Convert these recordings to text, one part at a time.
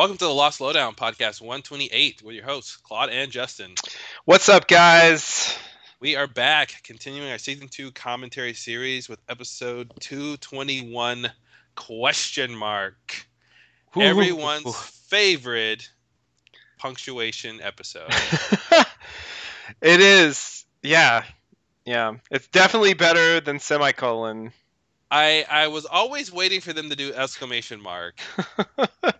Welcome to the Lost Lowdown podcast 128 with your hosts, Claude and Justin. What's up, guys? We are back continuing our season two commentary series with episode 221 question mark. Ooh. Everyone's favorite punctuation episode. it is. Yeah. Yeah. It's definitely better than semicolon. I I was always waiting for them to do exclamation mark.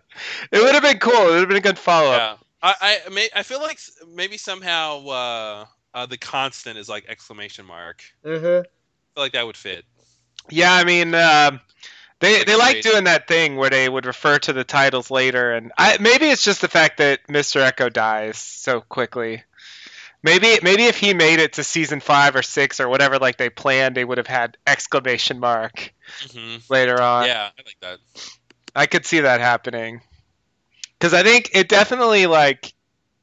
it would have been cool. It would have been a good follow up. Yeah. I I, may, I feel like maybe somehow uh, uh, the constant is like exclamation mark. Mm-hmm. I feel like that would fit. Yeah, I mean, um they they like Great. doing that thing where they would refer to the titles later, and I, maybe it's just the fact that Mr. Eko dies so quickly. Maybe maybe if he made it to season five or six or whatever like they planned, they would have had exclamation mark hmm later on. yeah, I like that. I could see that happening. Because I think it definitely like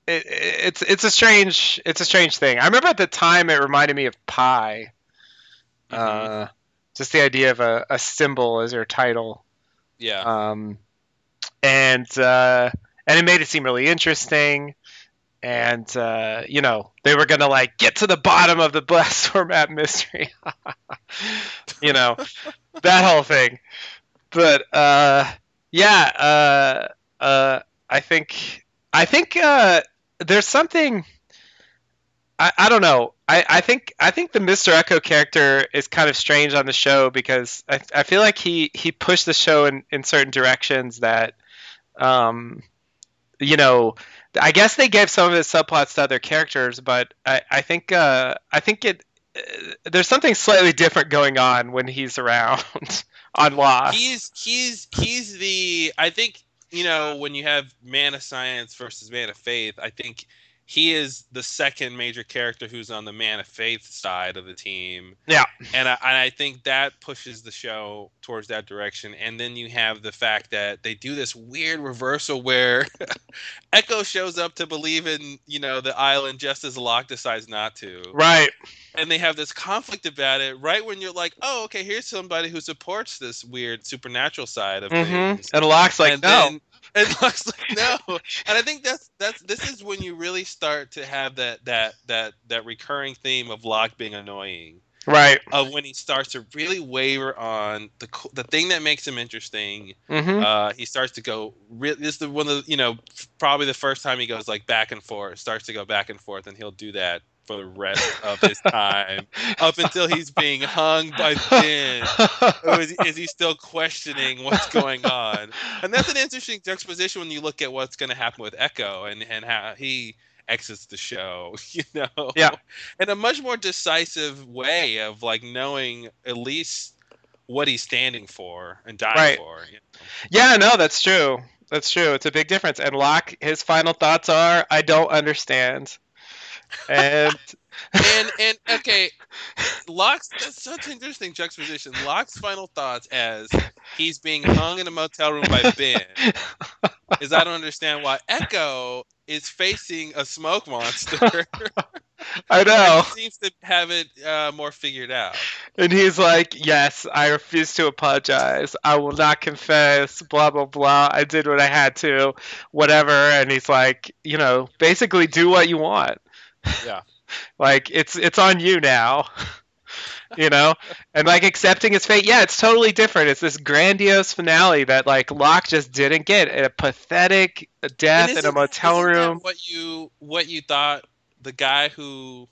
it, it's it's a strange it's a strange thing. I remember at the time it reminded me of Pi. Mhm. Uh, just the idea of a, a symbol as your title. yeah. Um, and uh, and it made it seem really interesting. And uh, you know they were gonna like get to the bottom of the blast format mystery. you know that whole thing. But uh, yeah, uh, uh, I think I think uh, there's something. I, I don't know. I, I think I think the Mr. Eko character is kind of strange on the show because I, I feel like he, he pushed the show in, in certain directions that um you know I guess they gave some of his subplots to other characters, but I, I think uh, I think it uh, there's something slightly different going on when he's around on Lost. he's he's he's the I think you know when you have man of science versus man of faith, I think he is the second major character who's on the man of faith side of the team. Yeah. and I, and I think that pushes the show towards that direction. And then you have the fact that they do this weird reversal where Eko shows up to believe in you know the island just as Locke decides not to Right. and they have this conflict about it right when you're like, oh, okay, here's somebody who supports this weird supernatural side of hmm things. And Locke's like, and no. then and Locke's like, no. And I think that's that's this is when you really start to have that that that that recurring theme of Locke being annoying. right. Of when he starts to really waver on the the thing that makes him interesting. hmm Uh, he starts to go. Re- this is the one of the, you know probably the first time he goes like back and forth. Starts to go back and forth, and he'll do that for the rest of his time up until he's being hung by Ben. Or is, is he still questioning what's going on? And that's an interesting juxtaposition when you look at what's going to happen with Eko and, and how he exits the show, you know? Yeah. In a much more decisive way of like knowing at least what he's standing for and dying Right. for. you know? Yeah, no, that's true. That's true. It's a big difference. And Locke, his final thoughts are, I don't understand. And And and okay, Locke's that's such an interesting juxtaposition. Locke's final thoughts as he's being hung in a motel room by Ben is I don't understand why Eko is facing a smoke monster. I know. He seems to have it uh, more figured out. And he's like, Yes, I refuse to apologize. I will not confess, blah, blah, blah. I did what I had to, whatever. And he's like, You know, basically do what you want. Yeah. like, it's it's on you now. you know? And like accepting his fate. Yeah, it's totally different. It's this grandiose finale that like Locke just didn't get. A pathetic death in a motel room. What you what you thought the guy who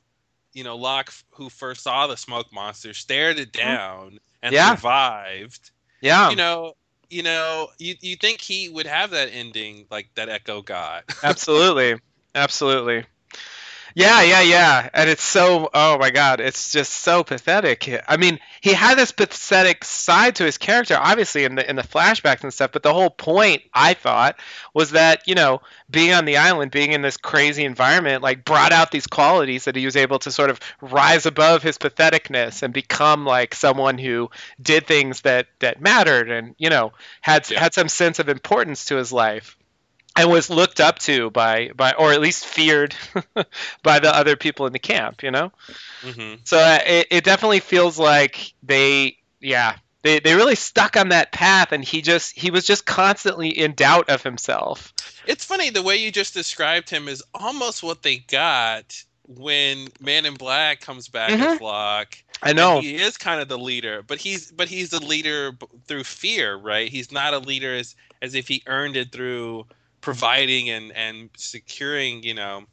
you know Locke who first saw the smoke monster stared it down and Mm-hmm. Yeah. survived. Yeah. you know, you know, you you think he would have that ending like that Eko got? absolutely absolutely yeah yeah yeah. And it's so oh my god it's just so pathetic. I mean he had this pathetic side to his character obviously in the in the flashbacks and stuff but the whole point i thought was that you know being on the island being in this crazy environment like brought out these qualities that he was able to sort of rise above his patheticness and become like someone who did things that that mattered and you know had Yeah. had some sense of importance to his life and was looked up to by by or at least feared by the other people in the camp you know hmm so uh, it, it definitely feels like they yeah they they really stuck on that path, and he just he was just constantly in doubt of himself. It's funny the way you just described him is almost what they got when Man in Black comes back Mhm. as Locke. I and know. he is kind of the leader, but he's but he's a leader b- through fear, right? He's not a leader as as if he earned it through providing and and securing, you know,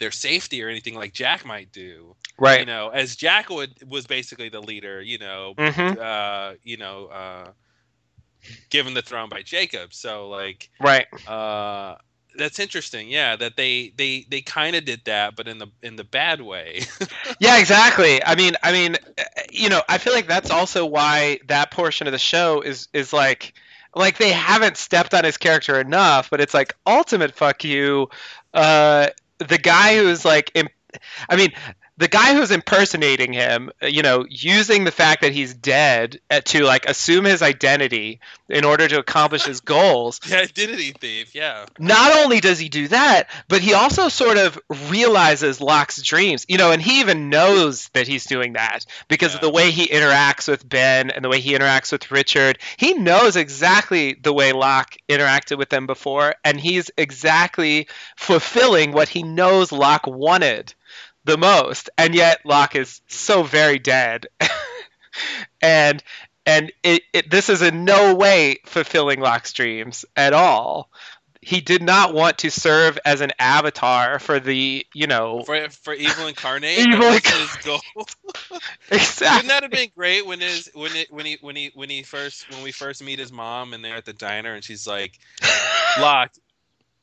their safety or anything like Jack might do. Right. You know, as Jack would was basically the leader, you know, hmm uh, you know, uh, given the throne by Jacob. So like, Right. uh, that's interesting. Yeah, that they they they kind of did that, but in the in the bad way. Yeah, exactly. I mean, I mean, uh, you know, I feel like that's also why that portion of the show is is like like they haven't stepped on his character enough, but it's like ultimate fuck you. Uh, the guy who's like, imp- I mean, the guy who's impersonating him, uh, you know, using the fact that he's dead uh, to like assume his identity in order to accomplish his goals. the identity thief. Yeah. Not only does he do that, but he also sort of realizes Locke's dreams, you know, and he even knows that he's doing that because of the way he interacts with Ben and the way he interacts with Richard. He knows exactly the way Locke interacted with them before, and he's exactly fulfilling what he knows Locke wanted the most, and yet Locke is so very dead. and and it, it this is in no way fulfilling Locke's dreams at all. He did not want to serve as an avatar for the, you know, For for evil incarnate. Evil that was his goal. exactly. Wouldn't that have been great when his when it when he when he when he first when we first meet his mom and they're at the diner and she's like, Locke,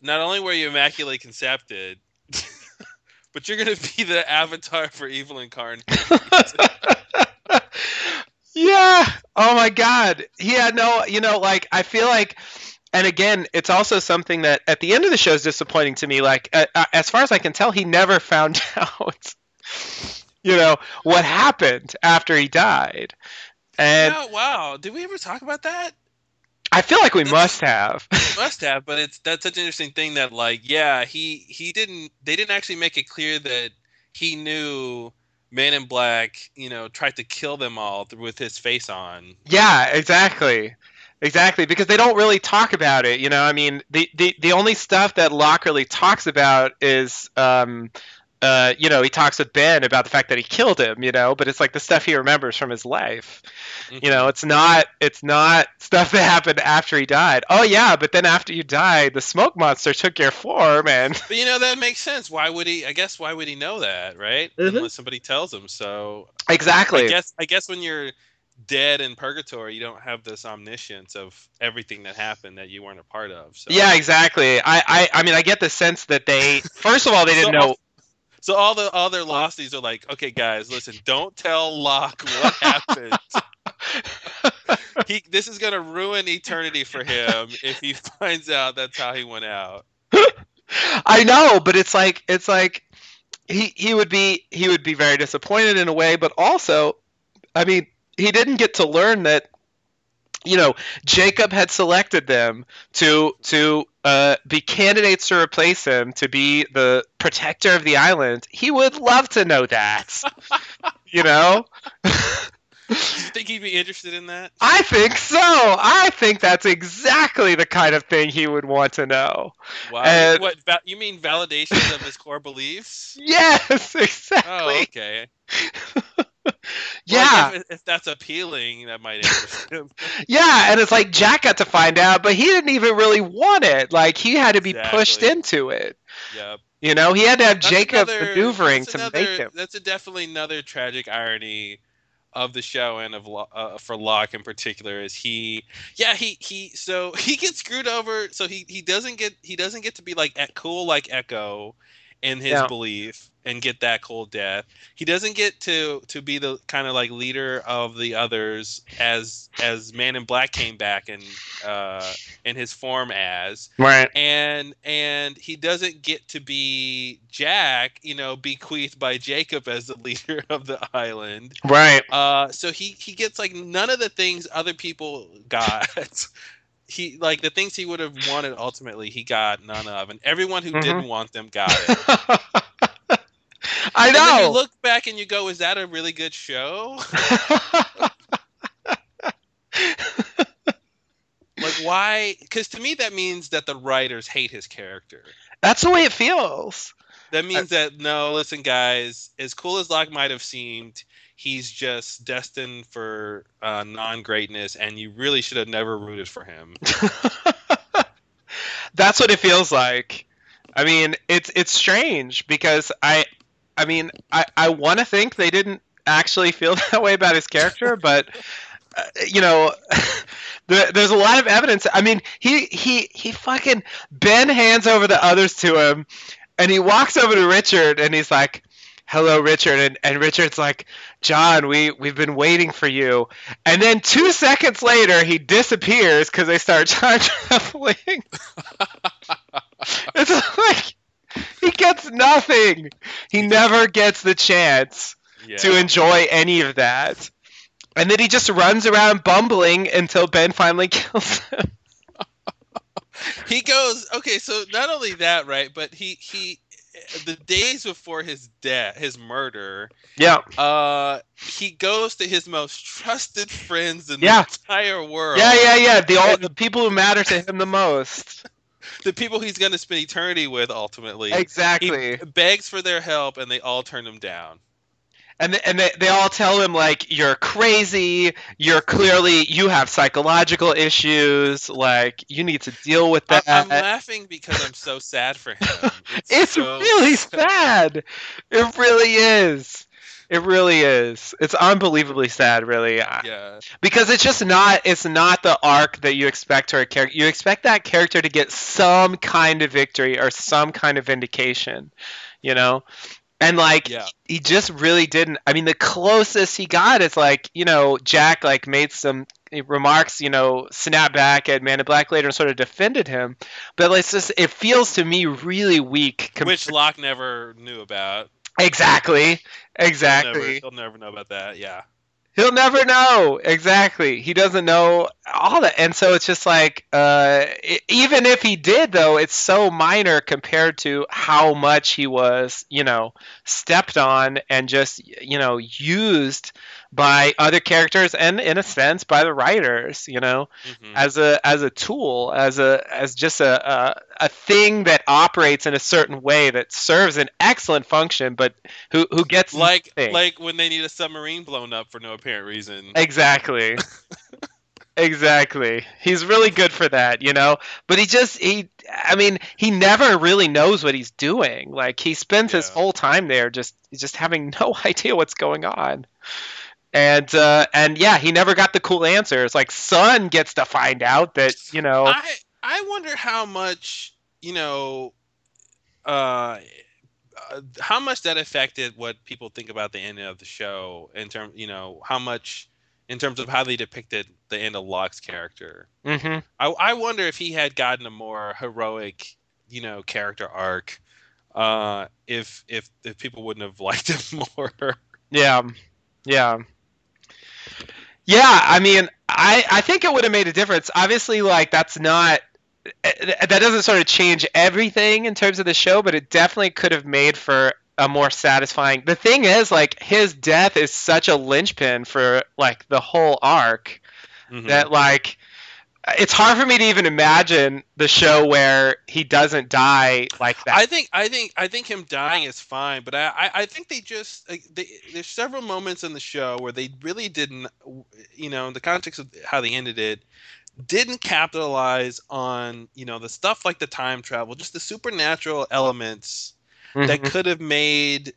not only were you immaculately concepted, but you're gonna be the avatar for evil incarnate. yeah. Oh my God. Yeah. No. You know, like I feel like, and again, it's also something that at the end of the show is disappointing to me. Like, uh, uh, as far as I can tell, he never found out. You know what happened after he died, and oh wow, did we ever talk about that? I feel like we That's- must have. Must have, but it's that's such an interesting thing that like yeah, he he didn't they didn't actually make it clear that he knew Man in Black, you know, tried to kill them all th- with his face on. Yeah, exactly. Exactly, because they don't really talk about it, you know. I mean, the the, the only stuff that Locke really talks about is um uh, you know, he talks with Ben about the fact that he killed him, you know, but it's like the stuff he remembers from his life. You know, it's not it's not stuff that happened after he died. Oh yeah, but then after you died, the smoke monster took your form and But you know that makes sense. Why would he? I guess why would he know that, right? Mhm. Unless somebody tells him. So Exactly. I guess I guess when you're dead in purgatory, you don't have this omniscience of everything that happened that you weren't a part of. So Yeah, exactly. I, I I mean I get the sense that they first of all they didn't So- know So all the all their losties are like, okay, guys, listen, don't tell Locke what happened. he this is gonna ruin eternity for him if he finds out that's how he went out. I know, but it's like it's like he he would be he would be very disappointed in a way, but also, I mean, he didn't get to learn that you know Jacob had selected them to to uh, be candidates to replace him to be the protector of the island. He would love to know that, you know. Do you think he'd be interested in that? I think so. I think that's exactly the kind of thing he would want to know. Wow. And- what va- you mean validations of his core beliefs? Yes, exactly. Oh, okay. yeah. Well, if, if that's appealing, that might interest him. Yeah, and it's like Jack got to find out, but he didn't even really want it. Like he had to be pushed into it. Yep. You know, he had to have That's Jacob another- maneuvering to another- make him. That's a definitely another tragic irony of the show and of uh, for Locke in particular is he yeah he he so he gets screwed over so he he doesn't get he doesn't get to be like cool like Eko in his Yeah. belief and get that cold death he doesn't get to to be the kind of like leader of the others as as Man in Black came back and uh in his form as Right. and and he doesn't get to be Jack, you know, bequeathed by Jacob as the leader of the island. Right. Uh, so he he gets like none of the things other people got. he like the things he would have wanted ultimately he got none of, and everyone who Mhm. didn't want them got it. I And then you look back and you go, "Is that a really good show?" Like why? Because to me, that means that the writers hate his character. That's the way it feels. That means that no, listen, guys. As cool as Locke might have seemed, he's just destined for uh, non-greatness, and you really should have never rooted for him. That's what it feels like. I mean, it's it's strange because I, I mean, I I want to think they didn't actually feel that way about his character, but uh, you know, there, there's a lot of evidence. I mean, he he he fucking Ben hands over the others to him, and he walks over to Richard, and he's like, "Hello, Richard," and and Richard's like, "John, we we've been waiting for you," and then two seconds later, he disappears because they start time traveling. it's like he gets nothing. He never gets the chance Yeah. to enjoy any of that. And then he just runs around bumbling until Ben finally kills him. he goes okay. So not only that, right? But he he the days before his death, his murder, Yeah. uh, he goes to his most trusted friends in Yeah. the entire world. Yeah, yeah, yeah. The all, the people who matter to him the most. The people he's going to spend eternity with, ultimately. Exactly. He begs for their help, and they all turn him down. And they, and they, they all tell him like you're crazy, you're clearly you have psychological issues, like you need to deal with that. I'm laughing because I'm so sad for him. it's so really sad. It really is. It really is. It's unbelievably sad, really. Yeah. because it's just not it's not the arc that you expect for a character you expect that character to get some kind of victory or some kind of vindication you know and like Yeah. he just really didn't i mean the closest he got is like you know jack like made some remarks you know snap back at man in black later and sort of defended him but it's just it feels to me really weak com- Which Locke never knew about. exactly He'll exactly never, he'll never know about that. Yeah. He'll never know exactly. He doesn't know all that, and so it's just like, uh, e- even if he did, though, it's so minor compared to how much he was, you know, stepped on and just, you know, used by other characters and, in a sense, by the writers, you know, Mhm. as a as a tool, as a as just a, a a thing that operates in a certain way that serves an excellent function, but who who gets like like when they need a submarine blown up for no apparent reason. Exactly. exactly. He's really good for that, you know. But he just he I mean, he never really knows what he's doing. Like he spends his whole time there just just having no idea what's going on. And uh and yeah, he never got the cool answers. Like Sun gets to find out that, you know, I I wonder how much you know, uh, uh, how much that affected what people think about the end of the show in terms, you know, how much in terms of how they depicted the end of Locke's character. mhm. I I wonder if he had gotten a more heroic, you know, character arc, uh, if if if people wouldn't have liked him more. Yeah. Yeah. Yeah, I mean, I I think it would have made a difference. Obviously, like that's not that doesn't sort of change everything in terms of the show, but it definitely could have made for a more satisfying. The thing is, like his death is such a linchpin for like the whole arc Mhm. that like it's hard for me to even imagine the show where he doesn't die like that. I think I think I think him dying is fine, but I I, I think they just like, they, there's several moments in the show where they really didn't, you know, in the context of how they ended it, didn't capitalize on you know the stuff like the time travel, just the supernatural elements that Mhm. could have made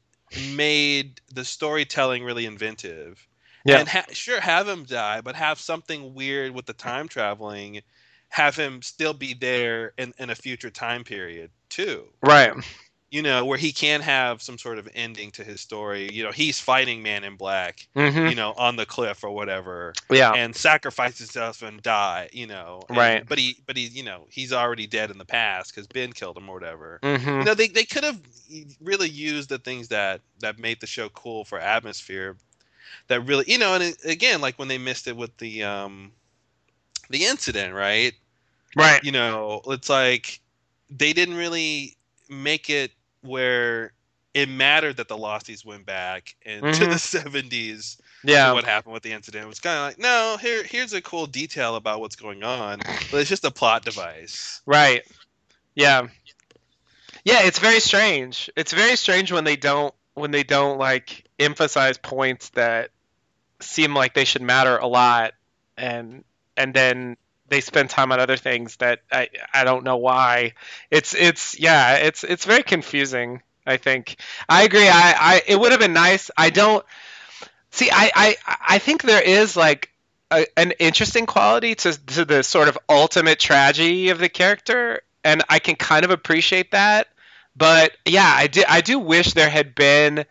made the storytelling really inventive. Yeah. And ha- sure, have him die, but have something weird with the time traveling. Have him still be there in, in a future time period too. right. You know, where he can have some sort of ending to his story. You know, he's fighting Man in Black. hmm You know, on the cliff or whatever, Yeah. and sacrifices himself and die. You know, and- Right. But he, but he, you know, he's already dead in the past because Ben killed him or whatever hmm you know they, they could have really used the things that that made the show cool for atmosphere that really you know and it, again like when they missed it with the um the incident right Right. you know it's like they didn't really make it where it mattered that the Losties went back into Mhm. the 70s Yeah. what happened with the incident. It was kind of like, no, here here's a cool detail about what's going on, but it's just a plot device. Right. Yeah. Yeah, it's very strange. It's very strange when they don't when they don't like emphasize points that seem like they should matter a lot and and then they spend time on other things that I I don't know why. It's it's yeah, it's it's very confusing, I think. I agree. I, I it would have been nice. I don't see I I, I think there is like a, an interesting quality to, to the sort of ultimate tragedy of the character and I can kind of appreciate that. But yeah, I do I do wish there had been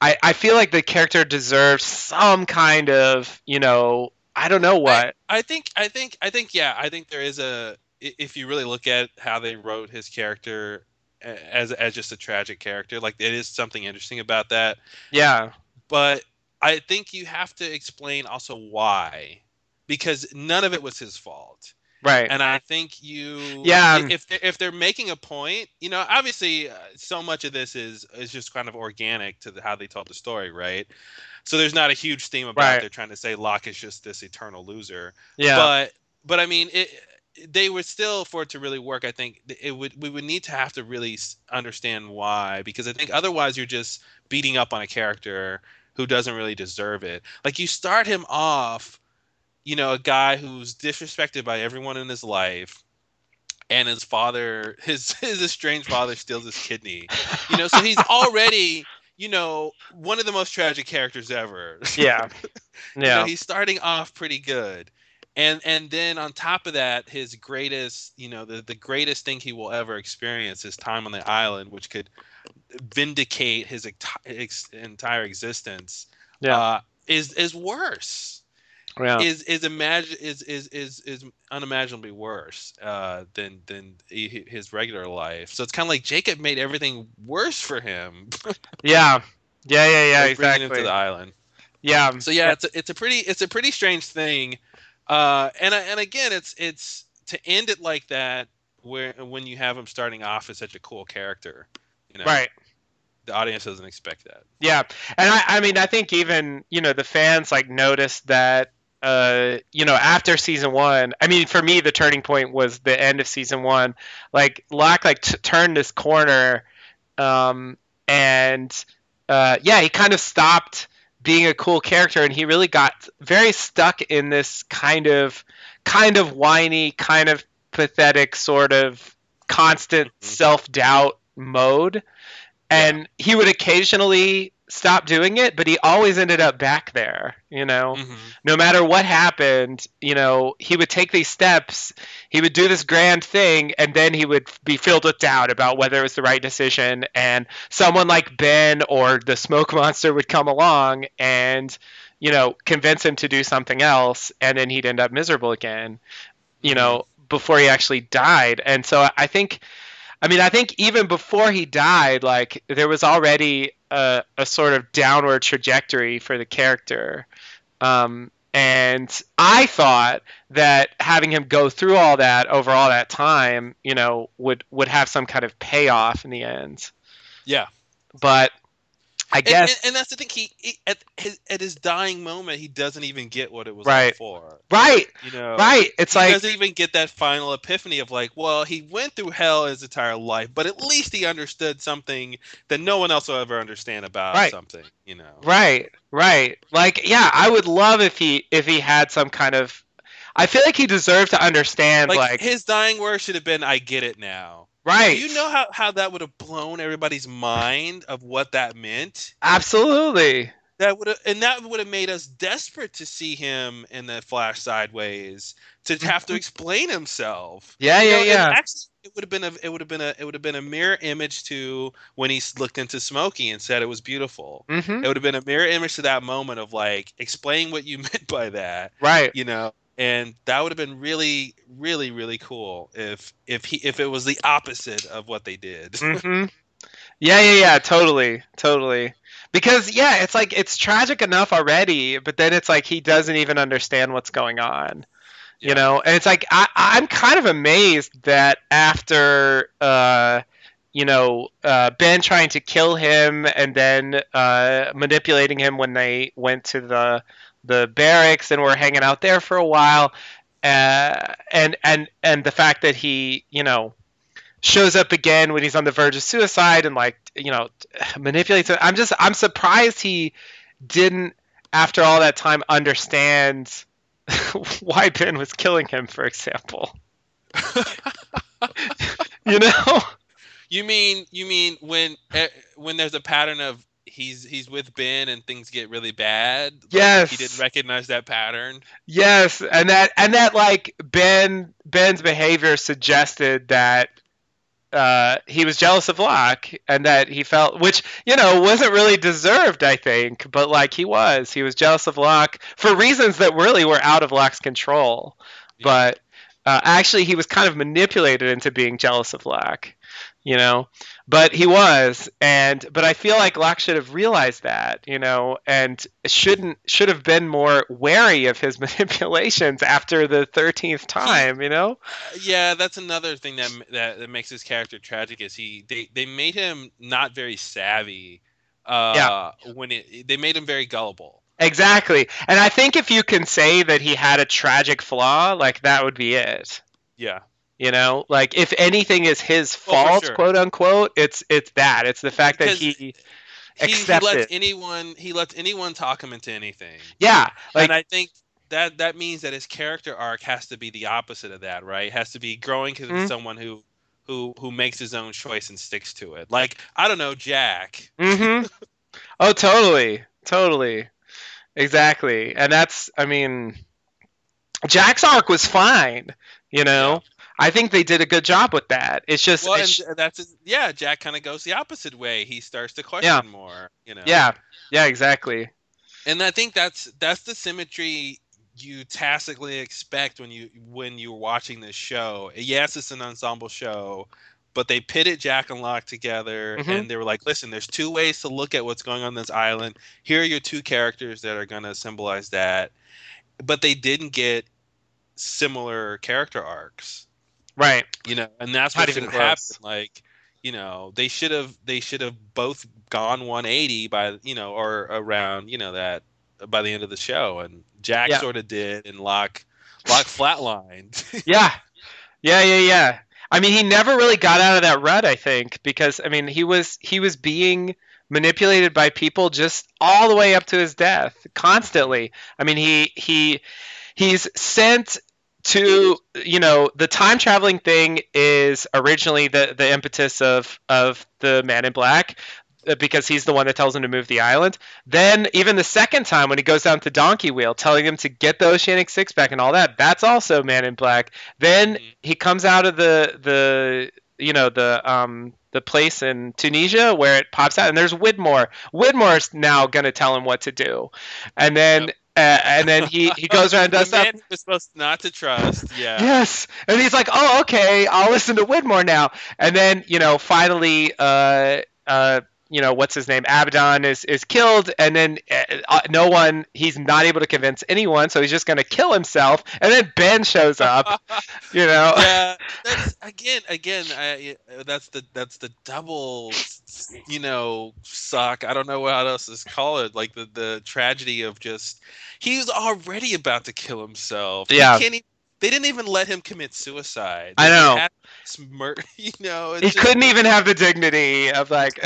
I, I feel like the character deserves some kind of, you know, I don't know what. I think I think I think yeah, I think there is a if you really look at how they wrote his character as as just a tragic character, like it is something interesting about that. Yeah. But I think you have to explain also why because none of it was his fault. Right. and I think you Yeah. i- if if they're making a point, you know, obviously uh, so much of this is is just kind of organic to the, how they told the story, right? So there's not a huge theme about Right. they're trying to say Locke is just this eternal loser, yeah. but but I mean it. They would still, for it to really work, I think it would. We would need to have to really understand why, because I think otherwise you're just beating up on a character who doesn't really deserve it. Like you start him off, you know, a guy who's disrespected by everyone in his life, and his father, his his estranged father, steals his kidney. You know, so he's already, you know, one of the most tragic characters ever. yeah. You know, Yeah. he's starting off pretty good. And and then on top of that, his greatest, you know, the, the greatest thing he will ever experience is time on the island, which could vindicate his ex- entire existence. Yeah. Uh, is is worse. Yeah. Is is imagine is is is is unimaginably worse uh, than than his regular life. So it's kind of like Jacob made everything worse for him. Yeah. Yeah, yeah, yeah, by bringing him to the island. Yeah. So yeah, it's a, it's a pretty it's a pretty strange thing, uh, and and again, it's it's to end it like that where when you have him starting off as such a cool character, you know, Right. The audience doesn't expect that. Yeah, and I, I mean, I think even you know the fans like noticed that uh, you know after season one. I mean, for me, the turning point was the end of season one. Like Locke like t- turned this corner, um, and uh, yeah, he kind of stopped being a cool character, and he really got very stuck in this kind of kind of whiny, kind of pathetic, sort of constant Mhm. self doubt mode and he would occasionally stop doing it but he always ended up back there you know? Mhm. no matter what happened you know he would take these steps he would do this grand thing and then he would be filled with doubt about whether it was the right decision and someone like ben or the smoke monster would come along and you know convince him to do something else and then he'd end up miserable again you know before he actually died. And so i think I mean, I think even before he died, like there was already a, a sort of downward trajectory for the character. Um, and I thought that having him go through all that over all that time, you know, would would have some kind of payoff in the end. Yeah. But I And, guess and, and that's the thing. He, he at his at his dying moment, he doesn't even get what it was Right. for. right, You know, right. It's he like doesn't even get that final epiphany of like, well, he went through hell his entire life, but at least he understood something that no one else will ever understand about Right. something. You know, Right, right. Like, yeah, I would love if he if he had some kind of. I feel like he deserved to understand, like, like, his dying words should have been, "I get it now." Right. Do you know how, how that would have blown everybody's mind of what that meant? Absolutely. That would have, and that would have made us desperate to see him in the Flash sideways to have to explain himself. Yeah, You yeah, know, yeah. Actually, it would have been a it would have been a it would have been a mirror image to when he looked into Smokey and said it was beautiful. hmm It would have been a mirror image to that moment of like explain what you meant by that, Right. you know. And that would have been really, really, really cool if if he if it was the opposite of what they did. hmm Yeah, yeah, yeah. Totally, totally. Because yeah, it's like it's tragic enough already, but then it's like he doesn't even understand what's going on. Yeah. You know, and it's like I, I'm kind of amazed that after uh, you know uh, Ben trying to kill him and then uh, manipulating him when they went to the the barracks and we're hanging out there for a while, uh, and and and the fact that he you know shows up again when he's on the verge of suicide and like you know manipulates it. I'm just I'm surprised he didn't after all that time understand why Ben was killing him, for example. you know? You mean you mean when eh, when there's a pattern of he's he's with Ben and things get really bad? Like, Yes. He didn't recognize that pattern. Yes, and that and that like Ben Ben's behavior suggested that uh, he was jealous of Locke and that he felt which you know wasn't really deserved I think but like he was he was jealous of Locke for reasons that really were out of Locke's control Yeah. but uh, actually he was kind of manipulated into being jealous of Locke you know but he was and but i feel like locke should have realized that you know and shouldn't should have been more wary of his manipulations after the 13th time you know Yeah, that's another thing that that, that makes his character tragic is he they, they made him not very savvy. Uh, when it they made him very gullible. exactly and i think if you can say that he had a tragic flaw like that would be it Yeah. You know like if anything is his for fault sure. quote unquote it's it's that it's the fact that Because he He, he lets it. anyone he lets anyone talk him into anything. yeah like and I think that that means that his character arc has to be the opposite of that, right? It Has to be growing to Mhm. someone who who who makes his own choice and sticks to it. Like I don't know, Jack. Mm-hmm. oh, totally, totally, exactly. And that's, I mean, Jack's arc was fine. You know, I think they did a good job with that. It's just, Well, it's- and that's yeah. Jack kind of goes the opposite way. He starts to question Yeah. more. You know. yeah, yeah, exactly. and I think that's that's the symmetry you tacitly expect when you when you're watching this show. Yes, it's an ensemble show, but they pitted Jack and Locke together, Mhm. and they were like, "Listen, there's two ways to look at what's going on this island. Here are your two characters that are going to symbolize that." But they didn't get similar character arcs Right. you know and that's what should have happened like you know they should have they should have both gone 180 by you know or around you know that by the end of the show and jack Yeah. sort of did and Locke Locke flatlined Yeah. Yeah, yeah, yeah. I mean, he never really got out of that rut, I think, because I mean, he was he was being manipulated by people just all the way up to his death, constantly. I mean, he he he's sent to you know the time traveling thing is originally the the impetus of of the man in black uh, because he's the one that tells him to move the island then even the second time when he goes down to donkey wheel telling him to get the oceanic six pack and all that that's also man in black then Mhm. he comes out of the the you know the um the place in Tunisia where it pops out and there's Widmore. Widmore's now gonna tell him what to do, and then uh, and then he he goes around and the does stuff. man was supposed not to trust yeah Yes, and he's like, "Oh, okay, I'll listen to Widmore now." And then, you know, finally, uh, uh, you know, what's his name? Abaddon is is killed, and then uh, uh, no one. He's not able to convince anyone, so he's just gonna kill himself. And then Ben shows up. You know. yeah that's again again I, that's the that's the double you know suck i don't know what else to call it like the the tragedy of just he was already about to kill himself Yeah. can't they didn't even let him commit suicide I know. mur- you know he just- couldn't even have the dignity of like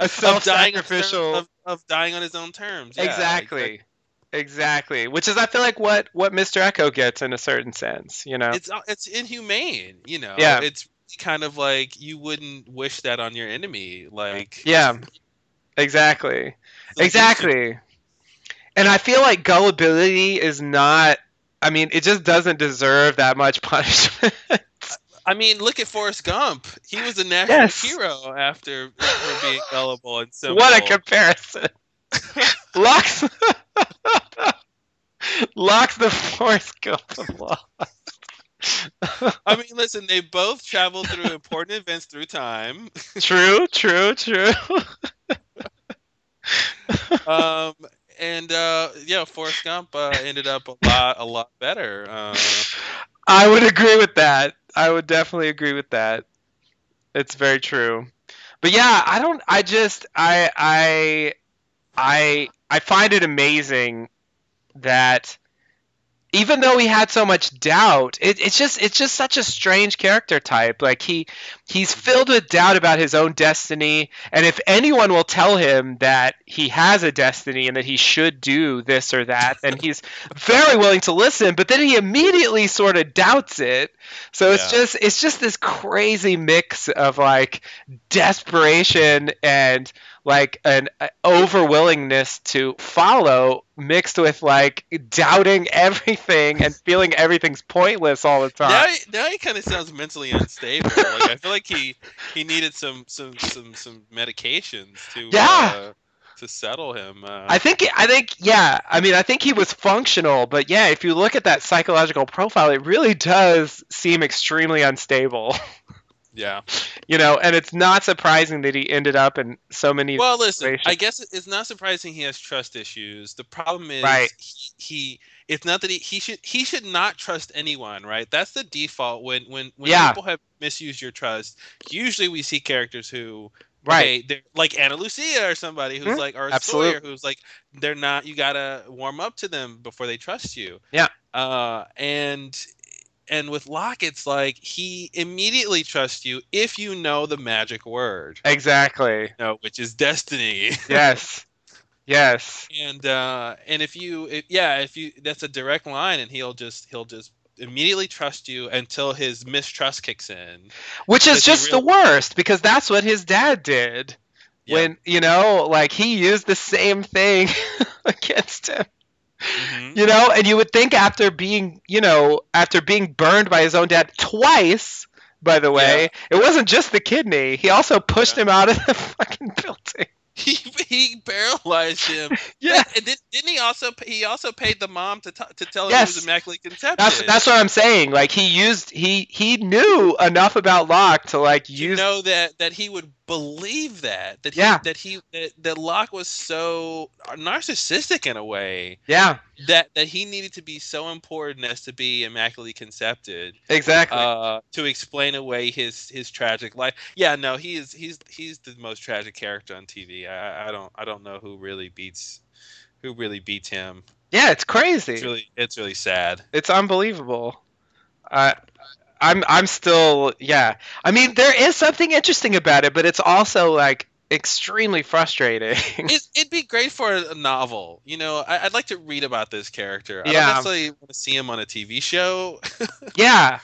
a of dying on self-sacrificial. of, of dying on his own terms yeah, exactly. Exactly. Which is, I feel like, what what Mr. Eko gets in a certain sense. You know. it's uh, it's inhumane you know Yeah. it's kind of like you wouldn't wish that on your enemy like Yeah. Exactly. the least you Exactly. And I feel like gullibility is not. I mean, it just doesn't deserve that much punishment. I mean, look at Forrest Gump. He was a national Yes. hero after for being gullible and so. what a comparison! Locks. Locke's the Forrest Gump. I mean, listen, they both traveled through important events through time. true, true, true. Um, and uh, yeah, Forrest Gump uh, ended up a lot, a lot better. Uh, I would agree with that. I would definitely agree with that. It's very true. But yeah, I don't. I just I I I I find it amazing that even though he had so much doubt, it, it's just it's just such a strange character type. Like he he's filled with doubt about his own destiny, and if anyone will tell him that he has a destiny and that he should do this or that, then he's very willing to listen. But then he immediately sort of doubts it. So it's Yeah. just it's just this crazy mix of like desperation and like an uh, over willingness to follow mixed with like doubting everything and feeling everything's pointless all the time. Now, he, now he kind of sounds mentally unstable. like I feel like he he needed some some some some medications to Yeah. uh, to settle him. Uh, I think I think yeah, I mean I think he was functional, but yeah, if you look at that psychological profile, it really does seem extremely unstable. yeah. you know, and it's not surprising that he ended up in so many Well, listen. I guess it's not surprising he has trust issues. The problem is Right. he, he it's not that he, he should he should not trust anyone, right? That's the default when when when Yeah. people have misused your trust. Usually we see characters who right. okay, they're like Ana Lucia or somebody who's Mhm. like or Absolute. Sawyer who's like they're not you gotta warm up to them before they trust you. Yeah. Uh and and with Locke it's like he immediately trusts you if you know the magic word. Exactly. You know, which is destiny. Yes. Yes. and uh and if you if, yeah if you that's a direct line and he'll just he'll just immediately trust you until his mistrust kicks in Which is just really- the worst because that's what his dad did. Yeah. When, you know, like he used the same thing against him. Mhm. You know, and you would think after being, you know, after being burned by his own dad twice, by the way, it wasn't just the kidney. He also pushed Yeah. him out of the fucking building. he he paralyzed him Yeah. and did, didn't he also he also paid the mom to t- to tell him Yes. he was immaculately concepted That's that's what I'm saying. Like he used he he knew enough about Locke to like to use know that that he would believe that that he, that he that, that Locke was so narcissistic in a way Yeah, that that he needed to be so important as to be immaculately concepted exactly. uh, to explain away his his tragic life. Yeah, no, he is he's he's the most tragic character on TV. I, I don't I don't know who really beats who really beats him. yeah, it's crazy. It's really it's really sad. It's unbelievable. I I'm I'm still yeah. I mean, there is something interesting about it, but it's also like extremely frustrating. It, it'd be great for a novel. You know, I, I'd like to read about this character. I Yeah. don't necessarily want to see him on a TV show. yeah,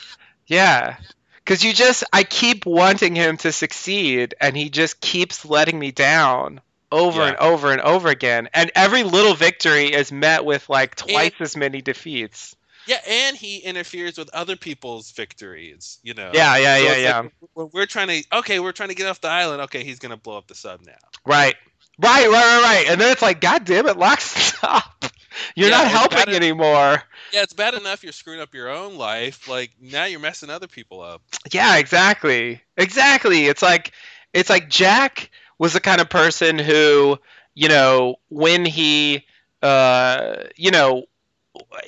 yeah. Because you just, I keep wanting him to succeed, and he just keeps letting me down over Yeah. and over and over again. And every little victory is met with like twice as many defeats. Yeah, and he interferes with other people's victories. You know. Yeah, yeah, So yeah, yeah. like we're trying to okay, we're trying to get off the island. Okay, he's gonna blow up the sub now. Right. Right, right, right, right. And then it's like, God damn it, Locke stop. You're Yeah, not helping anymore. Yeah, it's bad enough you're screwing up your own life. Like now you're messing other people up. Yeah, exactly. Exactly. It's like it's like Jack was the kind of person who, you know, when he uh, you know,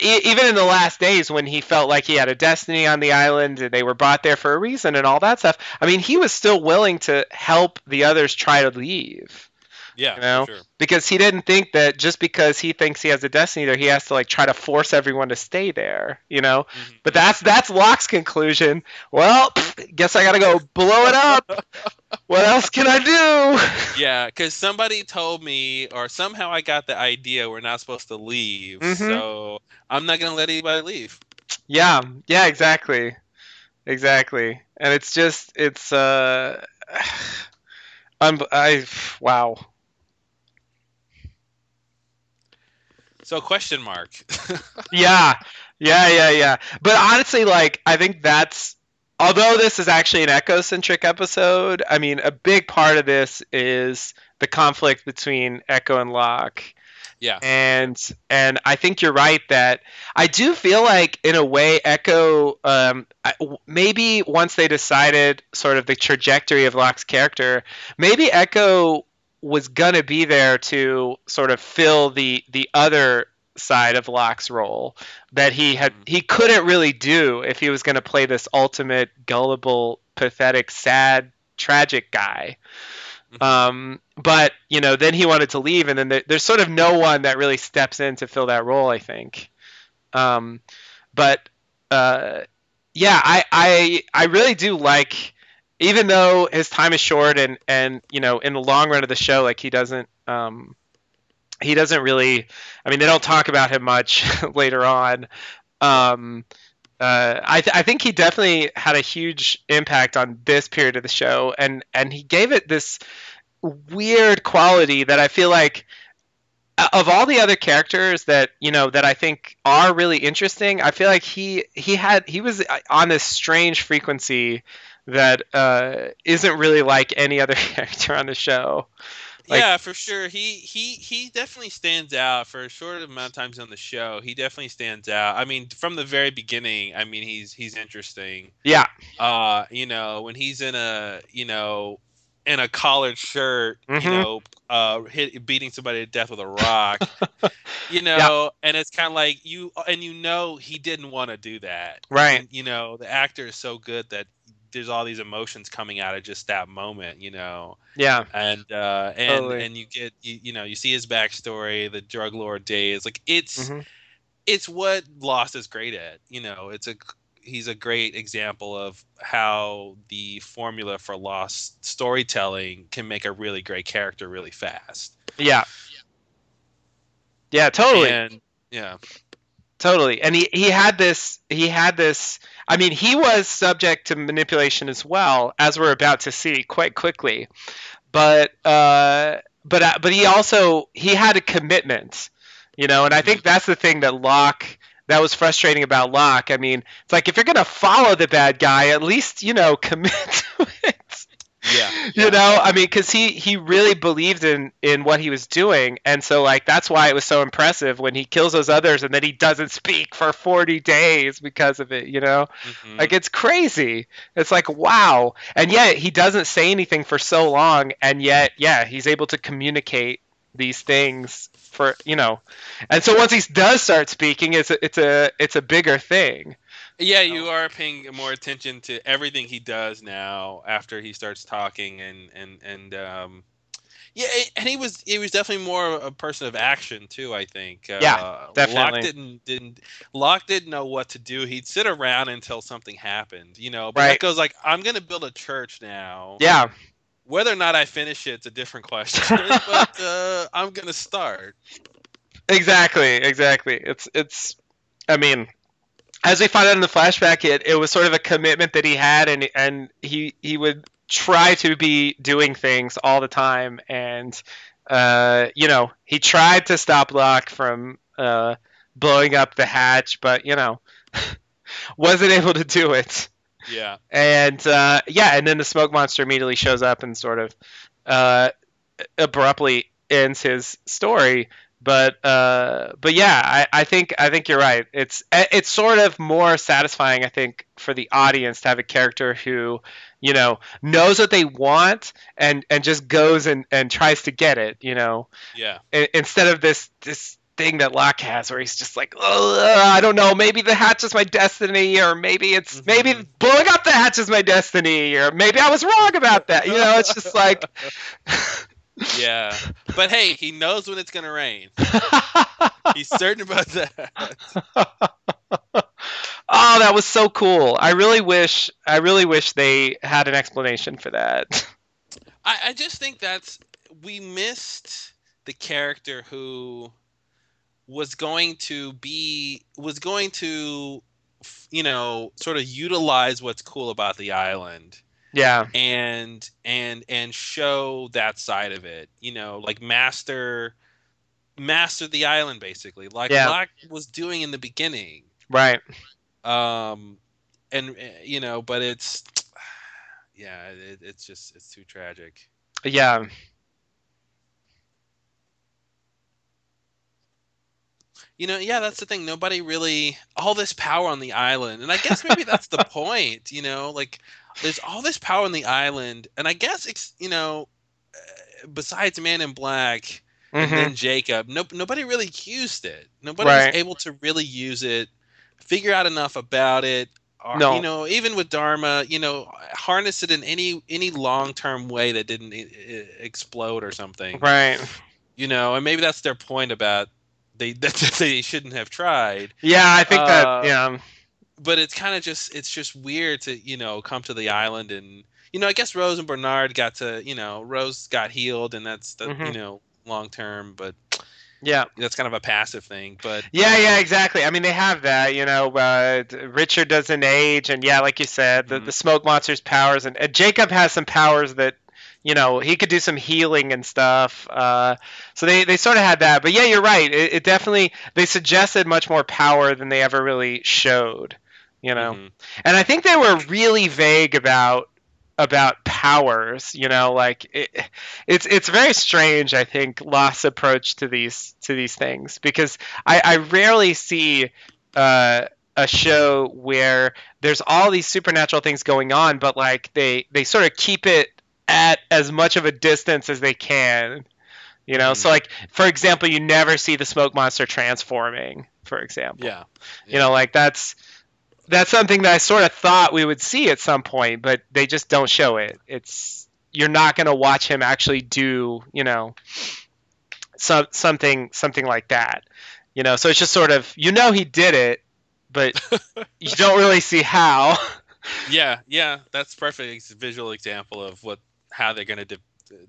even in the last days when he felt like he had a destiny on the island and they were brought there for a reason and all that stuff. I mean, he was still willing to help the others try to leave. Yeah, You know? sure. because he didn't think that just because he thinks he has a destiny there, he has to like try to force everyone to stay there, you know. Mhm. But that's that's Locke's conclusion. Well, pfft, guess I gotta go blow it up. what else can I do? Yeah, because somebody told me, or somehow I got the idea we're not supposed to leave. Mhm. So I'm not gonna let anybody leave. yeah, yeah, exactly, exactly. And it's just it's uh, un- I wow. So question mark. yeah yeah yeah yeah but honestly like i think that's although this is actually an eko centric episode i mean a big part of this is the conflict between eko and locke yeah. and and i think you're right that i do feel like in a way eko um maybe once they decided sort of the trajectory of locke's character maybe echo was gonna be there to sort of fill the the other side of Locke's role that he had Mhm. he couldn't really do if he was going to play this ultimate gullible pathetic sad tragic guy. Mhm. Um, but you know, then he wanted to leave, and then there, there's sort of no one that really steps in to fill that role. I think. Um, but uh, yeah, I, I I really do like, even though his time is short, and and you know, in the long run of the show, like he doesn't um, he doesn't really. I mean, they don't talk about him much later on. Um, uh, I, th- I think he definitely had a huge impact on this period of the show, and and he gave it this weird quality that I feel like uh, of all the other characters that you know that I think are really interesting, I feel like he he had he was uh, on this strange frequency that uh, isn't really like any other character on the show. Like- yeah, for sure. He he he definitely stands out for a short amount of times on the show. He definitely stands out. I mean, from the very beginning, I mean, he's he's interesting. Yeah, Uh, you know, when he's in a you know in a collared shirt, Mhm. you know, uh, hit, beating somebody to death with a rock, you know, and it's kind of like you and you know he didn't want to do that, right. And, you know, the actor is so good that there's all these emotions coming out of just that moment, you know Yeah, and uh and Totally. and you get you, you know you see his backstory the drug lord days like it's Mhm. it's what lost is great at you know it's a he's a great example of how the formula for lost storytelling can make a really great character really fast yeah, yeah. Totally. and yeah totally and he, he had this he had this i mean he was subject to manipulation as well as we're about to see quite quickly but uh but uh, but he also he had a commitment you know and i think that's the thing that Locke that was frustrating about Locke. I mean, it's like if you're gonna follow the bad guy, at least you know commit to it. Yeah, you know i mean because he he really believed in in what he was doing and so like that's why it was so impressive when he kills those others and then he doesn't speak for 40 days because of it you know? Mhm. like it's crazy. It's like wow. And yet he doesn't say anything for so long and yet yeah he's able to communicate these things for you know. And so once he does start speaking it's a it's a it's a bigger thing Yeah, you are paying more attention to everything he does now after he starts talking and and and um yeah, and he was he was definitely more a person of action too. I think. Uh, Yeah, definitely. Locke didn't didn't Locke didn't know what to do. He'd sit around until something happened, you know. But Right. that goes like, I'm gonna build a church now. yeah Whether or not I finish it, it's a different question. but uh, I'm gonna start. Exactly, exactly. It's it's I mean, as we find out in the flashback, it, it was sort of a commitment that he had and and he he would try to be doing things all the time and uh you know, he tried to stop Locke from uh blowing up the hatch, but you know, wasn't able to do it Yeah. and uh, yeah, and then the smoke monster immediately shows up and sort of uh, abruptly ends his story. But uh, but yeah, I, I think I think you're right. It's it's sort of more satisfying, I think, for the audience to have a character who, you know, knows what they want and and just goes and, and tries to get it. You know, Yeah. I- instead of this this thing that Locke has where he's just like, I don't know, maybe the hatch is my destiny, or maybe it's Mhm. maybe blowing up the hatch is my destiny, or maybe I was wrong about that. You know, it's just like, Yeah. But hey, he knows when it's gonna rain. He's certain about that. oh, that was so cool. I really wish I really wish they had an explanation for that. I, I just think that's we missed the character who was going to be was going to you know sort of utilize what's cool about the island yeah, and and and show that side of it you know like master master the island basically like Yeah. Locke was doing in the beginning right. um and uh, you know but it's yeah it, it's just it's too tragic Yeah, You know, yeah, that's the thing. Nobody really all this power on the island, and I guess maybe that's the point. You know, like there's all this power on the island, and I guess it's you know, uh, besides Man in Black and Mhm. then Jacob, no, nobody really used it. Nobody Right. was able to really use it, figure out enough about it, Or, No. You know, even with Dharma, you know, harness it in any any long term way that didn't e- explode or something. Right. You know, and maybe that's their point about they that they shouldn't have tried. Yeah, I think Uh, that. Yeah. But it's kind of just it's just weird to you know come to the island and you know I guess Rose and Bernard got to you know Rose got healed and that's the, you Mhm. know long term, but Yeah. that's kind of a passive thing. But Yeah, um, yeah, exactly. I mean, they have that, you know. Uh, Richard doesn't age, and yeah, like you said, the, Mhm. the smoke monster's powers, and, and Jacob has some powers that, you know, he could do some healing and stuff. Uh, so they, they sort of had that, but yeah, you're right. It, it definitely they suggested much more power than they ever really showed, you know. mhm. And I think they were really vague about about powers you know like it, it's it's very strange i think Lost's approach to these to these things because i i rarely see uh a show where there's all these supernatural things going on but like they they sort of keep it at as much of a distance as they can you know so Mhm. like for example you never see the smoke monster transforming for example yeah. you know, like that's that's something that I sort of thought we would see at some point, but they just don't show it. It's you're not going to watch him actually do, you know, some something something like that. You know, so it's just sort of you know he did it, but you don't really see how. yeah, yeah, that's perfect visual example of what how they're gonna de-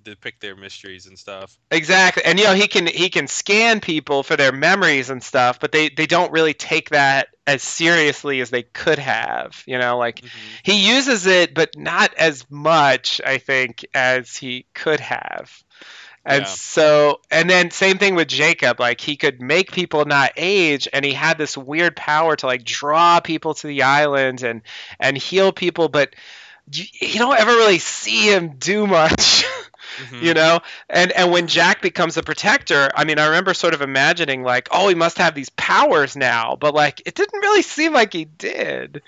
depict their mysteries and stuff. Exactly. And you know, he can he can scan people for their memories and stuff, but they they don't really take that as seriously as they could have, you know, like mm-hmm. he uses it but not as much I think as he could have. And Yeah. so and then same thing with Jacob, like he could make people not age and he had this weird power to like draw people to the island and and heal people but you, you don't ever really see him do much. Mhm. you know and and when jack becomes a protector i mean i remember sort of imagining like oh he must have these powers now but like it didn't really seem like he did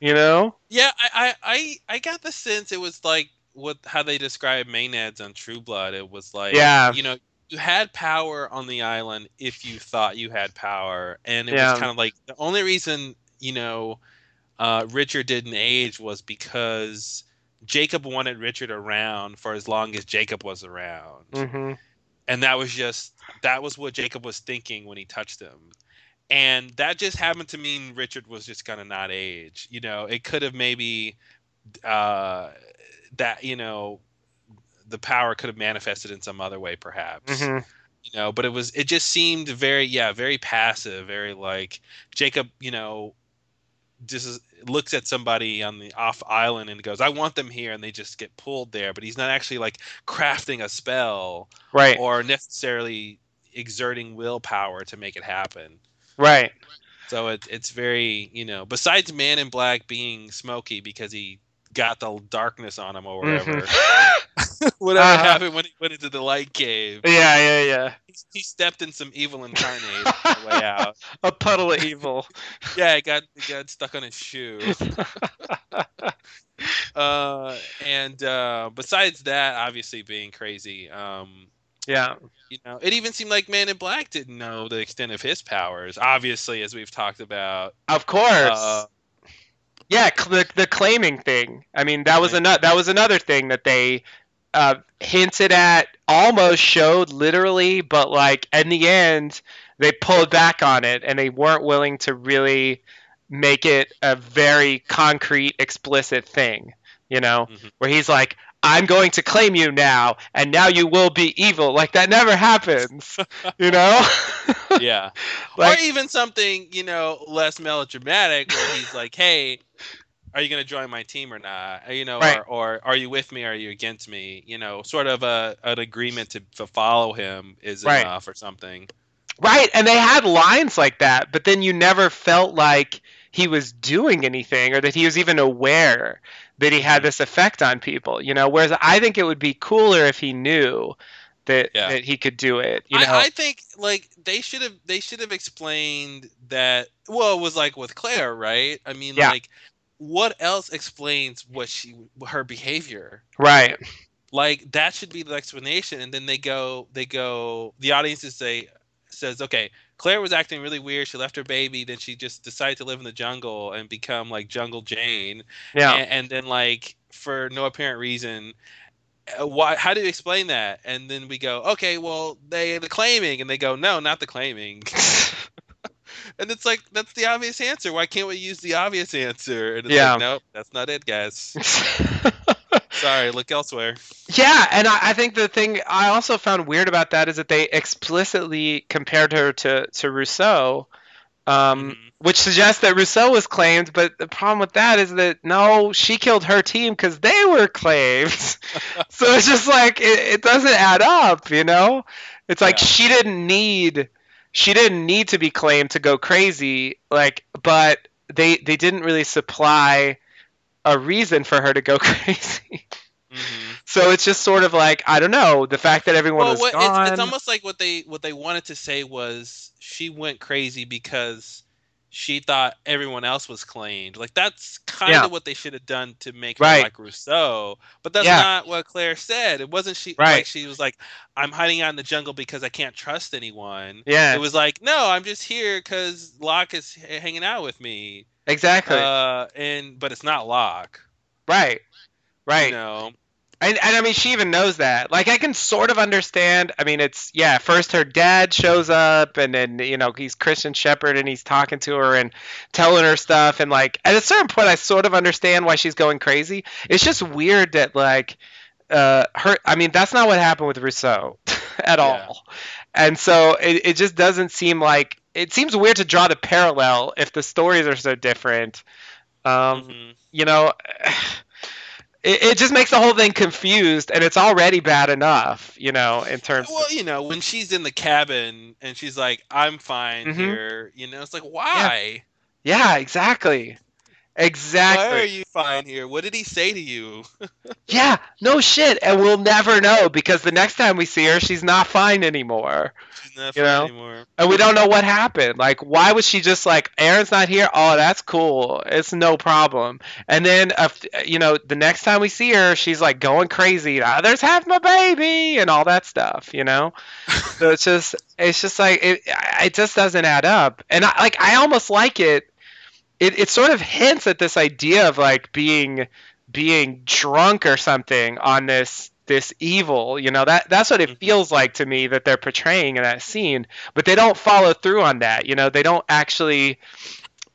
you know Yeah, I, I, I, I got the sense it was like what how they described Maenads on True Blood. It was like, Yeah. you know, you had power on the island if you thought you had power, and it Yeah. was kind of like the only reason you know uh, Richard didn't age was because Jacob wanted Richard around for as long as Jacob was around, hmm and that was just that was what Jacob was thinking when he touched him. And that just happened to mean Richard was just gonna not age. You know, it could have maybe uh, that you know the power could have manifested in some other way, perhaps. hmm You know, but it was it just seemed very yeah very passive, very like Jacob. You know, this is- looks at somebody on the off island and goes, "I want them here," and they just get pulled there. But he's not actually like crafting a spell right or necessarily exerting willpower to make it happen. right So it, it's very, you know, besides Man in Black being smoky because he got the darkness on him or whatever, Mhm. whatever Uh-huh. happened when he went into the light cave, yeah yeah yeah he, he stepped in some evil incarnate on the way out. a puddle of evil Yeah, it got got stuck on his shoe. uh, and uh, besides that, obviously being crazy, um, yeah you know, it even seemed like Man in Black didn't know the extent of his powers. Obviously, as we've talked about, of course uh, Yeah, the, the claiming thing. I mean, that was another that was another thing that they uh, hinted at, almost showed literally, but like in the end, they pulled back on it and they weren't willing to really make it a very concrete, explicit thing. You know, Mhm. where he's like, "I'm going to claim you now, and now you will be evil." Like that never happens. you know? yeah, like or even something you know less melodramatic, where he's like, "Hey, are you going to join my team or not? Uh, You know, Right. or, or are you with me? or Are you against me? You know, sort of a an agreement to, to follow him is Right. enough or something. Right, and they had lines like that, but then you never felt like he was doing anything or that he was even aware that he had this effect on people, you know. Whereas I think it would be cooler if he knew that Yeah. that he could do it, you know. I, I think like they should have they should have explained that. Well, it was like with Claire, right? I mean, Yeah. like what else explains what she her behavior? right. Like that should be the explanation, and then they go they go the audience is say says, okay, Claire was acting really weird. She left her baby, then she just decided to live in the jungle and become like Jungle Jane. Yeah. And, and then like for no apparent reason, uh, why? How do you explain that? And then we go, okay, well they the claiming, and they go, no, not the claiming. and it's like that's the obvious answer. Why can't we use the obvious answer? And it's Yeah. like, nope, that's not it, guys. Sorry, look elsewhere. Yeah, and I, I think the thing I also found weird about that is that they explicitly compared her to to Rousseau, um, Mhm. which suggests that Rousseau was claimed. But the problem with that is that no, she killed her team because they were claimed. so it's just like it, it doesn't add up, you know? It's like Yeah. she didn't need she didn't need to be claimed to go crazy, like, but they they didn't really supply a reason for her to go crazy. hmm So it's just sort of like I don't know the fact that everyone Well, was what, gone. it's, it's almost like what they what they wanted to say was she went crazy because she thought everyone else was claimed. Like that's kind Yeah. of what they should have done to make her Right. like Rousseau. But that's Yeah. not what Claire said. It wasn't she Right. like she was like I'm hiding out in the jungle because I can't trust anyone. yeah, It was like no, I'm just here because Locke is h- hanging out with me. Exactly. Uh, and but it's not Locke. right, right. You know. And, and I mean, she even knows that. Like, I can sort of understand. I mean, it's yeah. First, her dad shows up, and then you know he's Christian Shepherd, and he's talking to her and telling her stuff. And like, at a certain point, I sort of understand why she's going crazy. It's just weird that like, uh, her. I mean, that's not what happened with Rousseau at Yeah. all. And so it, it just doesn't seem like it seems weird to draw the parallel if the stories are so different. Um, Mhm. you know, it, it just makes the whole thing confused, and it's already bad enough, you know, in terms. Well, you know, when she's in the cabin and she's like, "I'm fine Mhm. here," you know, it's like, why? yeah, exactly, exactly. Why are you fine here? What did he say to you? Yeah, no shit, and we'll never know because the next time we see her, she's not fine anymore, She's not fine know? anymore. and we don't know what happened. Like, why was she just like, Aaron's not here? Oh, that's cool. It's no problem. And then, uh, you know, the next time we see her, she's like going crazy. There's half my baby and all that stuff. You know. so it's just it's just like it it just doesn't add up and I, like i almost like it. It it sort of hints at this idea of like being being drunk or something on this this evil you know that that's what it Mhm. feels like to me that they're portraying in that scene but they don't follow through on that you know they don't actually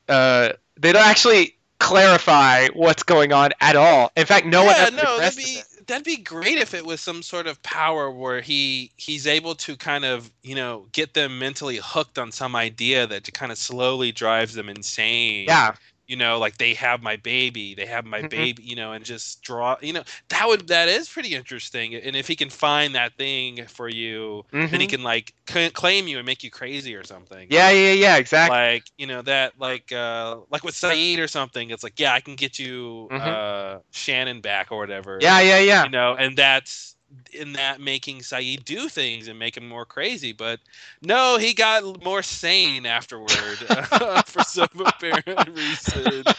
uh they don't actually clarify what's going on at all in fact no one yeah, ever no, that'd be. That'd be great if it was some sort of power where he he's able to kind of you know get them mentally hooked on some idea that kind of slowly drives them insane. yeah you know, like they have my baby, they have my Mhm. baby, you know, and just draw, you know, that would that is pretty interesting. And if he can find that thing for you, then he Mhm. can like c- claim you and make you crazy or something. yeah yeah yeah exactly Like you know that like uh like with Sayid or something. It's like yeah, I can get you Mhm. uh Shannon back or whatever. yeah yeah yeah You know, and that's in that making Sayid do things and make him more crazy. But no, he got more sane afterward some apparent reason.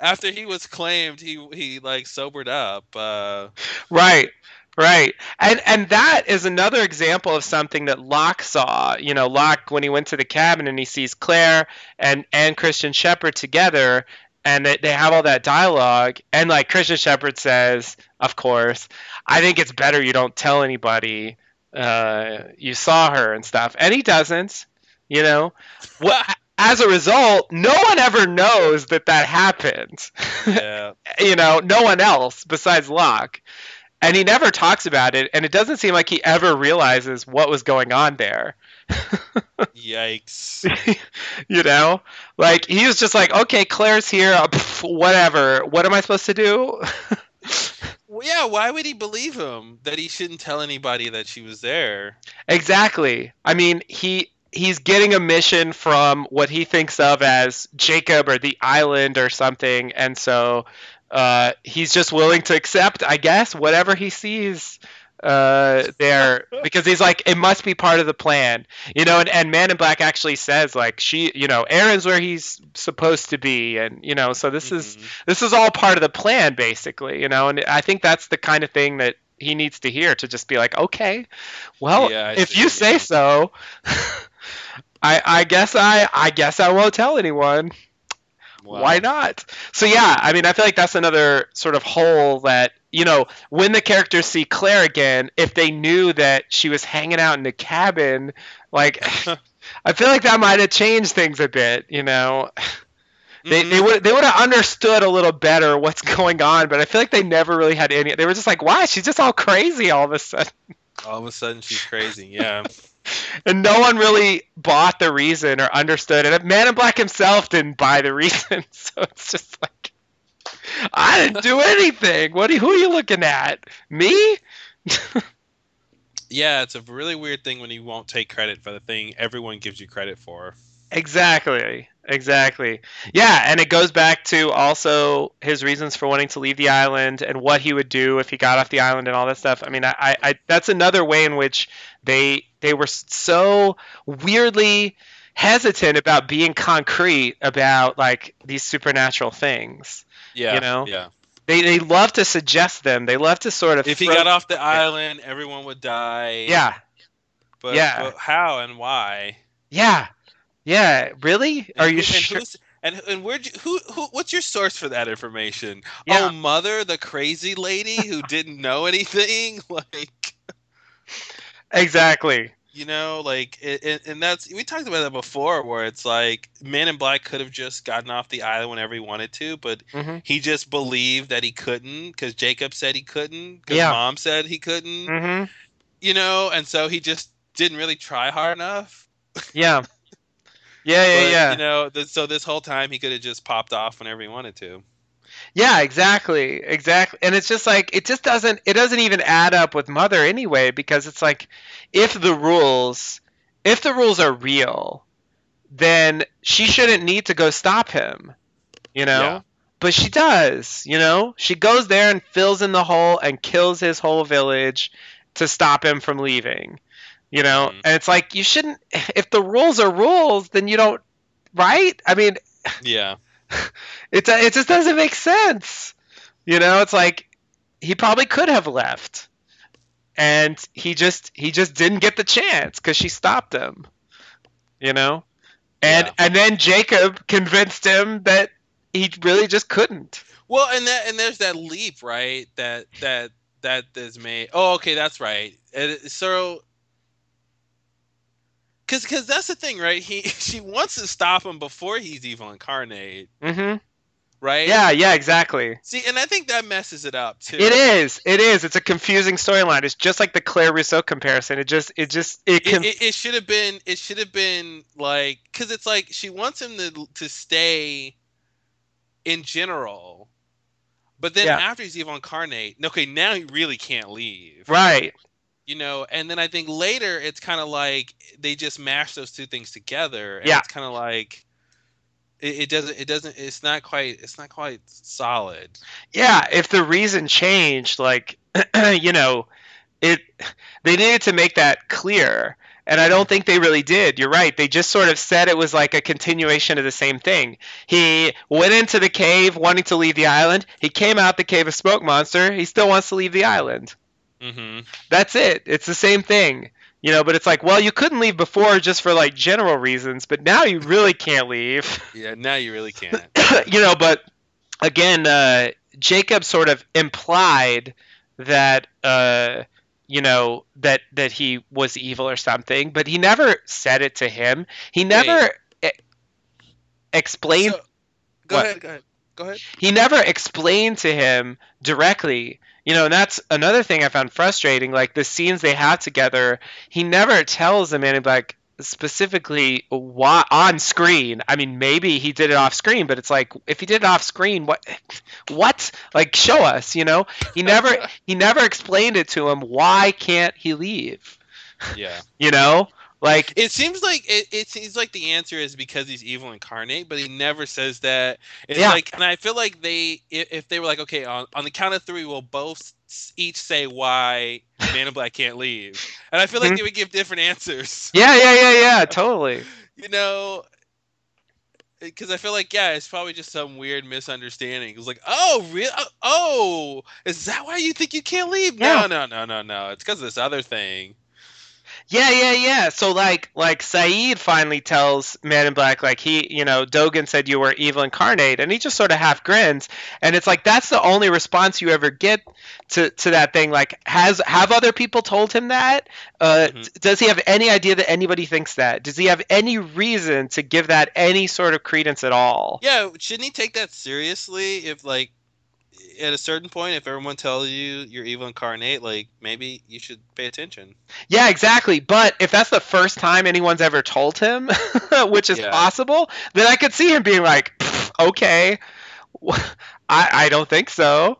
After he was claimed, he he like sobered up. Uh, Right, right, and and that is another example of something that Locke saw. You know, Locke when he went to the cabin and he sees Claire and and Christian Shepherd together, and they, they have all that dialogue, and like Christian Shepherd says, of course, I think it's better you don't tell anybody uh, you saw her and stuff, and he doesn't. You know, well, as a result, no one ever knows that that happened yeah, you know, no one else besides Locke. And he never talks about it, and it doesn't seem like he ever realizes what was going on there. yikes. you know? Like, he was just like, okay, Claire's here, uh, pff, whatever. What am I supposed to do? Well, yeah, why would he believe him that he shouldn't tell anybody that she was there? exactly. I mean, he. He's getting a mission from what he thinks of as Jacob or the island or something, and so uh, he's just willing to accept, I guess, whatever he sees uh, there because he's like, it must be part of the plan, you know. And, and Man in Black actually says like she, you know, Aaron's where he's supposed to be, and you know, so this is Mhm. this is all part of the plan basically, you know. And I think that's the kind of thing that he needs to hear to just be like, okay, well, Yeah, if see, you say so, I I guess I I guess I won't tell anyone. Wow. Why not? So yeah, I mean, I feel like that's another sort of hole that you know when the characters see Claire again, if they knew that she was hanging out in the cabin, like I feel like that might have changed things a bit. You know, they Mhm. they would they would have understood a little better what's going on, but I feel like they never really had any. They were just like, why? She's just all crazy all of a sudden. All of a sudden, she's crazy. Yeah. And no one really bought the reason or understood it. Man in Black himself didn't buy the reason, so it's just like I didn't do anything. What? Are, who are you looking at? Me? Yeah, it's a really weird thing when you won't take credit for the thing everyone gives you credit for. Exactly. Exactly. Yeah, and it goes back to also his reasons for wanting to leave the island and what he would do if he got off the island and all that stuff. I mean, I, I, I that's another way in which they they were so weirdly hesitant about being concrete about like these supernatural things. Yeah. You know? Yeah. They they love to suggest them. They love to sort of If he got off the island, everyone would die. Yeah. But, yeah. but how and why? Yeah. Yeah, really? Are And you and sure? who's- And and where'd you, who who what's your source for that information? Yeah. Oh, mother, the crazy lady who didn't know anything, like Exactly. you know, like it, it, and that's we talked about that before, where it's like Man in Black could have just gotten off the island whenever he wanted to, but hmm he just believed that he couldn't because Jacob said he couldn't, because Yeah. Mom said he couldn't, hmm you know, and so he just didn't really try hard enough. Yeah. Yeah, yeah, But, yeah. You know, th- so this whole time he could have just popped off whenever he wanted to. Yeah, exactly. Exactly. And it's just like it just doesn't it doesn't even add up with mother anyway because it's like if the rules if the rules are real, then she shouldn't need to go stop him. You know? Yeah. But she does, you know? She goes there and fills in the hole and kills his whole village to stop him from leaving. You know? Mhm. And it's like you shouldn't if the rules are rules, then you don't right? I mean, Yeah. it it just doesn't make sense. You know, it's like he probably could have left, and he just he just didn't get the chance because she stopped him. You know, and Yeah. and then Jacob convinced him that he really just couldn't. Well, and that and there's that leap, right? That that that is made. Oh, okay, that's right. And so, because because that's the thing, right? He she wants to stop him before he's evil incarnate, hmm right? Yeah, yeah, exactly. See, and I think that messes it up too. It is. It is. It's a confusing storyline. It's just like the Claire Rousseau comparison. It just, it just, it It, can. it, it should have been. It should have been like because it's like she wants him to to stay in general, but then Yeah. after he's evil incarnate, okay, now he really can't leave. right. You know and then i think later it's kind of like they just mash those two things together and Yeah. it's kind of like it, it doesn't it doesn't it's not quite it's not quite solid. Yeah if the reason changed like you know it they needed to make that clear and i don't think they really did. You're right they just sort of said it was like a continuation of the same thing. He went into the cave wanting to leave the island. He came out the cave of smoke monster. He still wants to leave the island mm-hmm. that's it it's the same thing you know but it's like well you couldn't leave before just for like general reasons but now you really can't leave yeah now you really can't you know, but again, uh, Jacob sort of implied that uh, you know that that he was evil or something, but he never said it to him. He never e- explained. So- go What? ahead go ahead go ahead he never explained to him directly. You know, and that's another thing I found frustrating. Like the scenes they have together, he never tells the man in black specifically why on screen. I mean, maybe he did it off screen, but it's like if he did it off screen, what, what? Like show us. You know, he never he never explained it to him. Why can't he leave? yeah You know, like it seems like it, it seems like the answer is because he's evil incarnate but he never says that it's Yeah. like and i feel like they if, they were like okay on, on the count of three we'll both each say why man in black can't leave and i feel like Mhm. they would give different answers yeah, yeah, yeah, yeah, totally. you know because I feel like yeah, it's probably just some weird misunderstanding. It was like, oh, real? Oh, is that why you think you can't leave? Yeah. No, no, no, no, no. It's because of this other thing. Yeah, yeah, yeah. So like like Sayid finally tells Man in Black like he, you know, Dogen said you were evil incarnate and he just sort of half grins and it's like that's the only response you ever get to to that thing like has have other people told him that? Uh Mhm. does he have any idea that anybody thinks that? Does he have any reason to give that any sort of credence at all? Yeah, shouldn't he take that seriously? If like at a certain point, if everyone tells you you're evil incarnate, like maybe you should pay attention. Yeah, exactly. But if that's the first time anyone's ever told him, which is Yeah. possible, then I could see him being like, okay, I, I don't think so.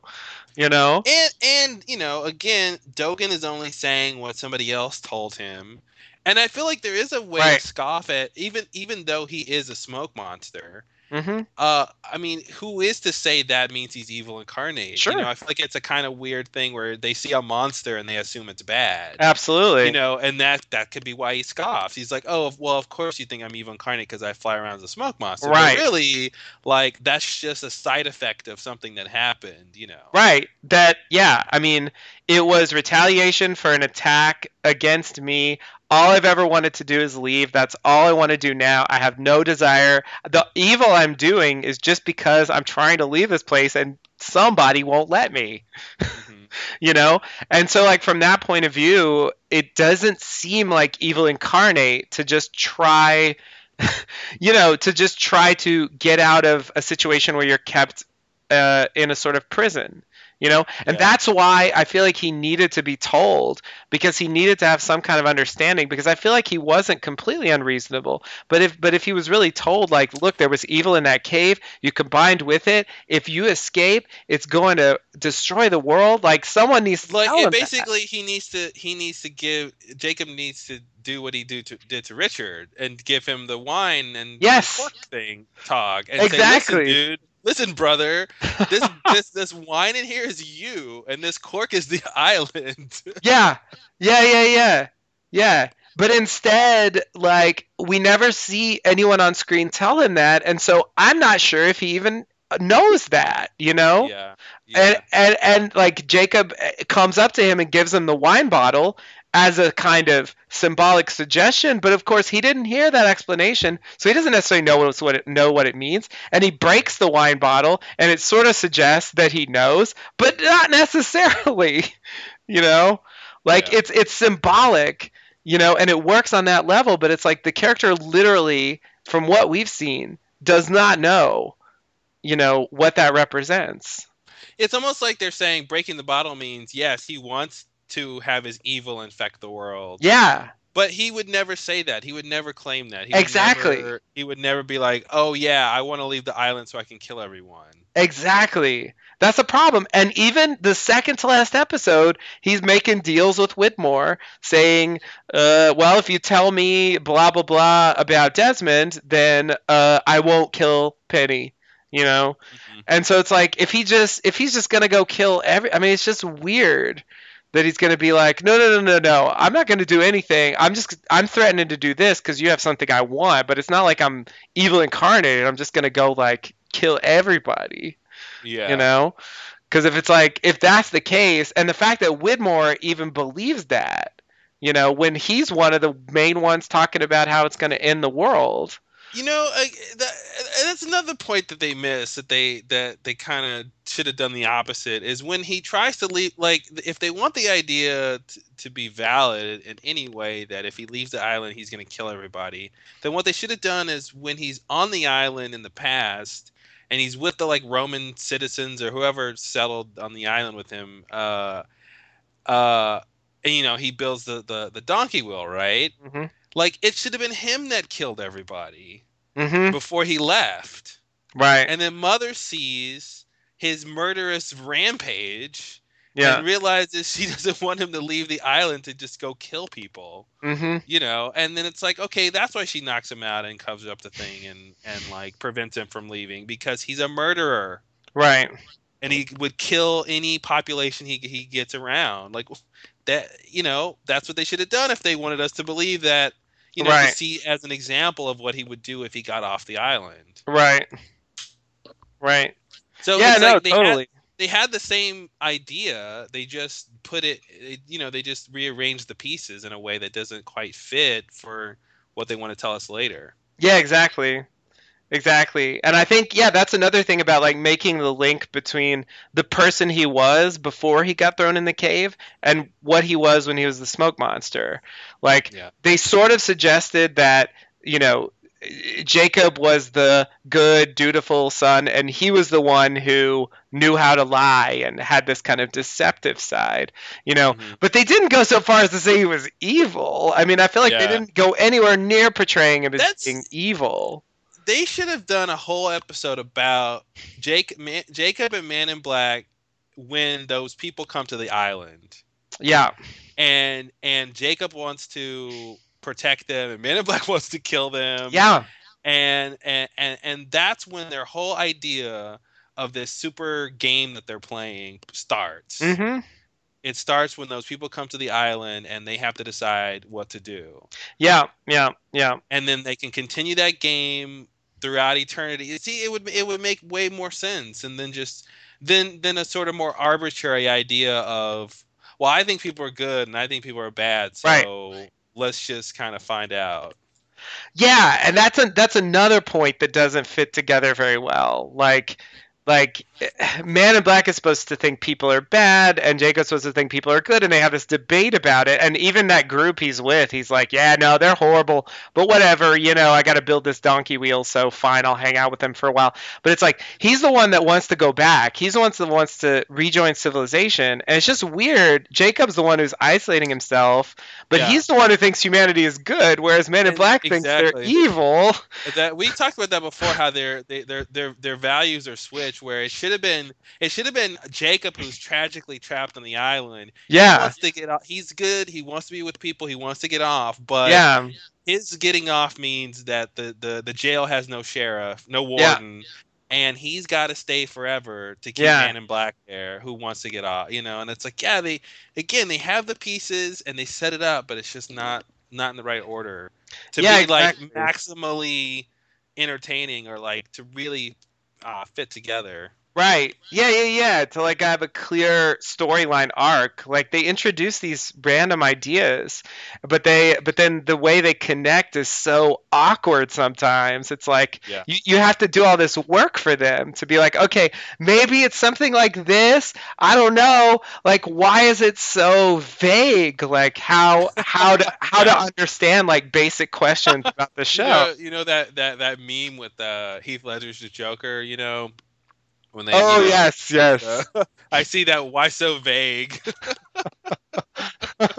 You know? And and you know, again, Dogen is only saying what somebody else told him. And I feel like there is a way Right. to scoff at even even though he is a smoke monster. Hmm Uh, I mean, who is to say that means he's evil incarnate? Sure. You know, I feel like it's a kind of weird thing where they see a monster and they assume it's bad. Absolutely. You know, and that that could be why he scoffs. He's like, "Oh, well, of course you think I'm evil incarnate because I fly around as a smoke monster." But Right. really, like that's just a side effect of something that happened. You know. Right. That, yeah. I mean, it was retaliation for an attack against me. All I've ever wanted to do is leave. That's all I want to do now. I have no desire. The evil I'm doing is just because I'm trying to leave this place and somebody won't let me. Mhm. you know and so like from that point of view it doesn't seem like evil incarnate to just try you know to just try to get out of a situation where you're kept uh, in a sort of prison you know and Yeah. that's why i feel like he needed to be told because he needed to have some kind of understanding because i feel like he wasn't completely unreasonable but if but if he was really told like look there was evil in that cave you combined with it if you escape it's going to destroy the world like someone needs to Like him that. basically, he needs to he needs to give Jacob needs to do what he do to, did to Richard and give him the wine and Yes. thing talk and Exactly. say, "Listen, dude, listen, brother, this this this wine in here is you, and this cork is the island." yeah. Yeah yeah yeah. Yeah. But instead like we never see anyone on screen tell him that and so i'm not sure if he even knows that you know? Yeah, and, yeah. and and like Jacob comes up to him and gives him the wine bottle as a kind of symbolic suggestion, but of course he didn't hear that explanation, so he doesn't necessarily know what, what it know what it means. And he breaks the wine bottle, and it sort of suggests that he knows, but not necessarily. You know, like Yeah. it's it's symbolic, you know, and it works on that level. But it's like the character literally, from what we've seen, does not know, you know, what that represents. it's almost like they're saying breaking the bottle means yes, he wants to have his evil infect the world. Yeah. But he would never say that. He would never claim that. He would Exactly. never- he would never be like, "Oh yeah, I want to leave the island so I can kill everyone." Exactly. That's a problem. And even the second to last episode, he's making deals with Widmore, saying, uh, well, if you tell me blah, blah, blah about Desmond, then uh, I won't kill Penny. You know? Mhm. And so it's like, if he just, if he's just going to go kill every, I mean, it's just weird that he's going to be like, no, no, no, no, no, I'm not going to do anything. I'm just, I'm threatening to do this because you have something I want, but it's not like I'm evil incarnated. I'm just going to go like kill everybody Yeah. you know because if it's like if that's the case and the fact that widmore even believes that you know when he's one of the main ones talking about how it's going to end the world You know, that, that's another point that they miss that they that they kind of should have done the opposite is when he tries to leave. Like, if they want the idea t- to be valid in any way, that if he leaves the island, he's going to kill everybody. Then what they should have done is when he's on the island in the past and he's with the like Roman citizens or whoever settled on the island with him. Uh, uh, and, you know, he builds the the the donkey wheel, right? mm-hmm. Like it should have been him that killed everybody Mm-hmm. before he left. right And then Mother sees his murderous rampage yeah and realizes she doesn't want him to leave the island to just go kill people. mm-hmm. You know, and then it's like, okay, that's why she knocks him out and covers up the thing and and like prevents him from leaving because he's a murderer right and he would kill any population he he gets around. Like that, you know, that's what they should have done if they wanted us to believe that you know, Right. to see as an example of what he would do if he got off the island. Right. Right. So yeah, no, like they had- totally. they had the same idea. They just put it, it, you know, they just rearranged the pieces in a way that doesn't quite fit for what they want to tell us later. Yeah, exactly. Exactly. And I think yeah, that's another thing about like making the link between the person he was before he got thrown in the cave and what he was when he was the smoke monster. Like Yeah. they sort of suggested that, you know, Jacob was the good, dutiful son, and he was the one who knew how to lie and had this kind of deceptive side, you know. Mhm. But they didn't go so far as to say he was evil. I mean, I feel like they didn't go anywhere near portraying him as That's- being evil. They should have done a whole episode about Jake, Man, Jacob and Man in Black when those people come to the island. Yeah, and and Jacob wants to protect them, and Man in Black wants to kill them. yeah, and and and and that's when their whole idea of this super game that they're playing starts. hmm It starts when those people come to the island and they have to decide what to do, yeah, um, yeah, yeah, and then they can continue that game throughout eternity. See, it would it would make way more sense, and then just then then a sort of more arbitrary idea of well, I think people are good and I think people are bad, so let's just kind of find out. yeah. And that's a that's another point that doesn't fit together very well. Like, like Man in Black is supposed to think people are bad, and Jacob's supposed to think people are good, and they have this debate about it. And even that group he's with, he's like, "Yeah, no, they're horrible, but whatever. You know, I got to build this donkey wheel, so fine, I'll hang out with them for a while." But it's like he's the one that wants to go back. He's the one that wants to rejoin civilization, and it's just weird. Jacob's the one who's isolating himself, but Yeah. he's the one who thinks humanity is good, whereas Man in Black thinks they're evil. that we talked about that before how their they, their their their values are switched where it should have been it should have been Jacob who's tragically trapped on the island. Yeah, He Yeah, wants to get off. He's good. He wants to be with people. He wants to get off. But yeah, his getting off means that the, the, the jail has no sheriff, no Yeah. warden, and he's got to stay forever to keep Yeah. Man in Black there, who wants to get off. You know, and it's like, yeah, they again they have the pieces and they set it up, but it's just not not in the right order to Yeah, be like maximally entertaining or like to really uh, fit together. Right. Yeah, yeah, yeah. To like have a clear storyline arc. Like they introduce these random ideas, but they but then the way they connect is so awkward sometimes. It's like Yeah. you, you have to do all this work for them to be like, okay, maybe it's something like this. I don't know. Like why is it so vague? Like how how to how to understand like basic questions about the show. You know, you know that that that meme with uh, Heath Ledger's the Joker. You know when they. oh yes, yes. uh, I see that. Why so vague?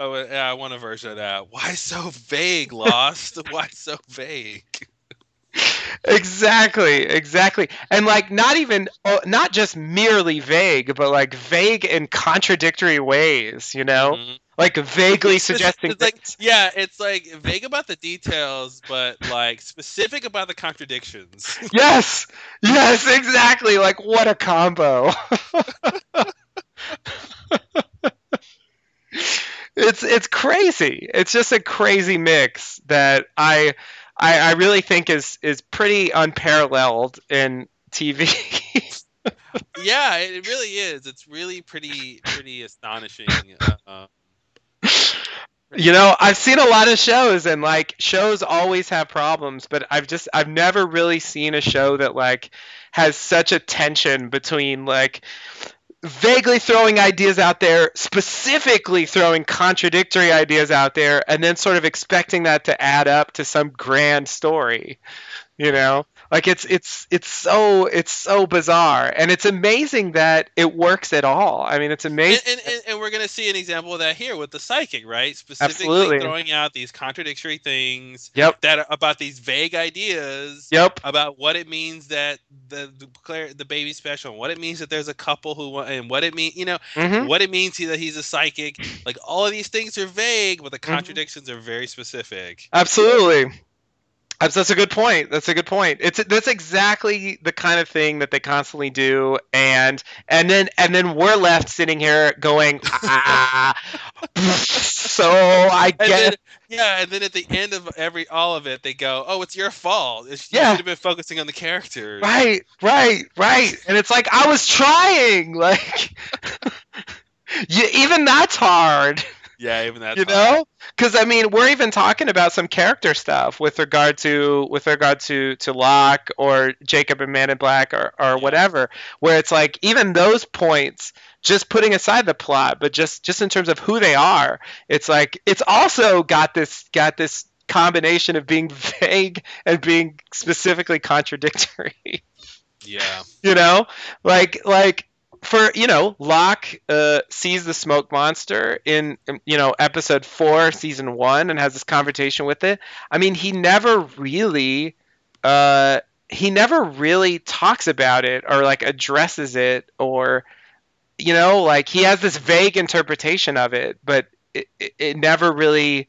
Oh, yeah, I want a version of that. Why so vague, Lost? Why so vague? Exactly exactly. And like not even uh, not just merely vague but like vague in contradictory ways you know? Mhm. like vaguely It's- suggesting it's like yeah, it's like vague about the details, but like specific about the contradictions. yes yes exactly. Like what a combo. It's it's crazy. It's just a crazy mix that i i, I really think is is pretty unparalleled in tv yeah, it really is. It's really pretty pretty astonishing. Uh, You know, I've seen a lot of shows and like shows always have problems, but I've just I've never really seen a show that like has such a tension between like vaguely throwing ideas out there, specifically throwing contradictory ideas out there and then sort of expecting that to add up to some grand story. You know? Like it's it's it's so it's so bizarre and it's amazing that it works at all. I mean, it's amazing. and, and, and, we're going to see an example of that here with the psychic, right? Specifically Absolutely. throwing out these contradictory things Yep. that are about these vague ideas Yep. about what it means that the the, the baby's special, and what it means that there's a couple who want, and what it mean, you know, Mhm. what it means he, that he's a psychic. Like all of these things are vague, but the Mhm. contradictions are very specific. Absolutely. That's, that's a good point. That's a good point. It's that's exactly the kind of thing that they constantly do, and and then and then we're left sitting here going, ah. so I get then, yeah, and then at the end of every all of it, they go, "Oh, it's your fault. It's, you should have been focusing on the characters." right, right, right, and it's like I was trying, like, you, even that's hard. Yeah, even that. you know because i mean we're even talking about some character stuff with regard to with regard to to Locke or jacob and man in black or or Yeah. whatever where it's like even those points just putting aside the plot but just just in terms of who they are it's like it's also got this got this combination of being vague and being specifically contradictory Yeah. you know like like for you know Locke uh, sees the smoke monster in um, you know episode four season one and has this conversation with it i mean he never really uh he never really talks about it or like addresses it or you know like he has this vague interpretation of it but it, it, it never really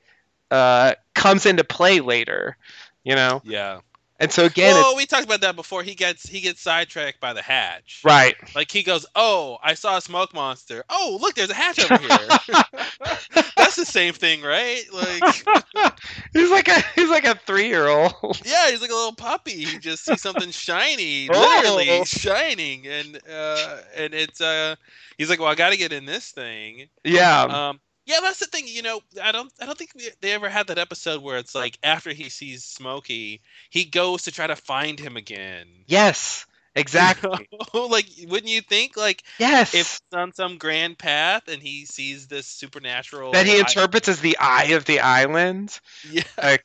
uh comes into play later you know Yeah. And so again well, we talked about that before. He gets he gets sidetracked by the hatch. right Like he goes, "Oh, I saw a smoke monster. Oh, look, there's a hatch over here." That's the same thing, right? Like, he's like a he's like a three year old. yeah, he's like a little puppy. He just sees something shiny, Oh. literally shining, and uh, and it's uh, he's like, "Well, I got to get in this thing." Yeah. Um, yeah, that's the thing. You know, I don't, I don't think they ever had that episode where it's like after he sees Smokey, he goes to try to find him again. yes. Exactly. like, wouldn't you think, like, Yes. if it's on some grand path and he sees this supernatural that he eye- interprets as the eye of the island. yeah,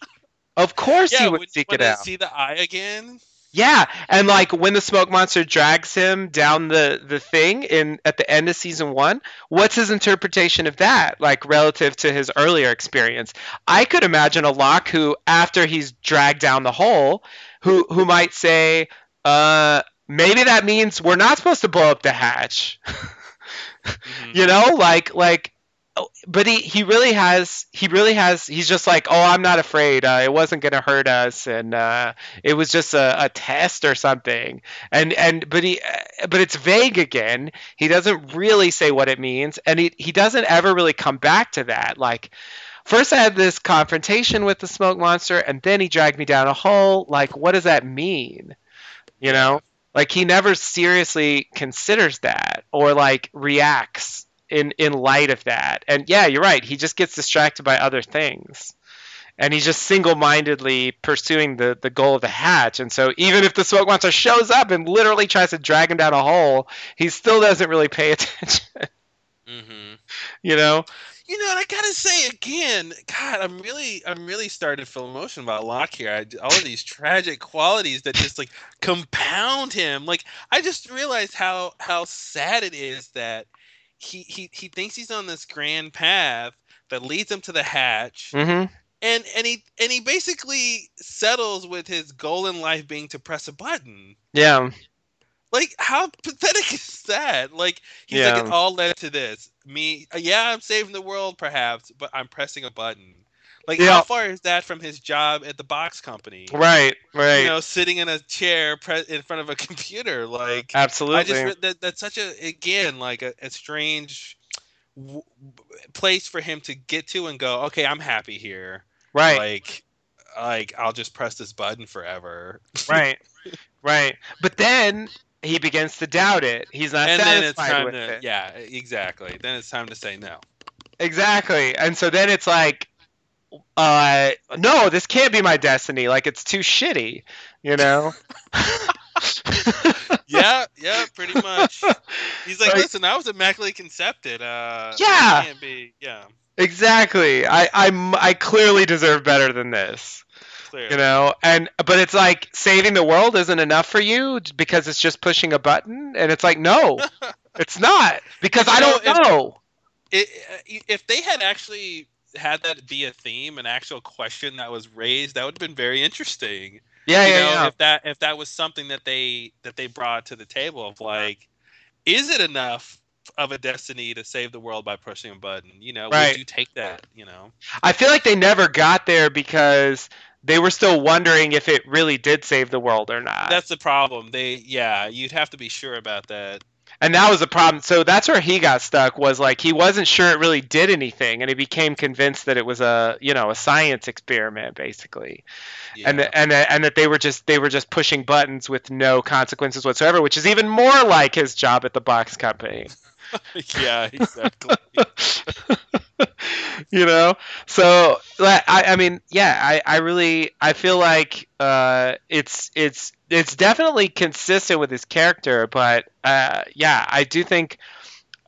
Of course yeah, he would seek you it out. See the eye again? Yeah, and like when the smoke monster drags him down the the thing in at the end of season 1, what's his interpretation of that like relative to his earlier experience? I could imagine a Locke who after he's dragged down the hole who who might say uh maybe that means we're not supposed to blow up the hatch. Mhm. you know like like but he he really has he really has he's just like oh i'm not afraid. Uh, it wasn't gonna hurt us and uh it was just a, a test or something. And and but he uh, but it's vague again. He doesn't really say what it means and he he doesn't ever really come back to that. Like first i had this confrontation with the smoke monster and then he dragged me down a hole. Like what does that mean? You know? Like he never seriously considers that or like reacts in in light of that and yeah you're right he just gets distracted by other things and he's just single-mindedly pursuing the the goal of the hatch and so even if the smoke monster shows up and literally tries to drag him down a hole he still doesn't really pay attention Mhm. you know You know, and I gotta say again, God, I'm really, I'm really starting to feel emotional about Locke here. I, all of these tragic qualities that just like compound him. Like, I just realized how how sad it is that he he he thinks he's on this grand path that leads him to the hatch, mm-hmm and and he and he basically settles with his goal in life being to press a button. yeah Like, how pathetic is that? Like, he's Yeah. like, it all led to this. Me, yeah, I'm saving the world, perhaps, but I'm pressing a button. Like, Yeah. how far is that from his job at the box company? right right You know, sitting in a chair pre- in front of a computer. Like, absolutely I just that, that's such a again like a, a strange w- place for him to get to and go. Okay, I'm happy here. right Like, like I'll just press this button forever. right right but then he begins to doubt it he's not and satisfied time with to it yeah, exactly. Then it's time to say no. Exactly. And so then it's like uh no, this can't be my destiny. Like it's too shitty, you know? yeah, yeah, pretty much. He's like, listen, I was immaculately concepted. Uh, Yeah. Can't be. Yeah, exactly. I I'm I clearly deserve better than this. clearly. You know? And but it's like saving the world isn't enough for you because it's just pushing a button and it's like no, it's not because I know, don't if- know. It, uh, if they had actually had that be a theme, an actual question that was raised, that would have been very interesting. Yeah, you yeah, know, yeah. if that if that was something that they that they brought to the table of like, is it enough of a destiny to save the world by pushing a button. You know, Right. would you take that? You know, I feel like they never got there because they were still wondering if it really did save the world or not. that's the problem. They, yeah, you'd have to be sure about that. And that was the problem. So that's where he got stuck was like he wasn't sure it really did anything and he became convinced that it was a, you know, a science experiment basically. Yeah. And and and that they were just they were just pushing buttons with no consequences whatsoever, which is even more like his job at the box company. yeah, exactly. you know? So I, I mean yeah I, I really i feel like uh it's it's it's definitely consistent with his character but uh yeah i do think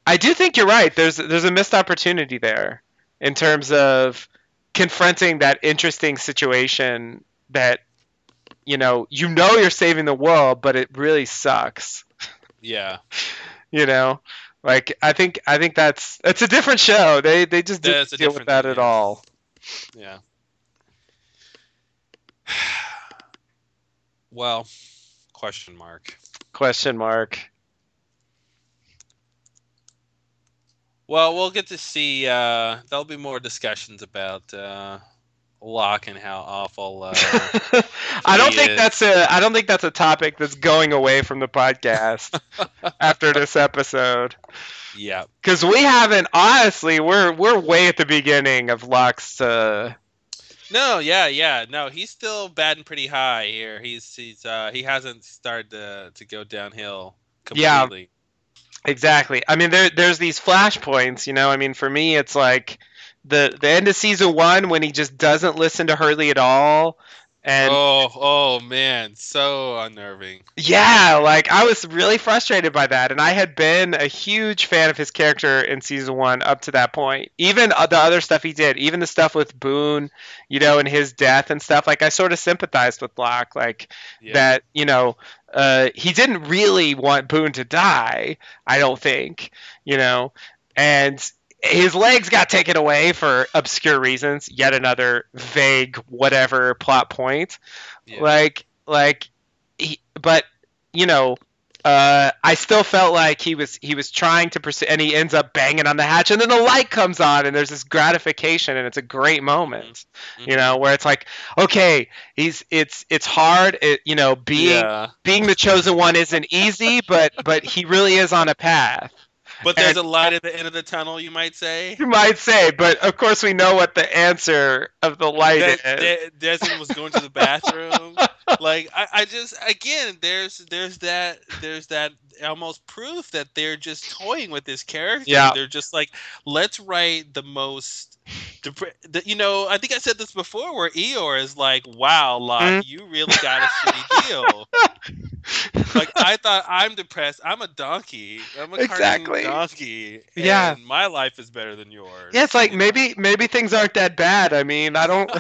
i do think you're right. There's there's a missed opportunity there in terms of confronting that interesting situation that you know you know you're saving the world but it really sucks. Yeah, you know like i think i think that's it's a different show they they just didn't deal with that thing, at yeah. all yeah. well, question mark. question mark Well, we'll get to see. Uh, there'll be more discussions about uh, Locke and how awful. Uh, i don't think is. that's a i don't think that's a topic that's going away from the podcast after this episode yeah, because we haven't honestly we're we're way at the beginning of Locke's uh no, yeah, yeah, no. He's still batting pretty high here. He's he's uh, he hasn't started to to go downhill completely. Yeah. Exactly. I mean, there there's these flashpoints. You know, I mean, for me, it's like the the end of season one when he just doesn't listen to Hurley at all, and oh, oh man, so unnerving. yeah, like I was really frustrated by that, and I had been a huge fan of his character in season one up to that point. Even uh, the other stuff he did, even the stuff with Boone, you know, and his death and stuff. Like I sort of sympathized with Locke, like Yeah. that you know uh, he didn't really want Boone to die. I don't think you know, and his legs got taken away for obscure reasons. Yet another vague whatever plot point. Yeah. Like like, he, but you know. Uh, I still felt like he was he was trying to pursue, and he ends up banging on the hatch, and then the light comes on, and there's this gratification, and it's a great moment Mhm. you know where it's like okay he's it's it's hard it, you know being yeah. being the chosen one isn't easy but but he really is on a path But there's and- a light at the end of the tunnel, you might say. you might say but of course we know what the answer of the light De- is De- Desmond was going to the bathroom. like I, I just again, there's there's that there's that almost proof that they're just toying with this character. Yeah. They're just like, let's write the most. The, you know, I think I said this before, where Eeyore is like, "Wow, Locke, Mhm. you really got a shitty deal." Like I thought I'm depressed. I'm a donkey. I'm a Exactly. cartoon donkey. Yeah. and my life is better than yours. yeah it's like you know? maybe maybe things aren't that bad i mean i don't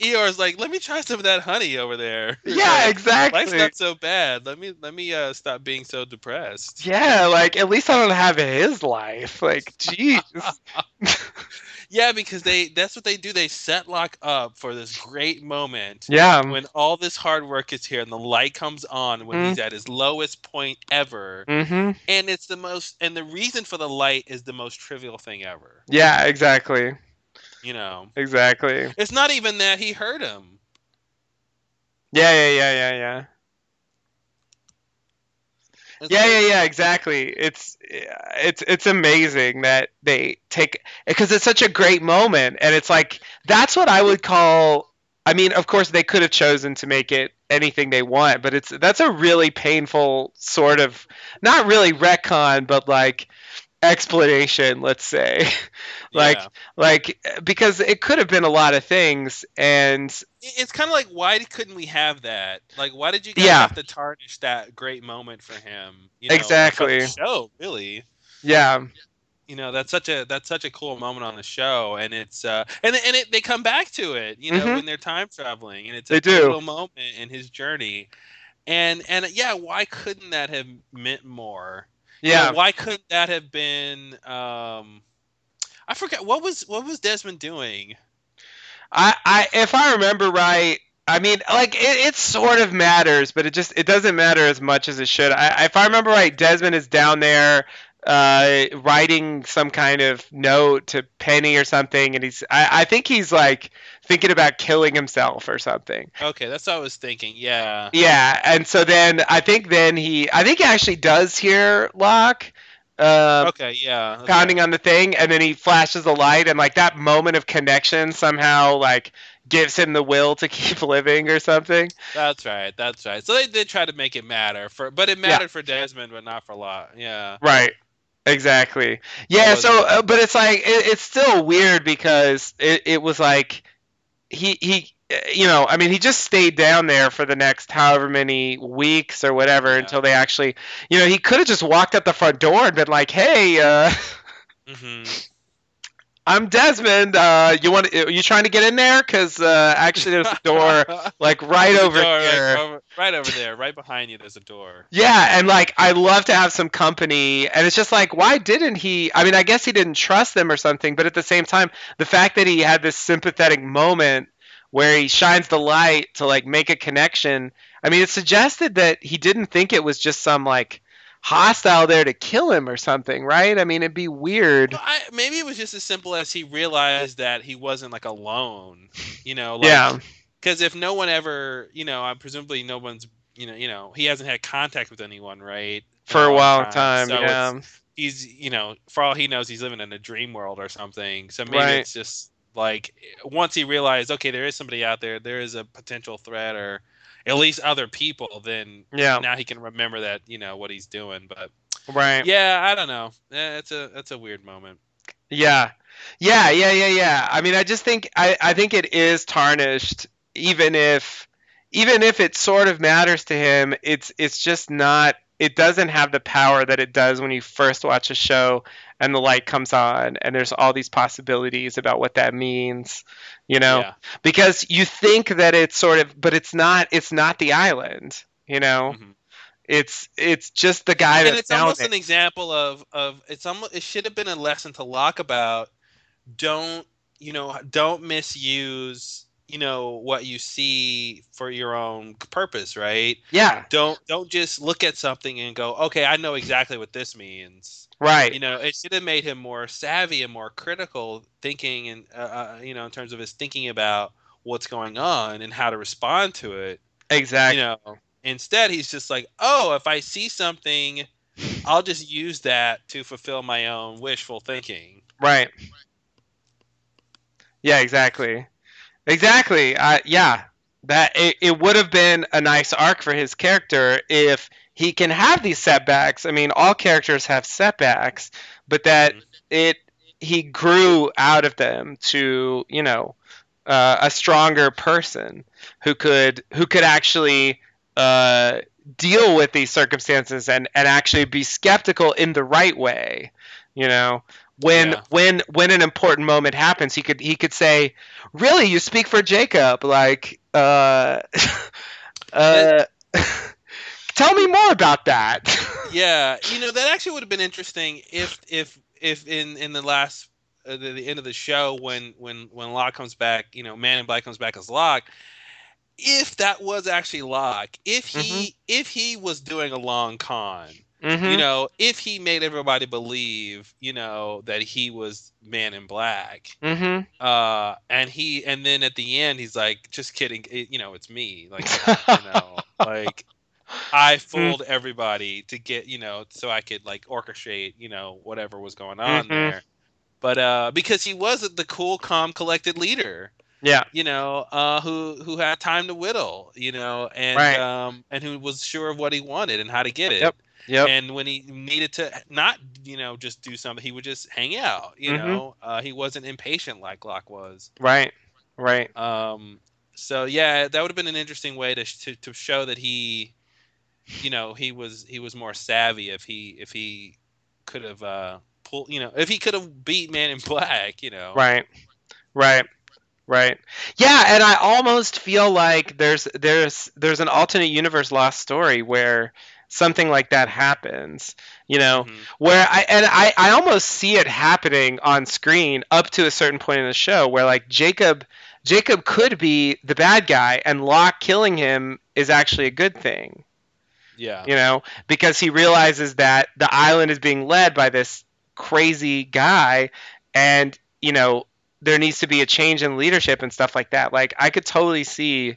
Eeyore's like, let me try some of that honey over there. yeah Like, exactly Life's not so bad. Let me let me uh, stop being so depressed. yeah like at least i don't have his life like jeez Yeah, because they that's what they do. They set Locke up for this great moment yeah when all this hard work is here and the light comes on when Mm. he's at his lowest point ever. mm-hmm And it's the most and the reason for the light is the most trivial thing ever. yeah exactly You know. exactly It's not even that he hurt him. yeah yeah yeah yeah yeah Yeah yeah yeah exactly. It's it's it's amazing that they take because it's such a great moment and it's like that's what i would call i mean of course they could have chosen to make it anything they want but it's that's a really painful sort of not really retcon but like explanation let's say like yeah. like because it could have been a lot of things and it's kind of like why couldn't we have that like why did you guys Yeah. have to tarnish that great moment for him you know, Exactly. show really yeah you know that's such a that's such a cool moment on the show and it's uh and and it, they come back to it you know Mhm. when they're time traveling and it's a pivotal moment in his journey and and yeah why couldn't that have meant more You know, yeah why couldn't that have been um I forget what was what was Desmond doing I, I if I remember right, I mean, like it, it sort of matters, but it just it doesn't matter as much as it should. I, if I remember right, Desmond is down there uh, writing some kind of note to Penny or something, and he's I, I think he's like thinking about killing himself or something. Okay, that's what I was thinking. Yeah. Yeah, and so then I think then he I think he actually does hear Locke. Um, Okay, yeah. okay. pounding on the thing and then he flashes the light and like that moment of connection somehow like gives him the will to keep living or something That's right. That's right. So they did try to make it matter for, but it Yeah. mattered for Desmond, but not for Locke. Yeah. right exactly yeah so uh, but it's like it, it's still weird because it, it was like he he you know i mean he just stayed down there for the next however many weeks or whatever Yeah. until they actually you know he could have just walked out the front door and been like hey uh hmm i'm desmond uh you want Are you trying to get in there because uh actually there's a door like right over door, here over- right over there, right behind you. There's a door. Yeah, and like I love to have some company, and it's just like, why didn't he? I mean, I guess he didn't trust them or something, but at the same time, the fact that he had this sympathetic moment where he shines the light to like make a connection. I mean, it suggested that he didn't think it was just some like hostile there to kill him or something, right? I mean, it'd be weird. Well, I, maybe it was just as simple as he realized that he wasn't like alone. You know. Like, Yeah, Because if no one ever, you know, presumably no one's, you know, you know, he hasn't had contact with anyone, right? for a long long time. So yeah, he's you know for all he knows he's living in a dream world or something so maybe Right. it's just like once he realized okay there is somebody out there there is a potential threat or at least other people then yeah, now he can remember that you know what he's doing but right. yeah i don't know Eh, it's a that's a weird moment Yeah. Yeah, yeah, yeah, yeah. I mean, I just think I, I think it is tarnished even if even if it sort of matters to him, it's it's just not it doesn't have the power that it does when you first watch a show and the light comes on and there's all these possibilities about what that means, you know? yeah Because you think that it's sort of but it's not it's not the island, you know? Mhm. It's it's just the guy and it's almost there. an example of of it's almost it should have been a lesson to Locke about don't you know don't misuse you know what you see for your own purpose right Yeah, don't don't just look at something and go okay i know exactly what this means right. you know it should have made him more savvy and more critical thinking and uh, uh, you know in terms of his thinking about what's going on and how to respond to it exactly. you know instead he's just like oh if i see something i'll just use that to fulfill my own wishful thinking Right. Yeah, exactly. Exactly. Uh, yeah. That it, it would have been a nice arc for his character if he can have these setbacks. I mean, all characters have setbacks, but that Mhm. it he grew out of them to, you know, uh, a stronger person who could who could actually uh, deal with these circumstances and, and actually be skeptical in the right way. You know, when Yeah. when when an important moment happens, he could he could say, "Really, you speak for Jacob?" Like, uh, uh, tell me more about that. yeah you know that actually would have been interesting if if if in in the last uh, the, the end of the show when when when Locke comes back you know man in black comes back as Locke if that was actually Locke if he if he was doing a long con Mhm. you know if he made everybody believe you know that he was man in black Mhm. uh and he and then at the end he's like just kidding it, you know it's me like you know like i fooled everybody to get you know so i could like orchestrate you know whatever was going on Mhm. there but uh because he was the cool calm collected leader Yeah. you know uh who who had time to whittle you know and Right. um and who was sure of what he wanted and how to get it Yep. Yep. and when he needed to not you know just do something he would just hang out you Mhm. know uh, he wasn't impatient like Locke was Right. Right. um, so yeah that would have been an interesting way to, to to show that he you know he was he was more savvy if he if he could have uh pulled you know if he could have beat man in black you know Right. Right. Right. Yeah, and I almost feel like there's there's there's an alternate universe lost story where something like that happens. You know, Mhm. where I and I, I almost see it happening on screen up to a certain point in the show where like Jacob Jacob could be the bad guy, and Locke killing him is actually a good thing. Yeah. You know, because he realizes that the island is being led by this crazy guy, and you know there needs to be a change in leadership and stuff like that. Like I could totally see,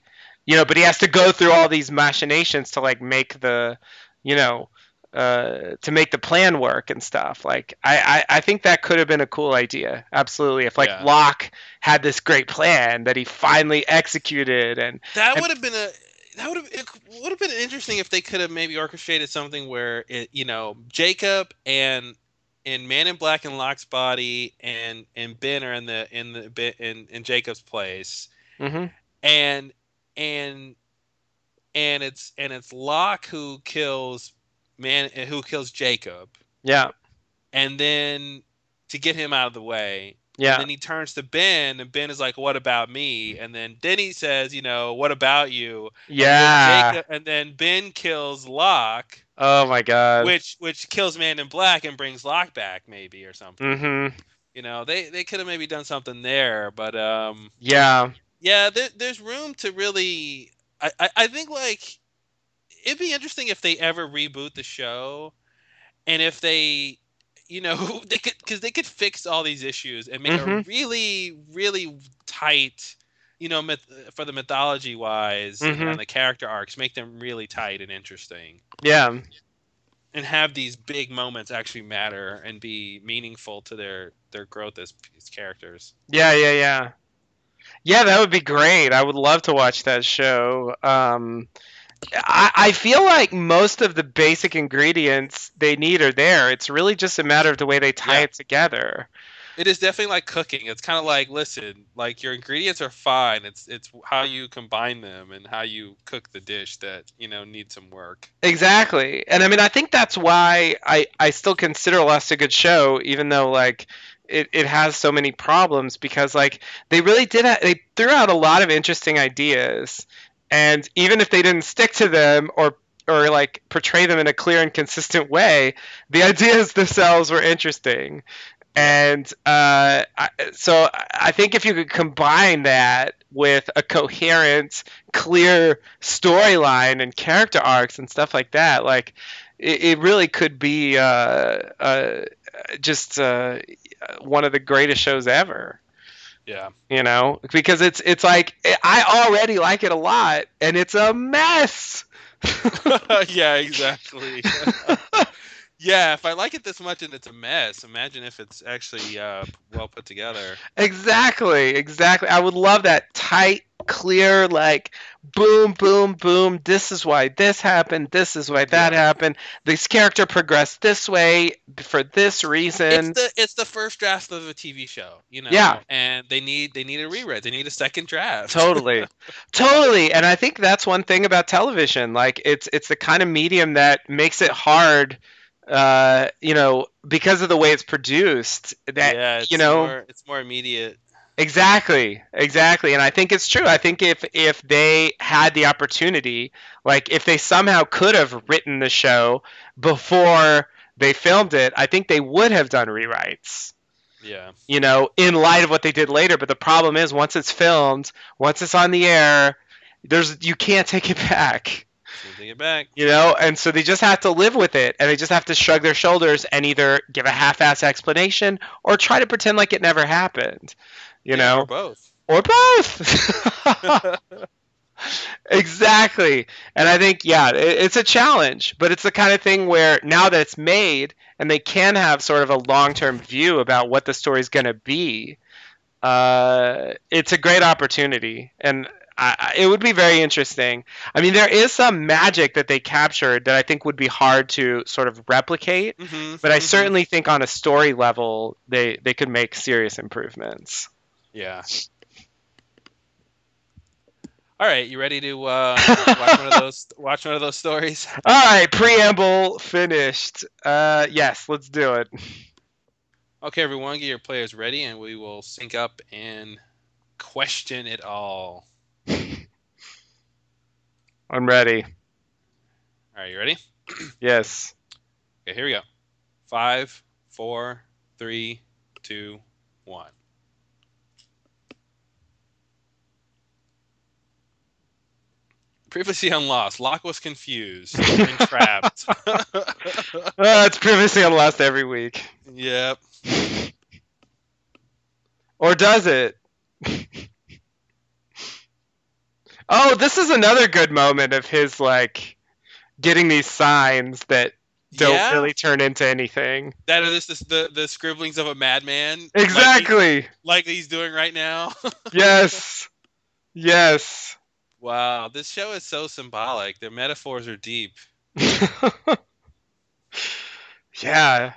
you know, but he has to go through all these machinations to like make the, you know, uh, to make the plan work and stuff. Like I, I, I think that could have been a cool idea. Absolutely. If like Yeah. Locke had this great plan that he finally executed and That And- would have been a that would have it would have been interesting if they could have maybe orchestrated something where it you know Jacob and and Man in Black and Locke's body and and Ben are in the in the in in Jacob's place Mhm. and and and it's and it's Locke who kills man who kills Jacob yeah, and then to get him out of the way yeah, and then he turns to Ben, and Ben is like, "What about me?" And then Denny says, "You know, what about you?" yeah. And then, Jacob, and then Ben kills Locke, Oh my god. which which kills Man in Black and brings Locke back, maybe or something. Mm-hmm. You know, they they could have maybe done something there, but um, Yeah. Yeah, there, there's room to really. I, I I think like it'd be interesting if they ever reboot the show, and if they. You know, they could because they could fix all these issues and make a Mhm. really, really tight, you know, myth, for the mythology wise Mhm. and the character arcs, make them really tight and interesting, Yeah. and have these big moments actually matter and be meaningful to their their growth as, as characters. Yeah, yeah, yeah. Yeah, that would be great. I would love to watch that show. Um, I, I feel like most of the basic ingredients they need are there. It's really just a matter of the way they tie Yeah. it together. It is definitely like cooking. It's kind of like listen, like your ingredients are fine. It's it's how you combine them and how you cook the dish that you know needs some work. Exactly. And I mean, I think that's why I, I still consider Lost a good show, even though, like, it, it has so many problems because, like, they really did, ha- they threw out a lot of interesting ideas. And even if they didn't stick to them or, or like, portray them in a clear and consistent way, the ideas themselves were interesting. And uh, I, so I think if you could combine that with a coherent, clear storyline and character arcs and stuff like that, like it, it really could be uh, uh, just uh, Uh, one of the greatest shows ever. Yeah. You know, because it's it's like I already like it a lot, and it's a mess. yeah, exactly. yeah, if I like it this much and it's a mess, imagine if it's actually uh, well put together. Exactly, exactly. I would love that tight, clear, like boom, boom, boom. This is why this happened. This is why that Yeah. happened. This character progressed this way for this reason. It's the it's the first draft of a TV show, you know. Yeah. And they need they need a rewrite. They need a second draft. totally totally and i think that's one thing about television like it's it's the kind of medium that makes it hard uh you know because of the way it's produced that yeah, it's you know more, it's more immediate. exactly exactly and i think it's true i think if if they had the opportunity like if they somehow could have written the show before they filmed it i think they would have done rewrites Yeah. you know, in light of what they did later. But the problem is, once it's filmed, once it's on the air, there's you can't take it back, It back. you know. And so they just have to live with it, and they just have to shrug their shoulders and either give a half-ass explanation or try to pretend like it never happened, you Yeah, know, or both. or both. exactly. And I think, yeah, it, it's a challenge, but it's the kind of thing where now that it's made and they can have sort of a long term view about what the story's going to be, uh, it's a great opportunity. And I, it would be very interesting. I mean, there is some magic that they captured that I think would be hard to sort of replicate. hmm But I certainly think on a story level, they, they could make serious improvements. Yeah. All right, you ready to uh, watch one of those? Watch one of those stories. All right, preamble finished. Uh, yes, let's do it. Okay, everyone, get your players ready, and we will sync up and question it all. I'm ready. All right, you ready? yes. Okay, here we go. Five, four, three, two, one. Privacy on Lost, Locke was confused and trapped. uh, it's privacy on every week. Yep. or does it? oh, this is another good moment of his like getting these signs that don't yeah. really turn into anything. That is this, the the scribblings of a madman. like he- Exactly. Like, he's doing right now. yes. Yes. wow, this show is so symbolic. Their metaphors are deep. yeah.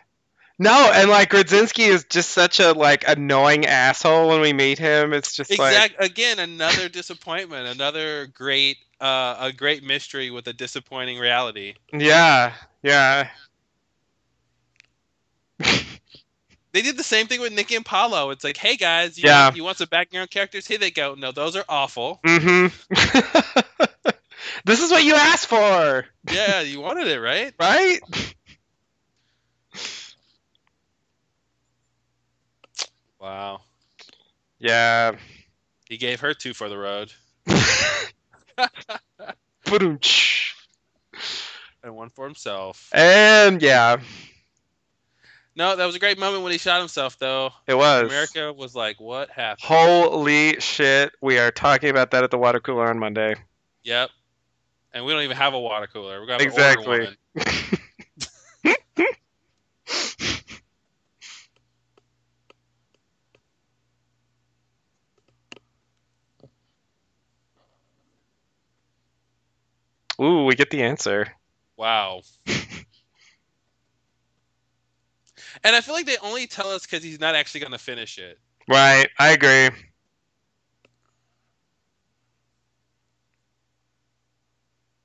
No, and like Radzinsky is just such a like annoying asshole when we meet him. It's just like Again, another disappointment. Another great, uh, a great mystery with a disappointing reality. yeah, yeah. They did the same thing with Nikki and Paolo. It's like, hey guys, you, Yeah. want, you want some background characters? Here they go. No, those are awful. Mm-hmm. this is what you asked for, Yeah, you wanted it, right? right? Wow. Yeah. He gave her two for the road and one for himself. and yeah, No, that was a great moment when he shot himself, though. it was. America was like, what happened? Holy shit! We are talking about that at the water cooler on Monday. Yep. And we don't even have a water cooler. We're gonna Exactly. Ooh, we get the answer. Wow. and I feel like they only tell us because he's not actually gonna finish it. Right, I agree.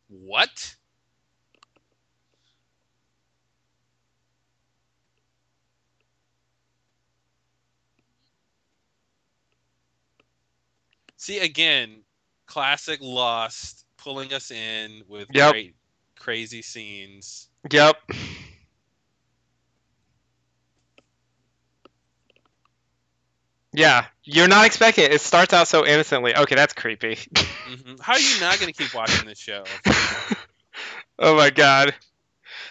What? See again, classic Lost pulling us in with Yep. great crazy scenes. Yep. Yeah, you're not expecting it. It starts out so innocently. Okay, that's creepy. hmm How are you not going to keep watching this show? oh my god.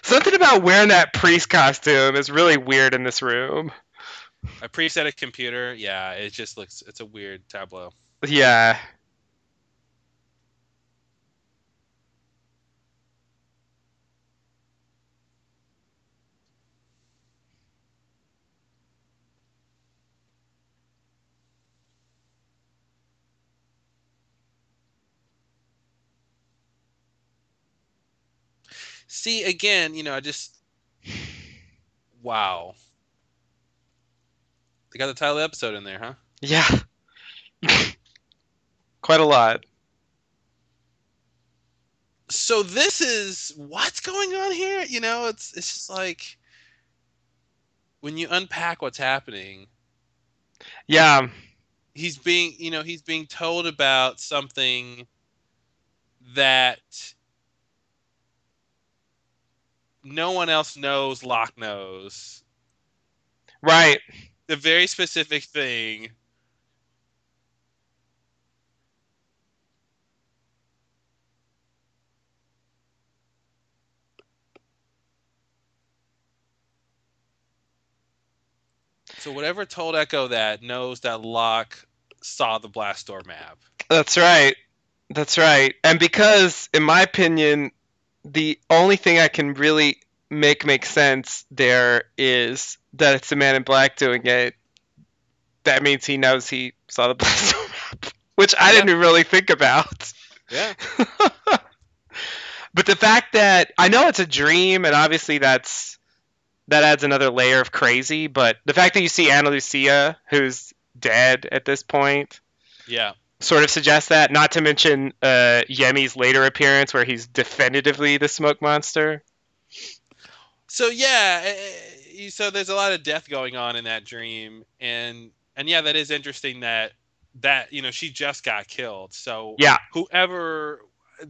Something about wearing that priest costume is really weird in this room. A preset a computer, yeah, it just looks it's a weird tableau. Yeah. See again, you know, I just wow. They got the title of the episode in there, huh? Yeah. Quite a lot. So this is what's going on here? You know, it's it's just like when you unpack what's happening, Yeah. he's being, you know, he's being told about something that no one else knows Locke knows. Right. The very specific thing So whatever told Eko that knows that Locke saw the blast door map. That's right. That's right. And because, in my opinion, the only thing I can really make make sense there is that it's the man in black doing it. That means he knows he saw the blast map, which I Yeah. didn't really think about. Yeah. but the fact that I know it's a dream, and obviously that's that adds another layer of crazy. But the fact that you see Ana Lucia, who's dead at this point, Yeah. Sort of suggests that. Not to mention uh, Yemi's later appearance, where he's definitively the smoke monster. So yeah, eh, eh, so there's a lot of death going on in that dream, and and yeah, that is interesting that that you know she just got killed. So Yeah. whoever,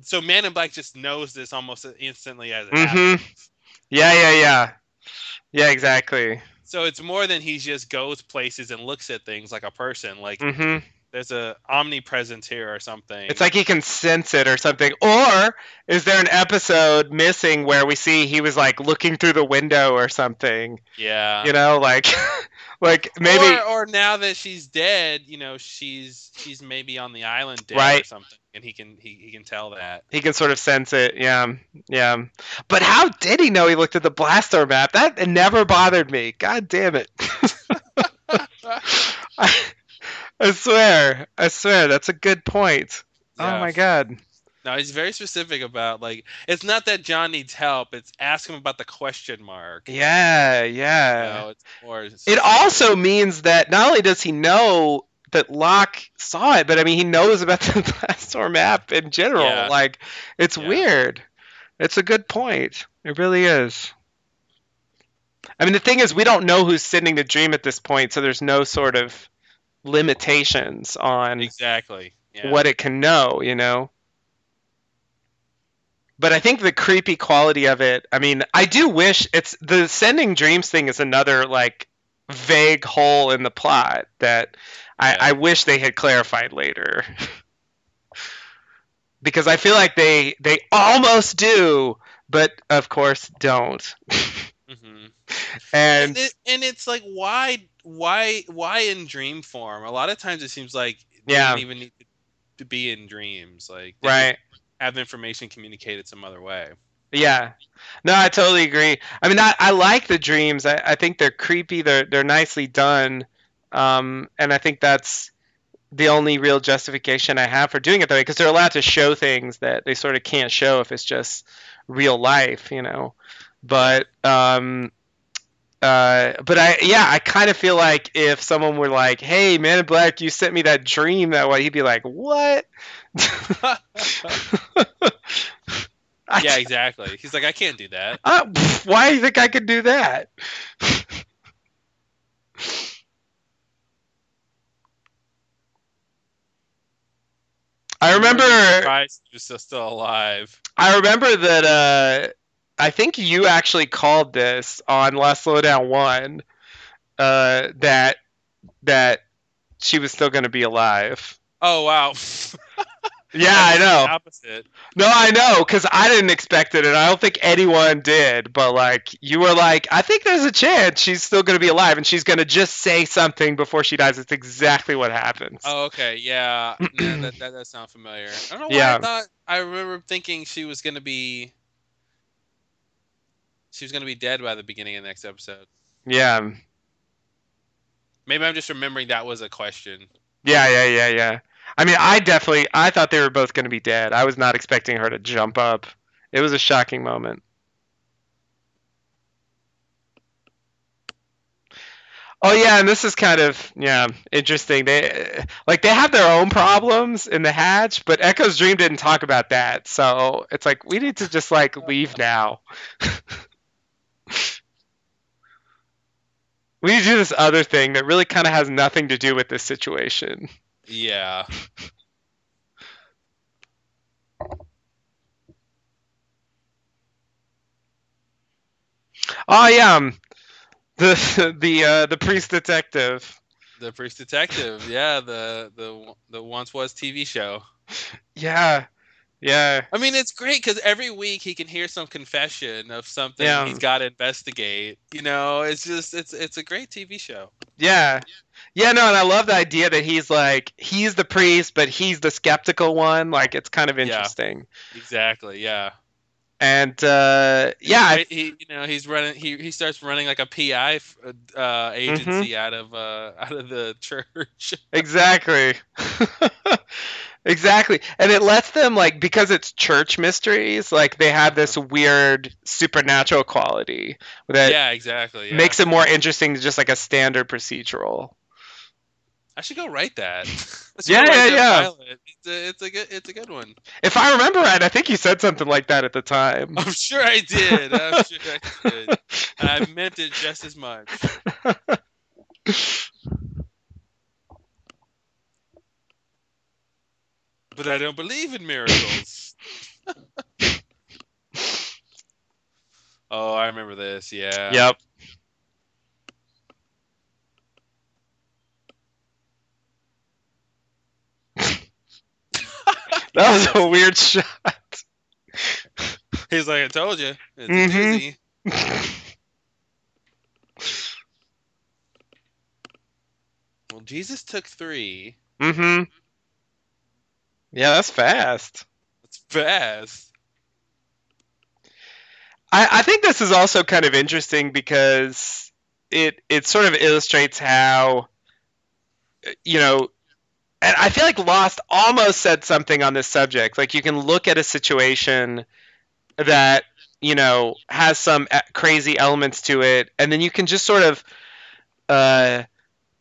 so Man in Black just knows this almost instantly as it Mhm. happens. Yeah, yeah, yeah, yeah, exactly. So it's more than he just goes places and looks at things like a person. Like hmm there's a omnipresence here or something. It's like he can sense it or something. Or is there an episode missing where we see he was like looking through the window or something? yeah. You know, like like maybe or, or now that she's dead, you know, she's she's maybe on the island dead or something, and he can he, he can tell that. he can sort of sense it. Yeah. Yeah. But how did he know he looked at the blast door map? That it never bothered me. God damn it. I, I swear. I swear that's a good point. Oh my god. No, he's very specific about like it's not that John needs help; it's ask him about the question mark. Yeah, You yeah. know, it's more. It also means that not only does he know that Locke saw it, but I mean he knows about the blast door map in general. Yeah. Like it's Yeah. weird. It's a good point. It really is. I mean the thing is we don't know who's sending the dream at this point, so there's no sort of limitations on exactly. Yeah. what it can know, you know. But I think the creepy quality of it, I mean, I do wish it's the sending dreams thing is another like vague hole in the plot that I, Yeah. I wish they had clarified later. because I feel like they they almost do, but of course don't. Mhm. And and it, and it's like why why why in dream form? A lot of times it seems like they Yeah. don't even need to be in dreams. Like they right. have information communicated some other way. Yeah. No, I totally agree. I mean, I, I like the dreams. I, I think they're creepy. They're they're nicely done, um, and I think that's the only real justification I have for doing it that way because they're allowed to show things that they sort of can't show if it's just real life, you know. But um, uh, but I yeah, I kind of feel like if someone were like, "Hey, Man in Black, you sent me that dream that way," he'd be like, "What?" Yeah, exactly. He's like, I can't do that. Uh, why do you think I could do that? I remember. Surprised he was still, still alive. I remember that. Uh, I think you actually called this on Last Slowdown One. Uh, that that she was still going to be alive. Oh wow. Yeah, I know. Opposite. No, I know, because I didn't expect it, and I don't think anyone did. But like, you were like, I think there's a chance she's still gonna be alive, and she's gonna just say something before she dies. It's exactly what happens. Oh, okay. Yeah. no, that, that does sound familiar. I don't know why Yeah. I thought I remember thinking she was gonna be she was gonna be dead by the beginning of the next episode. Yeah, Maybe I'm just remembering that was a question. yeah, yeah, yeah, yeah. I mean, I definitely, I thought they were both gonna be dead. I was not expecting her to jump up. It was a shocking moment. Oh yeah, and this is kind of yeah interesting. They like they have their own problems in the hatch, but Eko's Dream didn't talk about that. So it's like we need to just like leave now. we need to do this other thing that really kind of has nothing to do with this situation. Yeah. Oh yeah, um, the the uh, the priest detective. The priest detective. Yeah, the the the once was TV show. Yeah, yeah, I mean, it's great because every week he can hear some confession of something Yeah. he's got to investigate. You know, it's just it's it's a great TV show. yeah, yeah. No, and I love the idea that he's like he's the priest, but he's the skeptical one. Like it's kind of Yeah. interesting. Exactly. Yeah. And uh, yeah, He, he- you know, he's running. He he starts running like a PI uh, agency Mm-hmm. out of uh, out of the church. exactly. exactly. And it lets them like because it's church mysteries, like they have this weird supernatural quality that yeah, exactly. Yeah. makes it more interesting than just like a standard procedural. I should go write that. Yeah, yeah, yeah. It's a, it's a good it's a good one. If I remember right, I think you said something like that at the time. I'm sure I did. I'm sure I did. I meant it just as much. But I don't believe in miracles. oh, I remember this. Yeah. Yep. That was a weird shot. He's like, I told you, it's Mhm. a. Well, Jesus took three. mm-hmm. Yeah, that's fast. It's fast. I, I think this is also kind of interesting because it it sort of illustrates how you know and I feel like Lost almost said something on this subject. Like you can look at a situation that you know has some crazy elements to it, and then you can just sort of uh,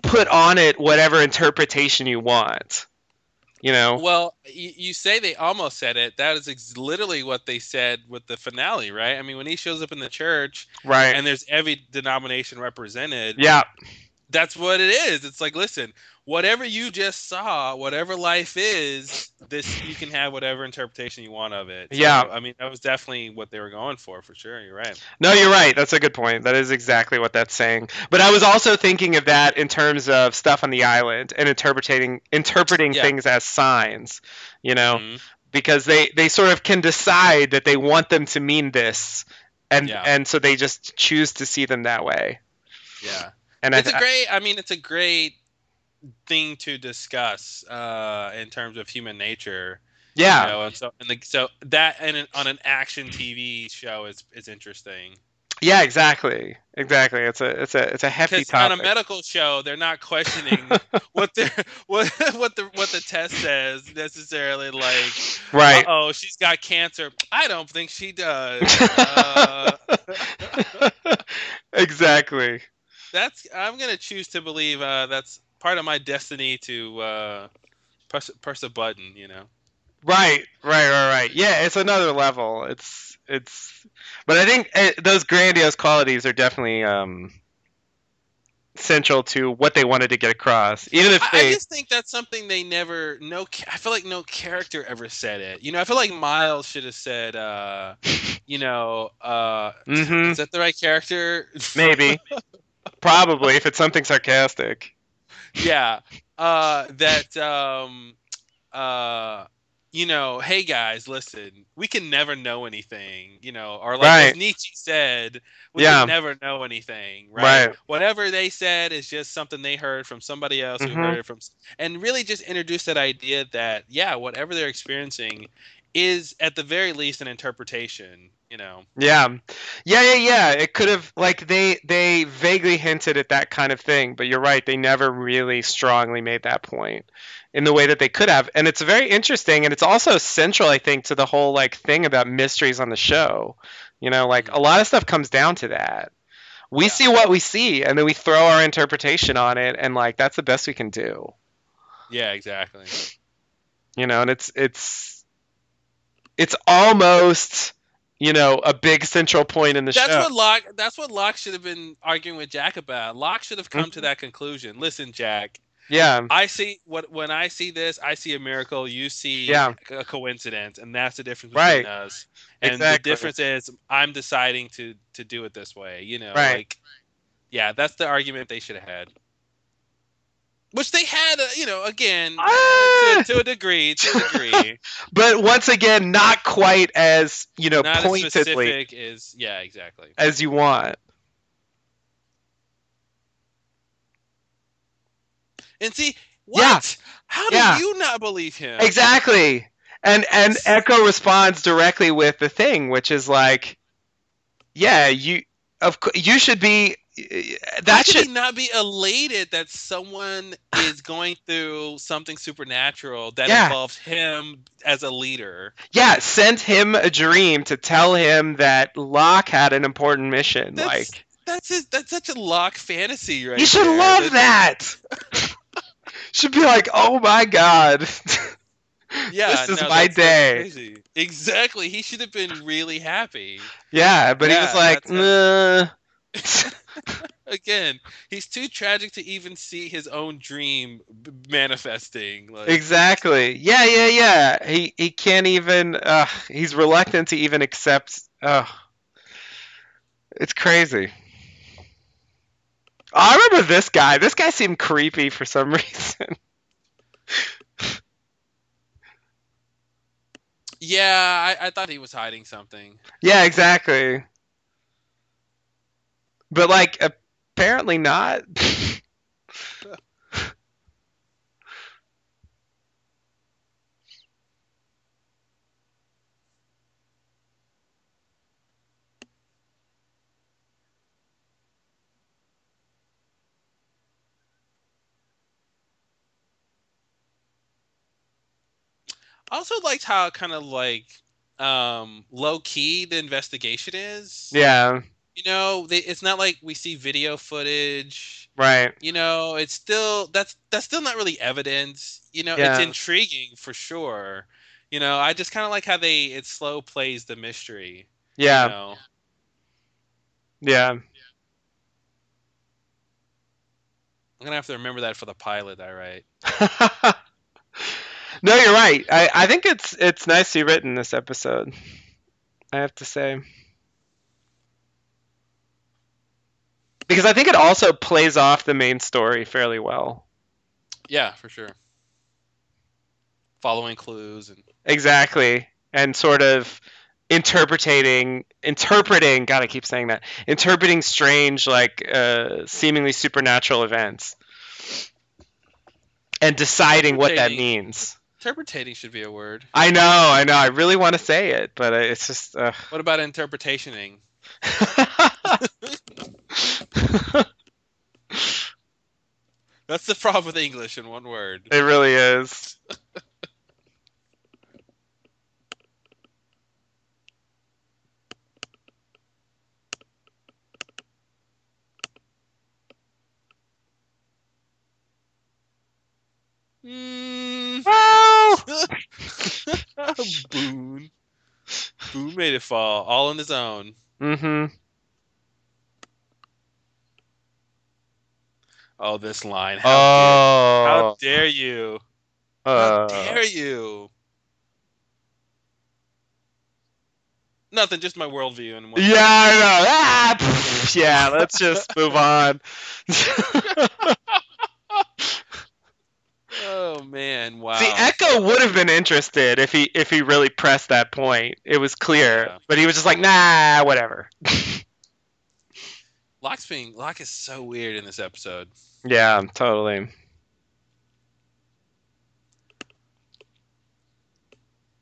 put on it whatever interpretation you want. You know, Well, you, you say they almost said it. That is ex- literally what they said with the finale, right? I mean, when he shows up in the church right? and there's every denomination represented, yeah, that's what it is. It's like, listen, whatever you just saw, whatever life is, this you can have whatever interpretation you want of it. So, Yeah. I mean, that was definitely what they were going for, for sure. You're right. No, you're right. That's a good point. That is exactly what that's saying. But I was also thinking of that in terms of stuff on the island and interpreting interpreting Yeah. things as signs, you know, Mhm. because they they sort of can decide that they want them to mean this and Yeah. and so they just choose to see them that way. Yeah. And it's I, a great i mean it's a great thing to discuss uh in terms of human nature yeah. you know and so and the, so that and on an action tv show is is interesting Yeah, exactly. Exactly. It's a it's a it's a hefty topic. on a medical show they're not questioning what the what what the what the test says necessarily like right. oh she's got cancer i don't think she does uh, exactly. That's i'm gonna choose to believe uh that's part of my destiny to uh press press a button you know Right, right, right, right. Yeah, it's another level. It's it's, but I think uh, those grandiose qualities are definitely um, central to what they wanted to get across. Even if they, I just think that's something they never no I feel like no character ever said it. You know, I feel like Miles should have said uh you know, uh Mhm. is that the right character? maybe, probably, if it's something sarcastic. yeah. Uh that um uh you know, hey guys, listen, we can never know anything, you know, or like as Right. Nietzsche said, we Yeah. can never know anything, right? Right. Whatever they said is just something they heard from somebody else who Mhm. heard it from, and really just introduce that idea that yeah, whatever they're experiencing is at the very least an interpretation, you know. Yeah, yeah, yeah, yeah. It could have like they they vaguely hinted at that kind of thing, but you're right. They never really strongly made that point in the way that they could have, and it's very interesting, and it's also central, I think, to the whole like thing about mysteries on the show. You know, like a lot of stuff comes down to that. We Yeah. see what we see, and then we throw our interpretation on it, and like that's the best we can do. Yeah, exactly. You know, and it's it's it's almost you know a big central point in the That's show. That's what Locke. That's what Locke should have been arguing with Jack about. Locke should have come to Mhm. that conclusion. Listen, Jack. yeah. I see what when I see this, I see a miracle. You see Yeah. a coincidence, and that's the difference between Right. us. And Exactly. the difference is, I'm deciding to to do it this way. You know, Right. like, yeah, that's the argument they should have had. Which they had, uh, you know, again Ah! to, to a degree, to a degree, but once again, not quite as you know not as pointedly specific as, yeah, exactly. as you want. And see, what? Yeah. How do Yeah. you not believe him? Exactly. And and Eko responds directly with the thing, which is like, yeah, you of you should be. That should not be elated that someone is going through something supernatural that Yeah. involves him as a leader? yeah sent him a dream to tell him that Locke had an important mission. That's- like That's his, that's such a Locke fantasy, right? you should there. love that. should be like, oh my god. Yeah, this is no, my that's- that's day. Exactly. He should have been really happy. yeah, but he was like, that's nah. Again, he's too tragic to even see his own dream manifesting. Like, Exactly. Yeah, yeah, yeah. He he can't even. Uh, he's reluctant to even accept. Uh, it's crazy. Oh, I remember this guy. This guy seemed creepy for some reason. Yeah, I, I thought he was hiding something. Yeah, exactly. But like apparently not. I also liked how kind of like um low key the investigation is. yeah, You know, they, it's not like we see video footage. right. You know, it's still that's that's still not really evidence. You know, Yeah. it's intriguing for sure. You know, I just kind of like how they it slow plays the mystery. Yeah, You know? yeah. I'm gonna have to remember that for the pilot I write. no, you're right. I, I think it's it's nicely written this episode. I have to say. Because I think it also plays off the main story fairly well. Yeah, for sure. Following clues and Exactly. And sort of interpreting interpreting god I keep saying that. Interpreting strange like uh seemingly supernatural events. And deciding what that means. interpreting should be a word. I know, I know. I really want to say it, but it's just uh... What about interpretationing? That's the problem with English in one word. it really is. Mm. Boone. Boone made it fall, all on his own. mm-hmm. Oh, this line. How, dare, how Oh, dare you? How uh, dare you? Nothing, just my worldview. And what- yeah, I know. Ah, pff, yeah, let's just move on. Oh man! Wow. See, Eko would have been interested if he if he really pressed that point. It was clear, Yeah. but he was just like, nah, whatever. Locke's being Locke is so weird in this episode. yeah, totally.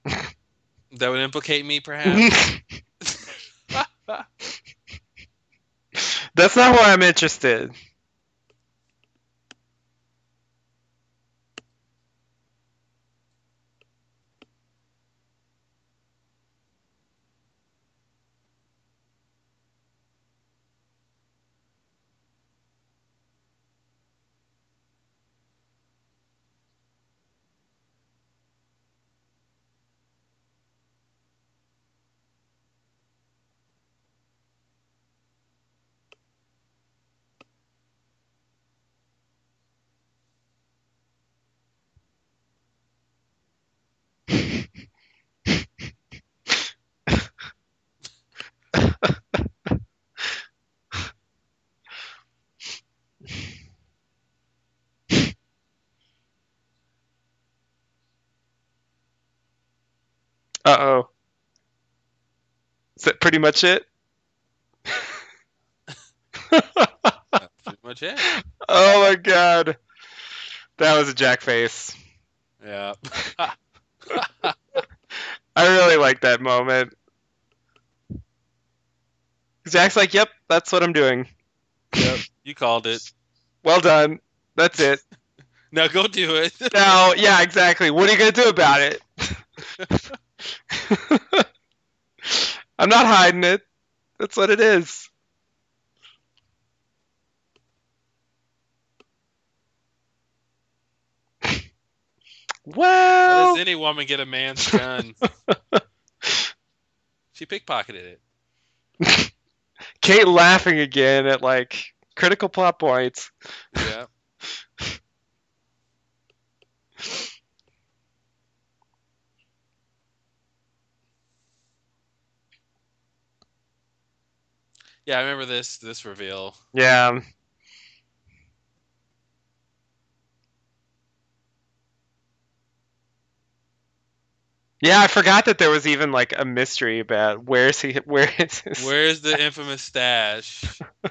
That would implicate me, perhaps. That's not why I'm interested. Uh oh. Is that pretty much it? Pretty much it. oh my god. That was a jack face. Yeah. I really like that moment. Jack's like, yep, that's what I'm doing. yep. You called it. Well done. That's it. Now go do it. Now, yeah, exactly. What are you going to do about it? I'm not hiding it. That's what it is. How does any woman get a man's gun? she pickpocketed it. Kate laughing again at like critical plot points. Yeah. Yeah, I remember this this reveal. Yeah. Yeah, I forgot that there was even like a mystery about where's he where is his Where's the infamous stash?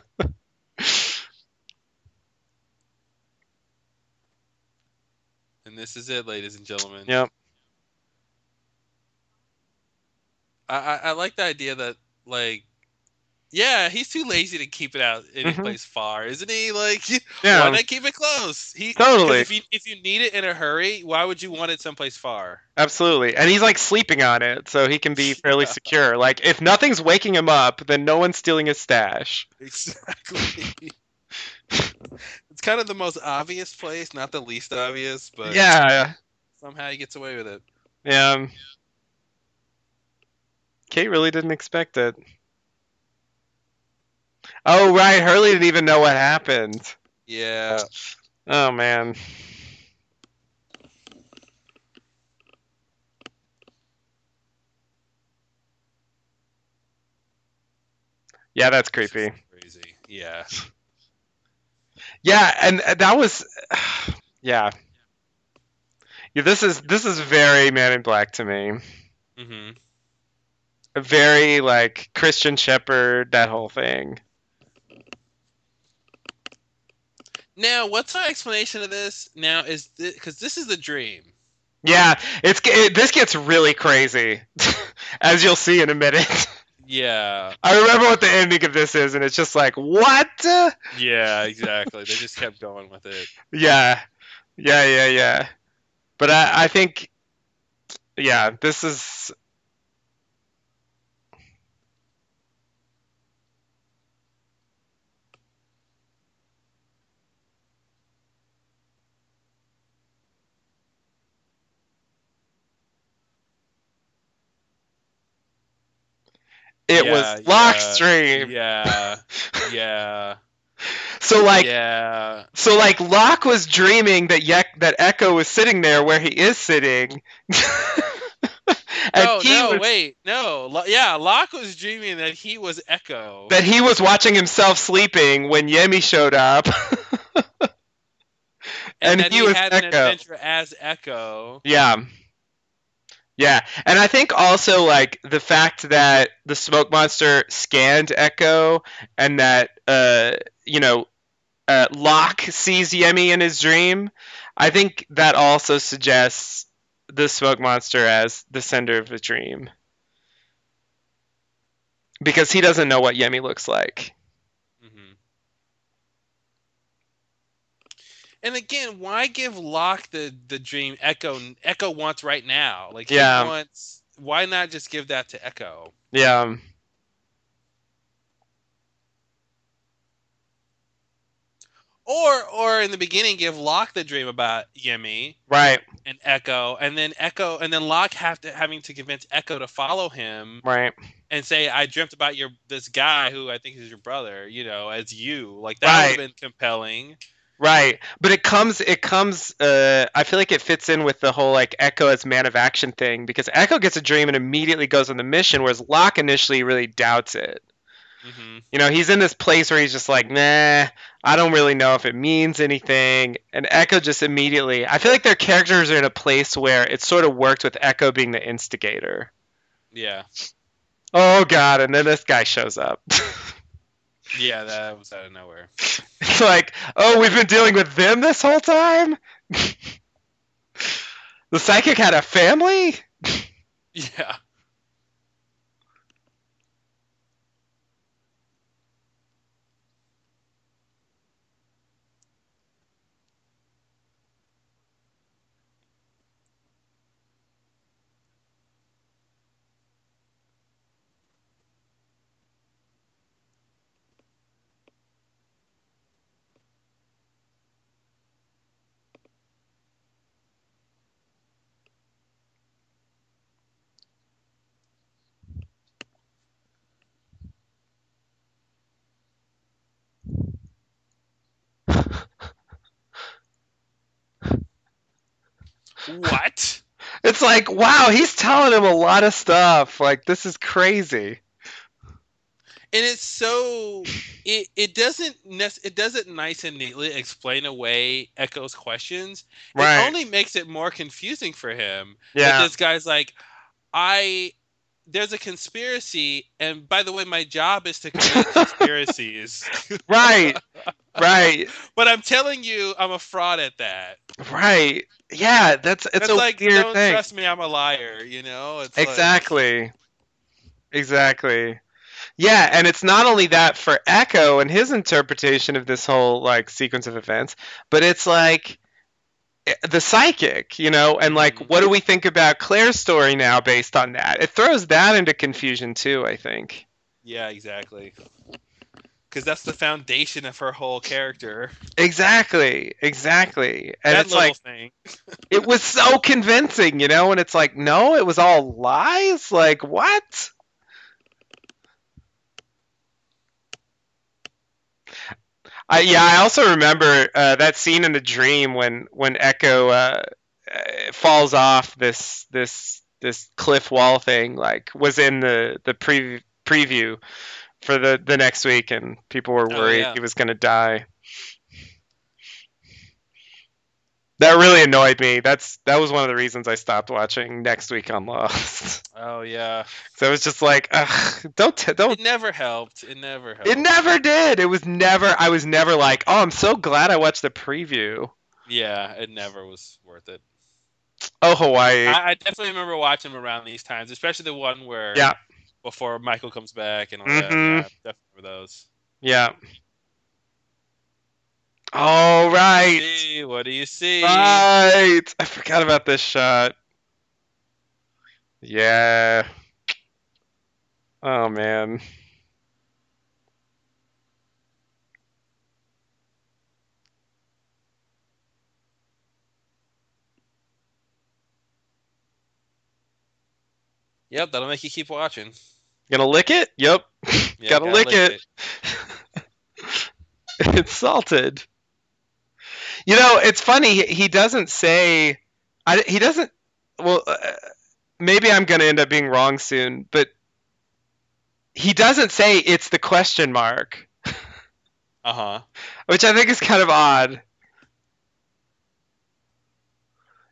and this is it, ladies and gentlemen. Yep. I, I, I like the idea that like yeah, he's too lazy to keep it out any Mhm. place far, isn't he? Like Yeah. why not keep it close? He Totally. If you if you need it in a hurry, why would you want it someplace far? Absolutely. And he's like sleeping on it, so he can be fairly secure. Like if nothing's waking him up, then no one's stealing his stash. Exactly. it's kind of the most obvious place, not the least obvious, but yeah. somehow he gets away with it. Yeah. Kate really didn't expect it. Oh right, Hurley didn't even know what happened. Yeah. Oh man. Yeah, that's creepy. Crazy. Yeah. Yeah, and uh, that was yeah. Yeah, this is this is very Man in Black to me. hmm very like Christian Shephard, that whole thing. Now, what's our explanation of this? Now is because this is the dream. Yeah, it's it, this gets really crazy, as you'll see in a minute. Yeah. I remember what the ending of this is, and it's just like, what? Yeah. Exactly. they just kept going with it. Yeah, yeah, yeah, yeah. But I, I think, yeah, this is. It Yeah, was Locke's yeah, dream. Yeah. Yeah. So like yeah. So like Locke was dreaming that Yek- that Eko was sitting there where he is sitting. No, no, was, wait, no. Lo- yeah, Locke was dreaming that he was Eko. that he was watching himself sleeping when Yemi showed up. and, and that he he, was had an adventure as Eko. yeah. Yeah. And I think also like the fact that the smoke monster scanned Eko and that uh you know uh, Locke sees Yemi in his dream, I think that also suggests the smoke monster as the sender of the dream. Because he doesn't know what Yemi looks like. hmm And again, why give Locke the the dream Eko Eko wants right now? Like he Yeah. wants. Why not just give that to Eko? Yeah. Or or in the beginning, give Locke the dream about Yemi Right. and Eko, and then Eko, and then Locke have to having to convince Eko to follow him Right. and say, "I dreamt about your this guy who I think is your brother," you know, as you. Like that Right. would have been compelling. Right. But it comes it comes uh I feel like it fits in with the whole like Eko as man of action thing because Eko gets a dream and immediately goes on the mission whereas Locke initially really doubts it. hmm You know, he's in this place where he's just like, nah, I don't really know if it means anything. And Eko just immediately, I feel like their characters are in a place where it sort of worked with Eko being the instigator. Yeah, Oh, God. And then this guy shows up. yeah, that was out of nowhere. it's like, oh, we've been dealing with them this whole time? the psychic had a family? Yeah. What? It's like, wow, he's telling him a lot of stuff. Like, this is crazy. and it's so it it doesn't it doesn't nice and neatly explain away Eko's questions. Right. It only makes it more confusing for him. Yeah. this guy's like, I there's a conspiracy, and by the way, my job is to create conspiracies. Right. Right. but I'm telling you, I'm a fraud at that. Right. Yeah, that's it's It's a like weird don't thing. trust me, I'm a liar. You know? It's like- Exactly. Exactly. Yeah, and it's not only that for Eko and his interpretation of this whole like sequence of events, but it's like the psychic, you know, and like Mhm. what do we think about Claire's story now based on that? It throws that into confusion too, I think. yeah, exactly. Because that's the foundation of her whole character. Exactly. Exactly. And that it's like it was so convincing, you know, and it's like no, it was all lies. Like what? I, yeah, I also remember uh, that scene in the dream when when Eko uh, uh, falls off this this this cliff wall thing. Like was in the the pre- preview for the the next week, and people were Oh, worried yeah. he was gonna die. That really annoyed me. That's that was one of the reasons I stopped watching next week on Lost. Oh yeah. so I was just like, Ugh, don't t- don't It never helped. It never helped. it never did. It was never. I was never like, oh, I'm so glad I watched the preview. Yeah, it never was worth it. Oh, Hawaii. I, I definitely remember watching around these times, especially the one where Yeah. before Michael comes back and all that. Mhm. Yeah, definitely those. yeah. All right. See, what do you see? Right. I forgot about this shot. Yeah. Oh man. Yep, that'll make you keep watching. Gonna lick it? Yep. Yeah, Gotta lick it. it's salted. You know, it's funny. he- He doesn't say. I, he doesn't. Well, uh, maybe I'm going to end up being wrong soon, but he doesn't say it's the question mark, Uh huh. which I think is kind of odd.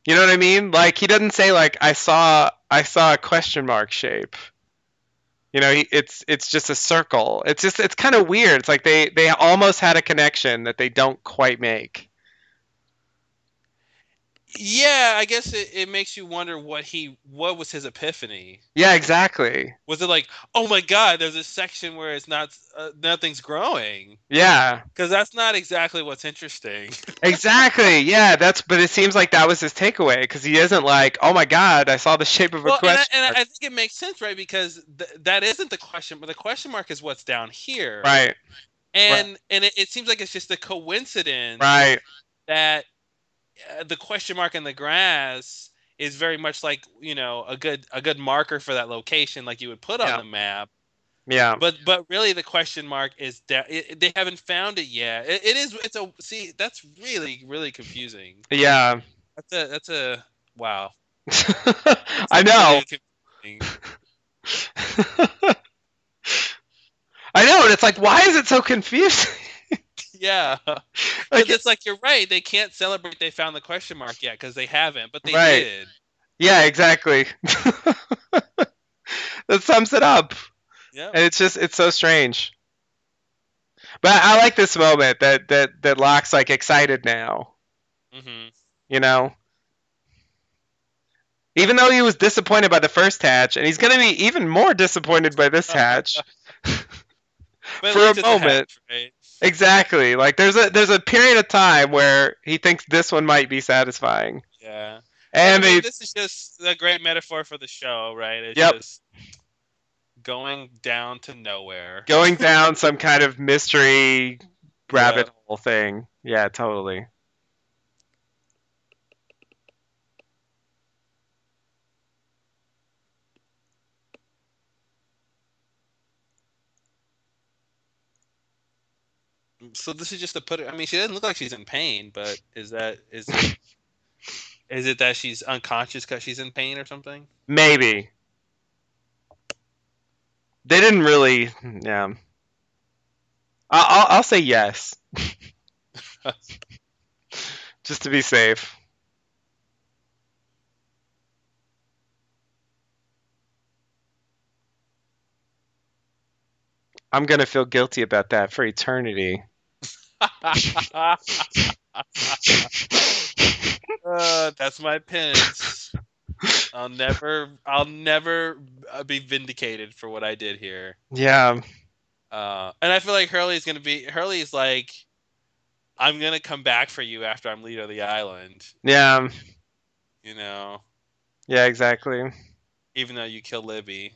You know what I mean? Like he doesn't say like I saw I saw a question mark shape. You know, he, it's it's just a circle. It's just it's kind of weird. It's like they they almost had a connection that they don't quite make. Yeah, I guess it, it makes you wonder what he what was his epiphany. Yeah, exactly. Was it like, oh my god, there's a section where it's not uh, nothing's growing? Yeah, Because that's not exactly what's interesting. exactly. Yeah, that's. But it seems like that was his takeaway because he isn't like, oh my god, I saw the shape of a well, and, I, question. and mark." I think it makes sense, right? Because th- that isn't the question, but the question mark is what's down here, right, And and it, it seems like it's just a coincidence right, that uh, the question mark in the grass is very much like you know a good a good marker for that location, like you would put Yeah. on the map. yeah, But but really, the question mark is that it, they haven't found it yet. It, it is. It's a see. That's really really confusing. yeah. That's a that's a wow. I know. Really. I know, and it's like, why is it so confusing? Yeah. It's like you're right. They can't celebrate they found the question mark yet because they haven't, but they Right. did. yeah, exactly. that sums it up. Yeah. And it's just it's so strange. But I like this moment that that that Locke's like excited now, hmm you know. Even though he was disappointed by the first hatch, and he's gonna be even more disappointed by this hatch. For a moment. hatch, right? Exactly. Like there's a there's a period of time where he thinks this one might be satisfying. Yeah. And I mean, they this is just a great metaphor for the show, right? It's Yep. just going down to nowhere. going down some kind of mystery rabbit Yeah. hole thing. Yeah, totally. so this is just to put it. I mean, she doesn't look like she's in pain, but is that is it, is it that she's unconscious because she's in pain or something? Maybe. They didn't really. Yeah. I'll, I'll say yes. just to be safe. I'm gonna feel guilty about that for eternity. Uh, that's my penance. I'll never, I'll never uh, be vindicated for what I did here. Yeah. Uh, and I feel like Hurley's gonna be. Hurley's like, I'm gonna come back for you after I'm leader of the island. Yeah. You know, Yeah. Exactly. even though you killed Libby,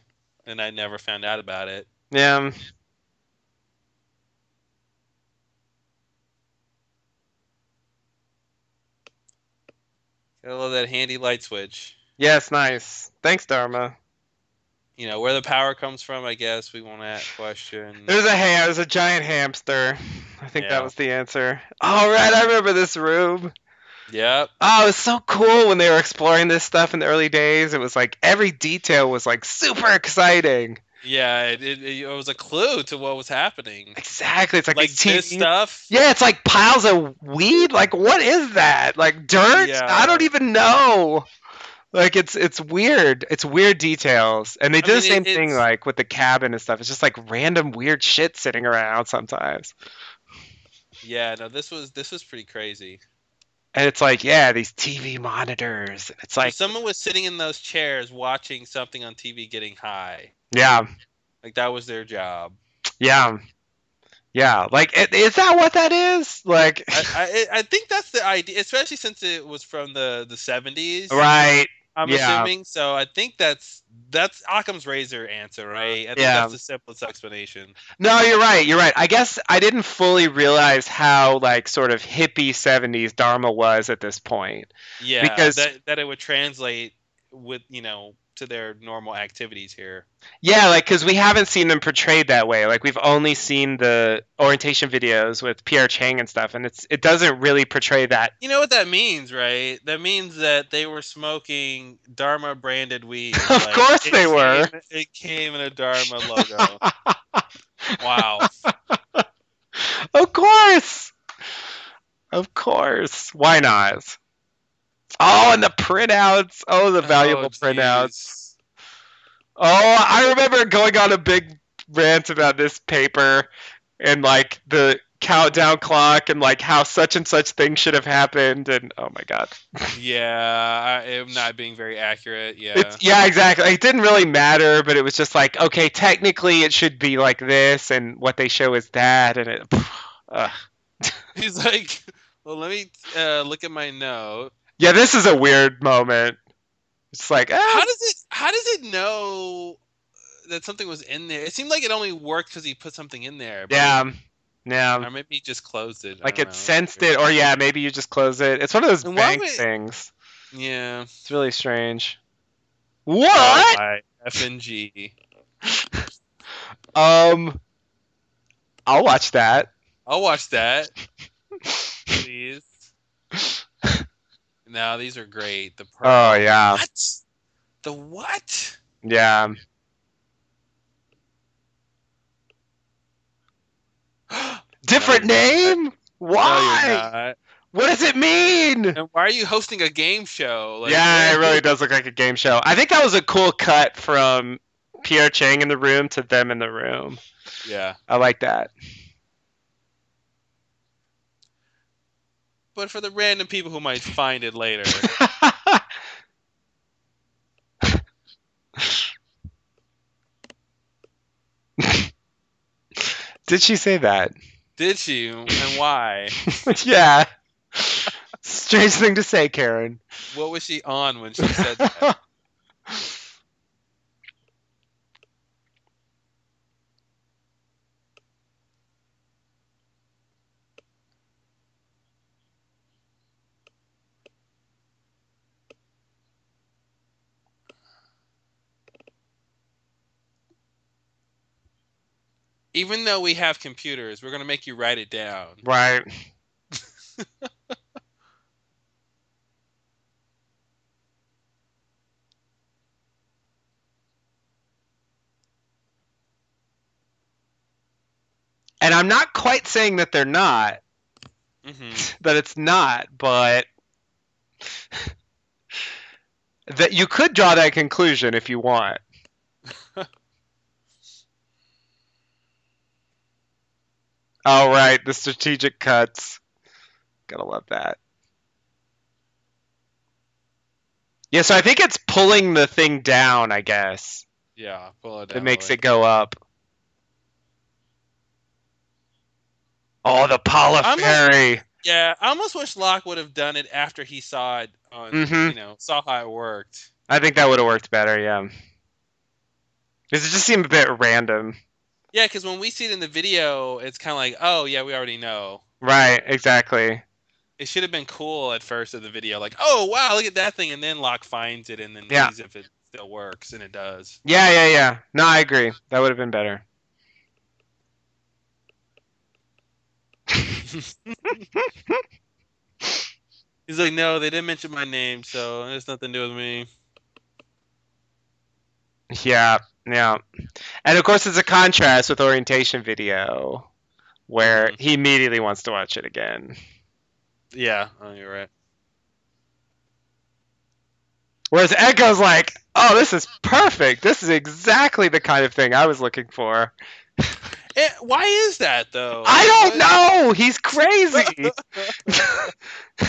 and I never found out about it. Yeah. I love that handy light switch. Yes. Nice. Thanks, Dharma. You know where the power comes from. I guess we won't ask question. There's a ham. There's a giant hamster. I think Yeah. that was the answer. All right. I remember this room. Yep. Oh, it was so cool when they were exploring this stuff in the early days. It was like every detail was like super exciting. Yeah, it, it, it was a clue to what was happening. Exactly. It's like, Like this stuff. Yeah, it's like piles of weed. Like, what is that? Like dirt? Yeah. I don't even know. Like, it's it's weird. It's weird details, and they I do the same it- thing like with the cabin and stuff. It's just like random weird shit sitting around sometimes, Yeah, no, this was this was pretty crazy. and it's like, yeah, these TV monitors. And it's Like like, someone was sitting in those chairs watching something on TV getting high. Yeah, Like that was their job. yeah, yeah. Like, is that what that is? Like, I, I I think that's the idea, especially since it was from the the seventies. right? I'm yeah. assuming. So I think that's that's Occam's razor answer, right? I think Yeah. that's the simplest explanation. No, you're right. You're right. I guess I didn't fully realize how like sort of hippie '70s Dharma was at this point. Yeah, Because- that that it would translate with you know to their normal activities here. Yeah, like because we haven't seen them portrayed that way. Like we've only seen the orientation videos with Pierre Chang and stuff, and it's it doesn't really portray that. You know what that means, right? That means that they were smoking Dharma branded weed. Of course it they were. It came in a Dharma logo. wow. of course, of course. Why not? Oh, and the printouts. Oh, the valuable Oh, printouts. Oh, I remember going on a big rant about this paper and like the countdown clock and like how such and such thing should have happened and oh my god. Yeah, I am not being very accurate. Yeah. It's yeah, exactly. It didn't really matter, but it was just like, okay, technically it should be like this and what they show is that and it ugh. He's like, well, let me uh, look at my note. Yeah, this is a weird moment. It's like, ah, How does it? How does it know that something was in there? It seemed like it only worked because he put something in there. yeah. Yeah. Or maybe he just closed it. Like it know. sensed it or yeah, maybe you just close it. It's one of those And bank would- things. Yeah. It's really strange. What? By FNG. Um, I'll watch that. I'll watch that. No, these are great. The pearl. Oh yeah, What? The what? yeah. Different No, name? No, Why? you're what does it mean? And why are you hosting a game show? Like, yeah, it really does look like a game show. I think that was a cool cut from Pierre Chang in the room to them in the room. Yeah. I like that. But for the random people who might find it later, Did she say that? did she? And why? yeah. Strange thing to say, Karen. What was she on when she said that? Even though we have computers, we're gonna make you write it down. right. And I'm not quite saying that they're not, hmm that it's not, but that you could draw that conclusion if you want. Oh right, the strategic cuts. Gotta love that. Yeah, so I think it's pulling the thing down, I guess. Yeah, pull it down. It makes like- it go up. Oh, the Paula I'm a- Fairy. Yeah, I almost wish Locke would have done it after he saw it on, Mhm. you know, saw how it worked. I think that would have worked better, yeah. Because it just seemed a bit random. Yeah, because when we see it in the video, it's kind of like, oh yeah, we already know. Right, exactly. It should have been cool at first of the video, like, oh wow, look at that thing, and then Locke finds it and then Yeah. sees if it still works, and it does. Yeah, yeah, yeah. No, I agree. That would have been better. He's like, no, they didn't mention my name, so it has nothing to do with me. Yeah, yeah. And of course, it's a contrast with orientation video, where Mhm. he immediately wants to watch it again. Yeah, oh, you're right. Whereas Eko's like, oh, this is perfect. This is exactly the kind of thing I was looking for. Eh, why is that though? I don't know. He's crazy.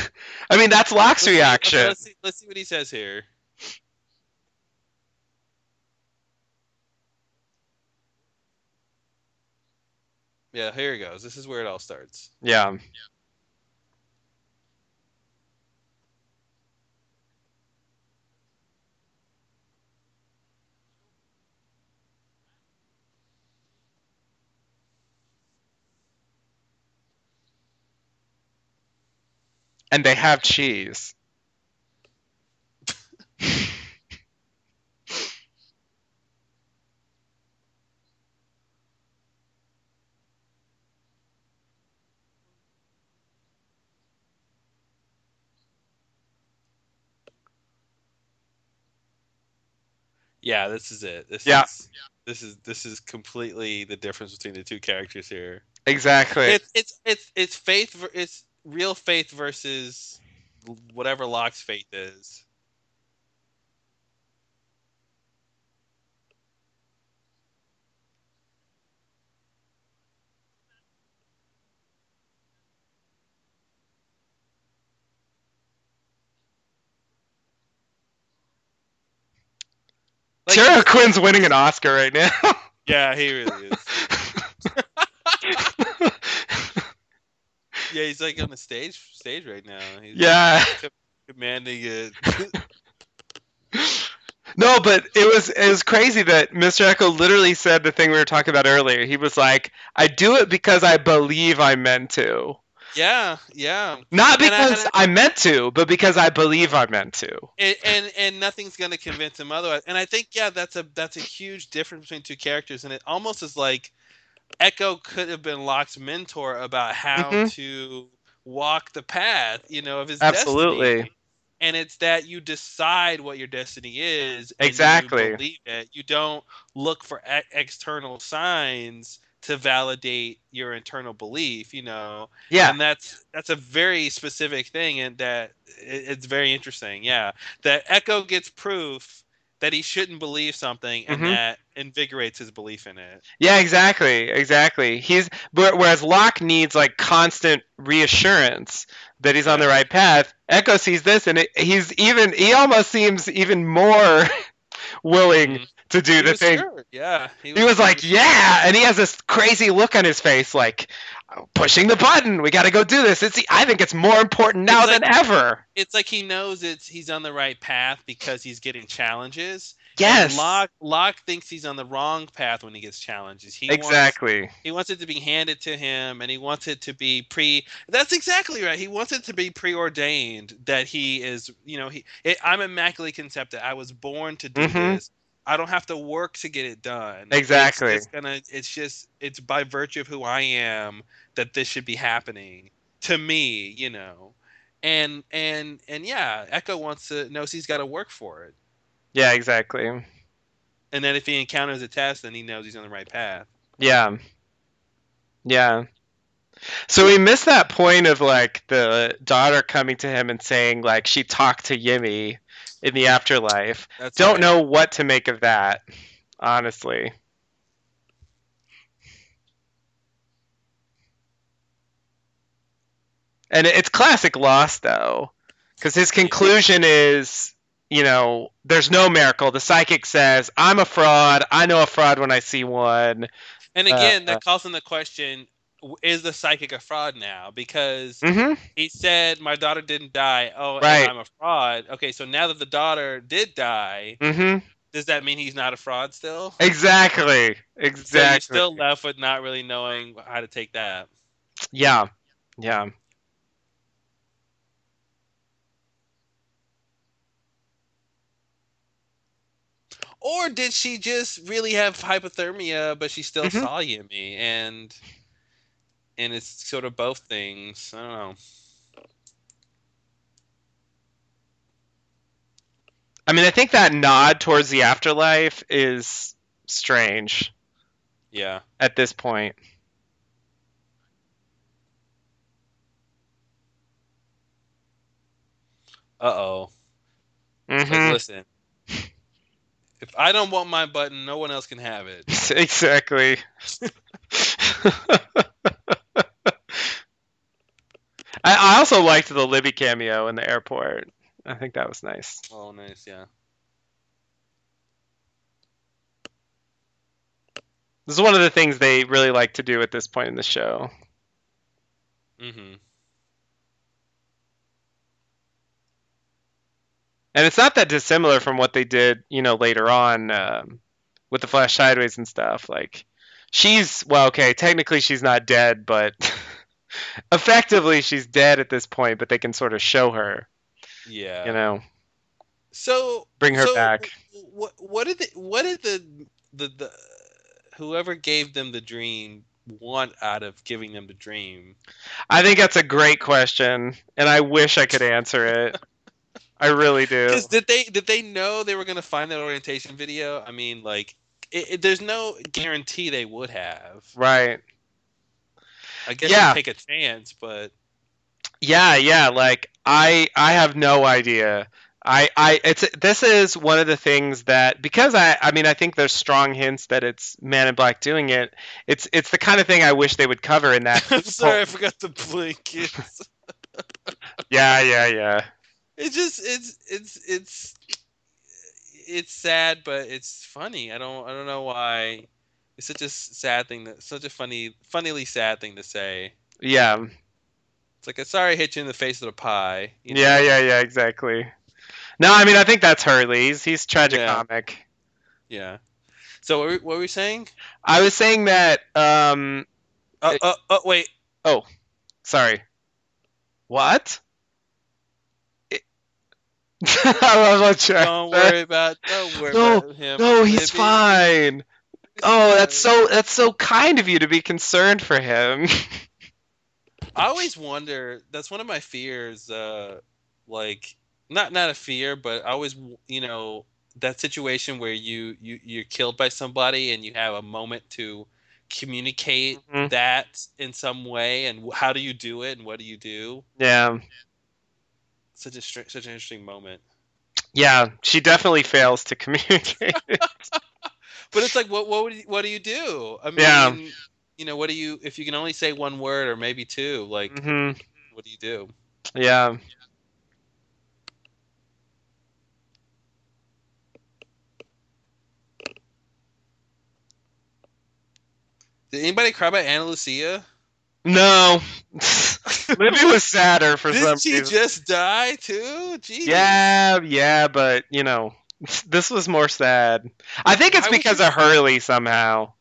I mean, that's Locke's Let's see- okay, reaction. let's, see, let's see what he says here. Yeah, here he goes. This is where it all starts. Yeah. And they have cheese. Yeah, this is it. This Yeah. is this is this is completely the difference between the two characters here. Exactly. It's it's it's it's faith. It's real faith versus whatever Locke's faith is. Like, Terry O'Quinn's winning an Oscar right now. yeah, he really is. Yeah, he's like on the stage stage right now. He's yeah. commanding it. No, but it was it was crazy that Mr. Eko literally said the thing we were talking about earlier. He was like, "I do it because I believe I'm meant to, yeah, yeah. not And I- because I, meant to, but because I believe I meant to." and, and and nothing's gonna convince him otherwise. And I think yeah, that's a that's a huge difference between two characters, and it almost is like Eko could have been Locke's mentor about how Mhm. to walk the path, you know, of his Absolutely. destiny. And it's that you decide what your destiny is. and Exactly. You believe it. You don't look for e- external signs to validate your internal belief. You know, Yeah, and that's that's a very specific thing and that it, it's very interesting yeah that eko gets proof that he shouldn't believe something and Mhm. that invigorates his belief in it yeah, exactly, exactly. He's where- whereas Locke needs like constant reassurance that he's on the right path. Eko sees this, and it, he's even he almost seems even more willing Mhm. To do he the was thing. sure, yeah He was like, yeah, and he has this crazy look on his face, like pushing the button. We got to go do this. It's. I think it's more important now than ever. it's like he knows it's he's on the right path because he's getting challenges Yes, and Locke, Locke thinks he's on the wrong path when he gets challenges. He wants exactly. He wants it to be handed to him, and he wants it to be pre. That's exactly right. He wants it to be preordained that he is. You know, he. It, I'm immaculately concepted. I was born to do Mhm. this. I don't have to work to get it done. Exactly. It's, it's gonna. It's just. It's by virtue of who I am that this should be happening to me. You know, and and and yeah, Eko wants to knows he's got to work for it, Yeah, exactly. and then if he encounters a test, then he knows he's on the right path. Yeah, yeah. So we missed that point of like the daughter coming to him and saying like she talked to Yemi in the afterlife. That's Don't right. know what to make of that, honestly. and it's classic Lost though, because his conclusion is, you know, there's no miracle. The psychic says, "I'm a fraud. I know a fraud when I see one." And again, Uh, that calls into question: w- Is the psychic a fraud now? Because hmm he said my daughter didn't die. Oh, Right. I'm a fraud. Okay, so now that the daughter did die, hmm does that mean he's not a fraud still? Exactly. Exactly. So still left with not really knowing how to take that. Yeah. Yeah. Or did she just really have hypothermia, but she still Mhm. saw Yemi, and and it's sort of both things. I don't know. I mean, I think that nod towards the afterlife is strange Yeah. at this point. Uh oh. Mhm. Like, listen. If I don't want my button, no one else can have it. exactly. I, I also liked the Libby cameo in the airport. I think that was nice. Oh, nice. Yeah. This is one of the things they really like to do at this point in the show. Mm-hmm. And it's not that dissimilar from what they did, you know, later on um, with the Flash Sideways and stuff. Like, she's well, okay, technically she's not dead, but effectively she's dead at this point. But they can sort of show her, Yeah. you know, So bring her so back. What what did the, what did the, the the whoever gave them the dream want out of giving them the dream? I think that's a great question, and I wish I could answer it. I really do. Did they did they know they were gonna find that orientation video? I mean, like, it, it- there's no guarantee they would have. Right. I guess Yeah. you take a chance, but Yeah, yeah. Like I, I have no idea. I, I, it's this is one of the things that because I, I mean, I think there's strong hints that it's Man in Black doing it. It's, it's the kind of thing I wish they would cover in that. I'm sorry, I forgot to blink. It's, Yeah, yeah, yeah. it's just it's it's it's it's sad, but it's funny. I don't I don't know why. It's such a sad thing that such a funny, funnily sad thing to say. Yeah, It's like, a sorry, I hit you in the face with a pie. you yeah, know? yeah, yeah. Exactly. No, I mean, I think that's Hurley. He's, he's tragicomic. Yeah. yeah. So what were, what were we saying? I was saying that. Um, Uh, It- uh, uh, wait. Oh, sorry. What? It- I'm not sure. Don't worry about. Don't worry No, about him. No, he's fine. Oh, that's so that's so kind of you to be concerned for him. I always wonder. That's one of my fears. Uh, like not not a fear, but I always you know that situation where you you you're killed by somebody and you have a moment to communicate Mhm. that in some way, and how do you do it, and what do you do? yeah. Such a such an interesting moment. Yeah, she definitely fails to communicate. But it's like, what what would you, what do you do? I mean, Yeah. you know, what do you if you can only say one word or maybe two? Like, hmm what do you do? Yeah. Did anybody cry about Ana Lucia? No. Libby was sadder for some Didn't she reason. just die too? Jeez. Yeah, yeah, but you know, this was more sad. I think it's Why because of Hurley somehow.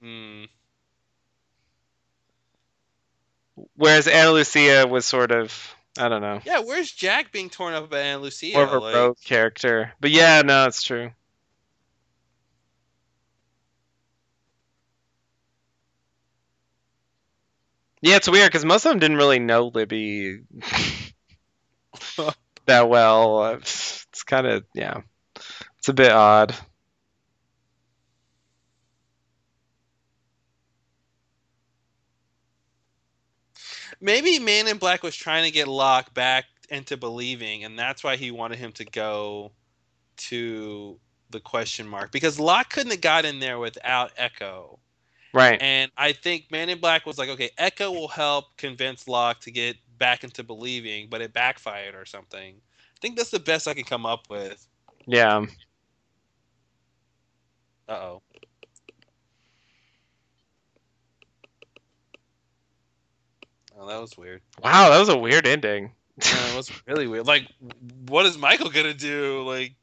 Hmm. Whereas Ana Lucia was sort of I don't know. Yeah, where's Jack being torn up by Ana Lucia? More of a Like, rogue character. But yeah, no, it's true. Yeah, it's weird because most of them didn't really know Libby that well. It's, it's kind of yeah, it's a bit odd. Maybe Man in Black was trying to get Locke back into believing, and that's why he wanted him to go to the question mark because Locke couldn't have got in there without Eko. Right. And I think Man in Black was like, okay, Eko will help convince Locke to get back into believing, but it backfired or something. I think that's the best I can come up with. Yeah. Uh oh. Oh, that was weird. Wow, that was a weird ending. Yeah, it was really weird. Like, what is Michael gonna do? Like,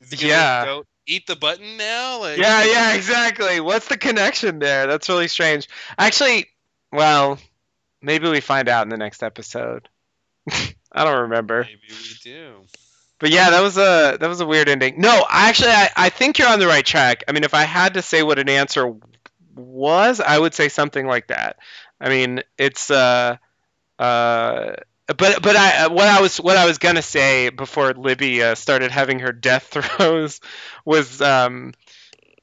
is he gonna Yeah. go eat the button now? Like, Yeah, yeah, exactly. What's the connection there? That's really strange. Actually, well, maybe we find out in the next episode. I don't remember. maybe we do. But yeah, that was a that was a weird ending. No, actually, I, I think you're on the right track. I mean, if I had to say what an answer was, I would say something like that. I mean, it's uh uh. But but I what I was what I was gonna say before Libby uh, started having her death throes was um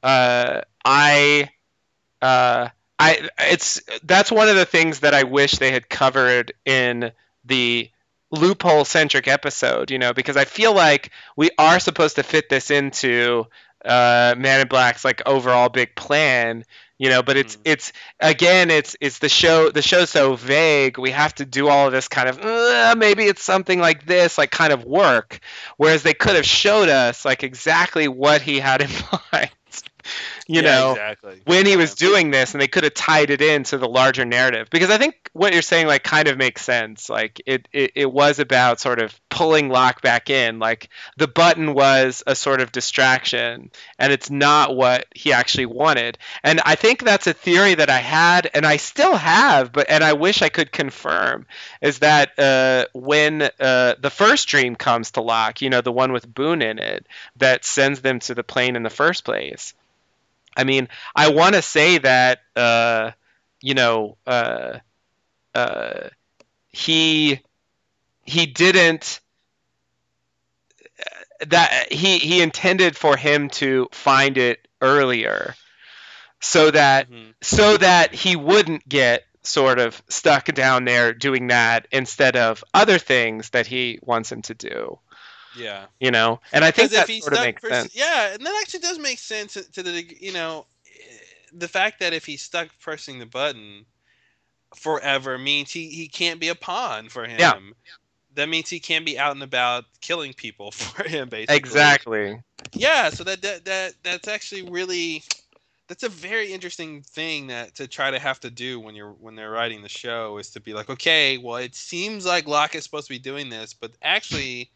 uh I uh I it's that's one of the things that I wish they had covered in the loophole centric episode, you know, because I feel like we are supposed to fit this into uh, Man in Black's like overall big plan, you know, but it's Mhm. it's again it's it's the show the show's so vague. We have to do all of this kind of uh, maybe it's something like this, like kind of work, whereas they could have showed us like exactly what he had in mind, you Yeah, know exactly. when he was doing this and they could have tied it into the larger narrative. Because i think what you're saying like kind of makes sense. Like it, it, it was about sort of pulling Locke back in. Like the button was a sort of distraction and it's not what he actually wanted. And i think that's a theory that i had and i still have but and i wish i could confirm is that uh, when uh, the first dream comes to Locke you know the one with boone in it that sends them to the plane in the first place I mean, I want to say that uh, you know uh, uh, he he didn't that he he intended for him to find it earlier so that Mhm. so that he wouldn't get sort of stuck down there doing that instead of other things that he wants him to do Yeah. you know and i think that sort of makes pers- sense yeah, and that actually does make sense to the you know eh, the fact that if he's stuck pressing the button forever means he he can't be a pawn for him. Yeah. That means he can't be out and about killing people for him, basically. exactly Yeah, so that that that that's actually really that's a very interesting thing that to try to have to do when you're when they're writing the show is to be like, okay, well, it seems like Locke is supposed to be doing this, but actually,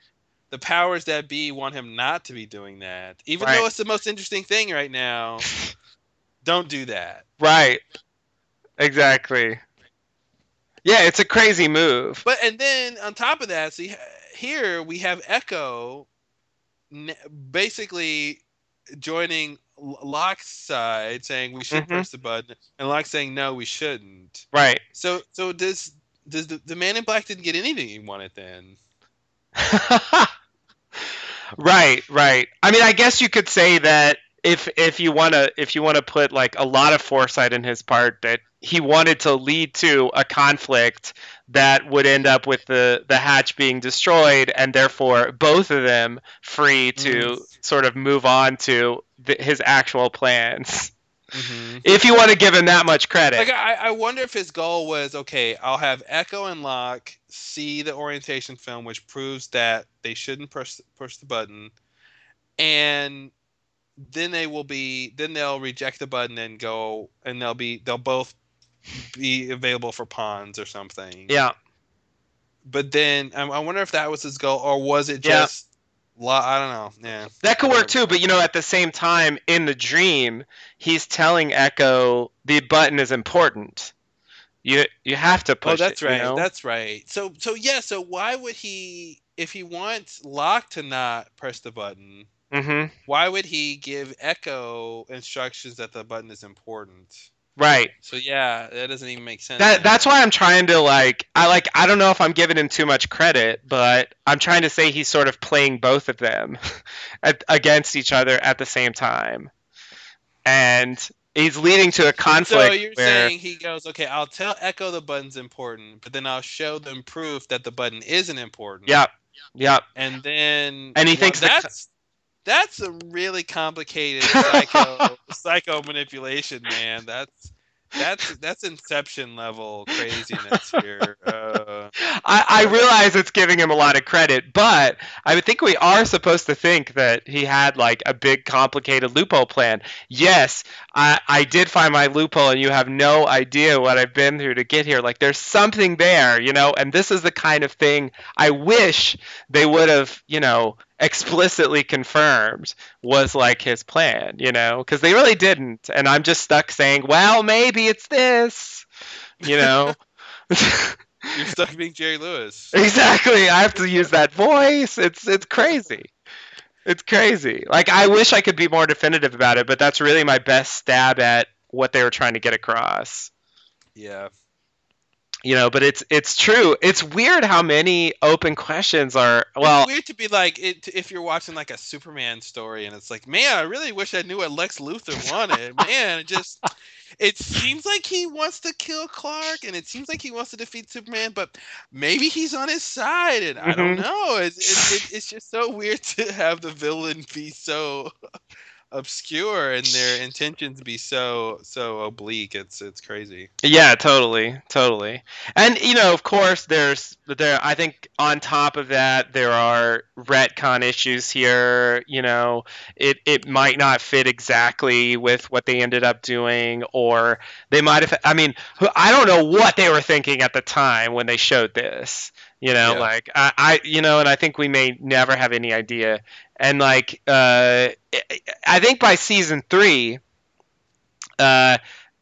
the powers that be want him not to be doing that, even Right. though it's the most interesting thing right now. Don't do that. Right. Exactly. Yeah, it's a crazy move. But and then on top of that, see here we have Eko, basically joining Locke's side, saying we should Mhm. press the button, and Locke saying no, we shouldn't. Right. So so does does the, the Man in Black didn't get anything he wanted then? right, right. I mean, I guess you could say that if if you want to if you want to put like a lot of foresight in his part that he wanted to lead to a conflict that would end up with the the hatch being destroyed and therefore both of them free to sort of move on to th- his actual plans Mm-hmm. if you want to give him that much credit Like I, I wonder if his goal was okay. I'll have Eko and Locke see the orientation film, which proves that they shouldn't push push the button, and then they will be then they'll reject the button and go and they'll be they'll both be available for pawns or something. yeah But then I, I wonder if that was his goal or was it Yeah. just Lo- I don't know. Yeah. That could work too, but you know, at the same time, in the dream, he's telling Eko the button is important. You you have to push oh, that's it. right. You know? That's right. So so yeah. So why would he if he wants Locke to not press the button? hmm why would he give Eko instructions that the button is important? Right. So yeah, that doesn't even make sense. That that's why I'm trying to like I like I don't know if I'm giving him too much credit, but I'm trying to say he's sort of playing both of them at, against each other at the same time, and he's leading to a conflict So you're where saying he goes, okay, I'll tell Eko the button's important, but then I'll show them proof that the button isn't important. yep, yep, And then And he well, thinks the- that's that's a really complicated psycho psycho manipulation, man. That's that's that's inception level craziness here. Uh, I, I realize it's giving him a lot of credit, but I think we are supposed to think that he had like a big, complicated loophole plan. Yes, I, I did find my loophole, and you have no idea what I've been through to get here. Like, there's something there, you know, and this is the kind of thing I wish they would have, you know, explicitly confirmed was like his plan, you know, because they really didn't. And I'm just stuck saying, well, maybe it's this, you know. You're stuck being Jerry Lewis. exactly. I have to use that voice. It's it's crazy. It's crazy. Like I wish I could be more definitive about it, but that's really my best stab at what they were trying to get across. Yeah. You know, but it's it's true. It's weird how many open questions are. Well, it's weird to be like it, if you're watching like a Superman story and it's like, man, I really wish I knew what Lex Luthor wanted. man, it just it seems like he wants to kill Clark and it seems like he wants to defeat Superman, but maybe he's on his side and I don't Mhm. know. It's it, it, it's just so weird to have the villain be so obscure and their intentions be so so oblique. It's it's crazy. Yeah, totally, totally. And you know, of course, there's there. I think on top of that, there are retcon issues here. You know, it it might not fit exactly with what they ended up doing, or they might have. I mean, I don't know what they were thinking at the time when they showed this. You know, Yeah. like I, I, you know, and I think we may never have any idea. And like, uh, I think by season three, uh,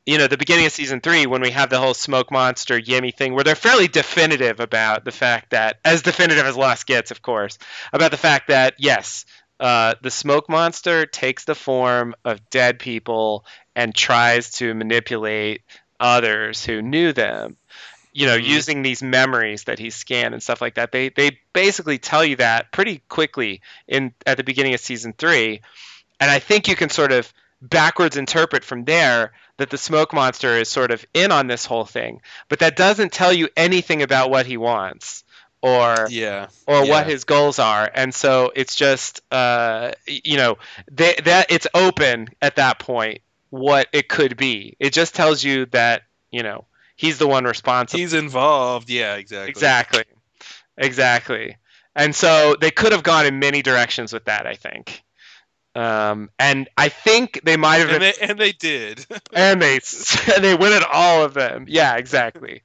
you know, the beginning of season three, when we have the whole smoke monster Yemi thing, where they're fairly definitive about the fact that, as definitive as Lost gets, of course, about the fact that yes, uh, the smoke monster takes the form of dead people and tries to manipulate others who knew them. You know, Mhm. using these memories that he scanned and stuff like that. They they basically tell you that pretty quickly in at the beginning of season three, and I think you can sort of backwards interpret from there that the smoke monster is sort of in on this whole thing, but that doesn't tell you anything about what he wants or Yeah. or Yeah. what his goals are, and so it's just uh, you know they, that it's open at that point what it could be. It just tells you that you know he's the one responsible. He's involved. Yeah, exactly. Exactly. Exactly. And so they could have gone in many directions with that, I think. Um, and I think they might have And been, they and they did. and they and they win at all of them. Yeah, exactly,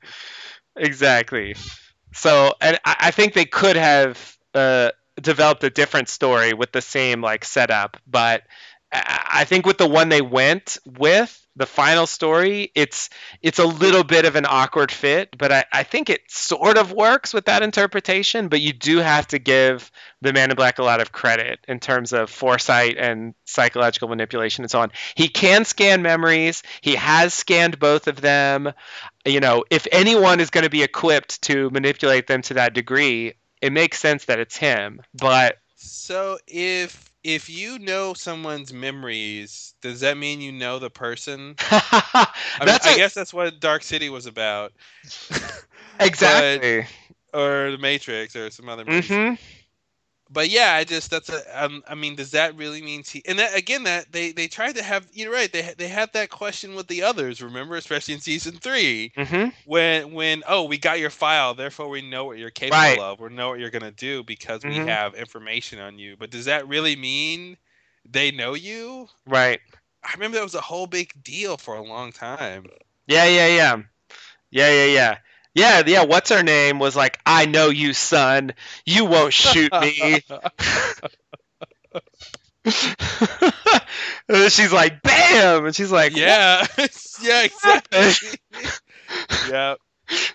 exactly. So, and I, I think they could have uh, developed a different story with the same like setup, but I think with the one they went with the final story, it's it's a little bit of an awkward fit, but I, I think it sort of works with that interpretation. But you do have to give the Man in Black a lot of credit in terms of foresight and psychological manipulation and so on. He can scan memories. He has scanned both of them. You know, if anyone is going to be equipped to manipulate them to that degree, it makes sense that it's him. But So if if you know someone's memories, does that mean you know the person? I, mean, that's I a- guess that's what Dark City was about, exactly. or The Matrix, or some other movies. hmm But yeah, I just that's a. Um, I mean, does that really mean he? And that again, that they they tried to have. You're right. They they had that question with the others. Remember, especially in season three, hmm when when oh we got your file, therefore we know what you're capable Right. of. We know what you're gonna do because Mhm. we have information on you. But does that really mean they know you? Right. I remember that was a whole big deal for a long time. Yeah, yeah, yeah. Yeah, yeah, yeah. Yeah, yeah. What's her name was like, I know you, son. You won't shoot me. and then she's like, bam! And she's like, yeah, yeah, exactly. yeah.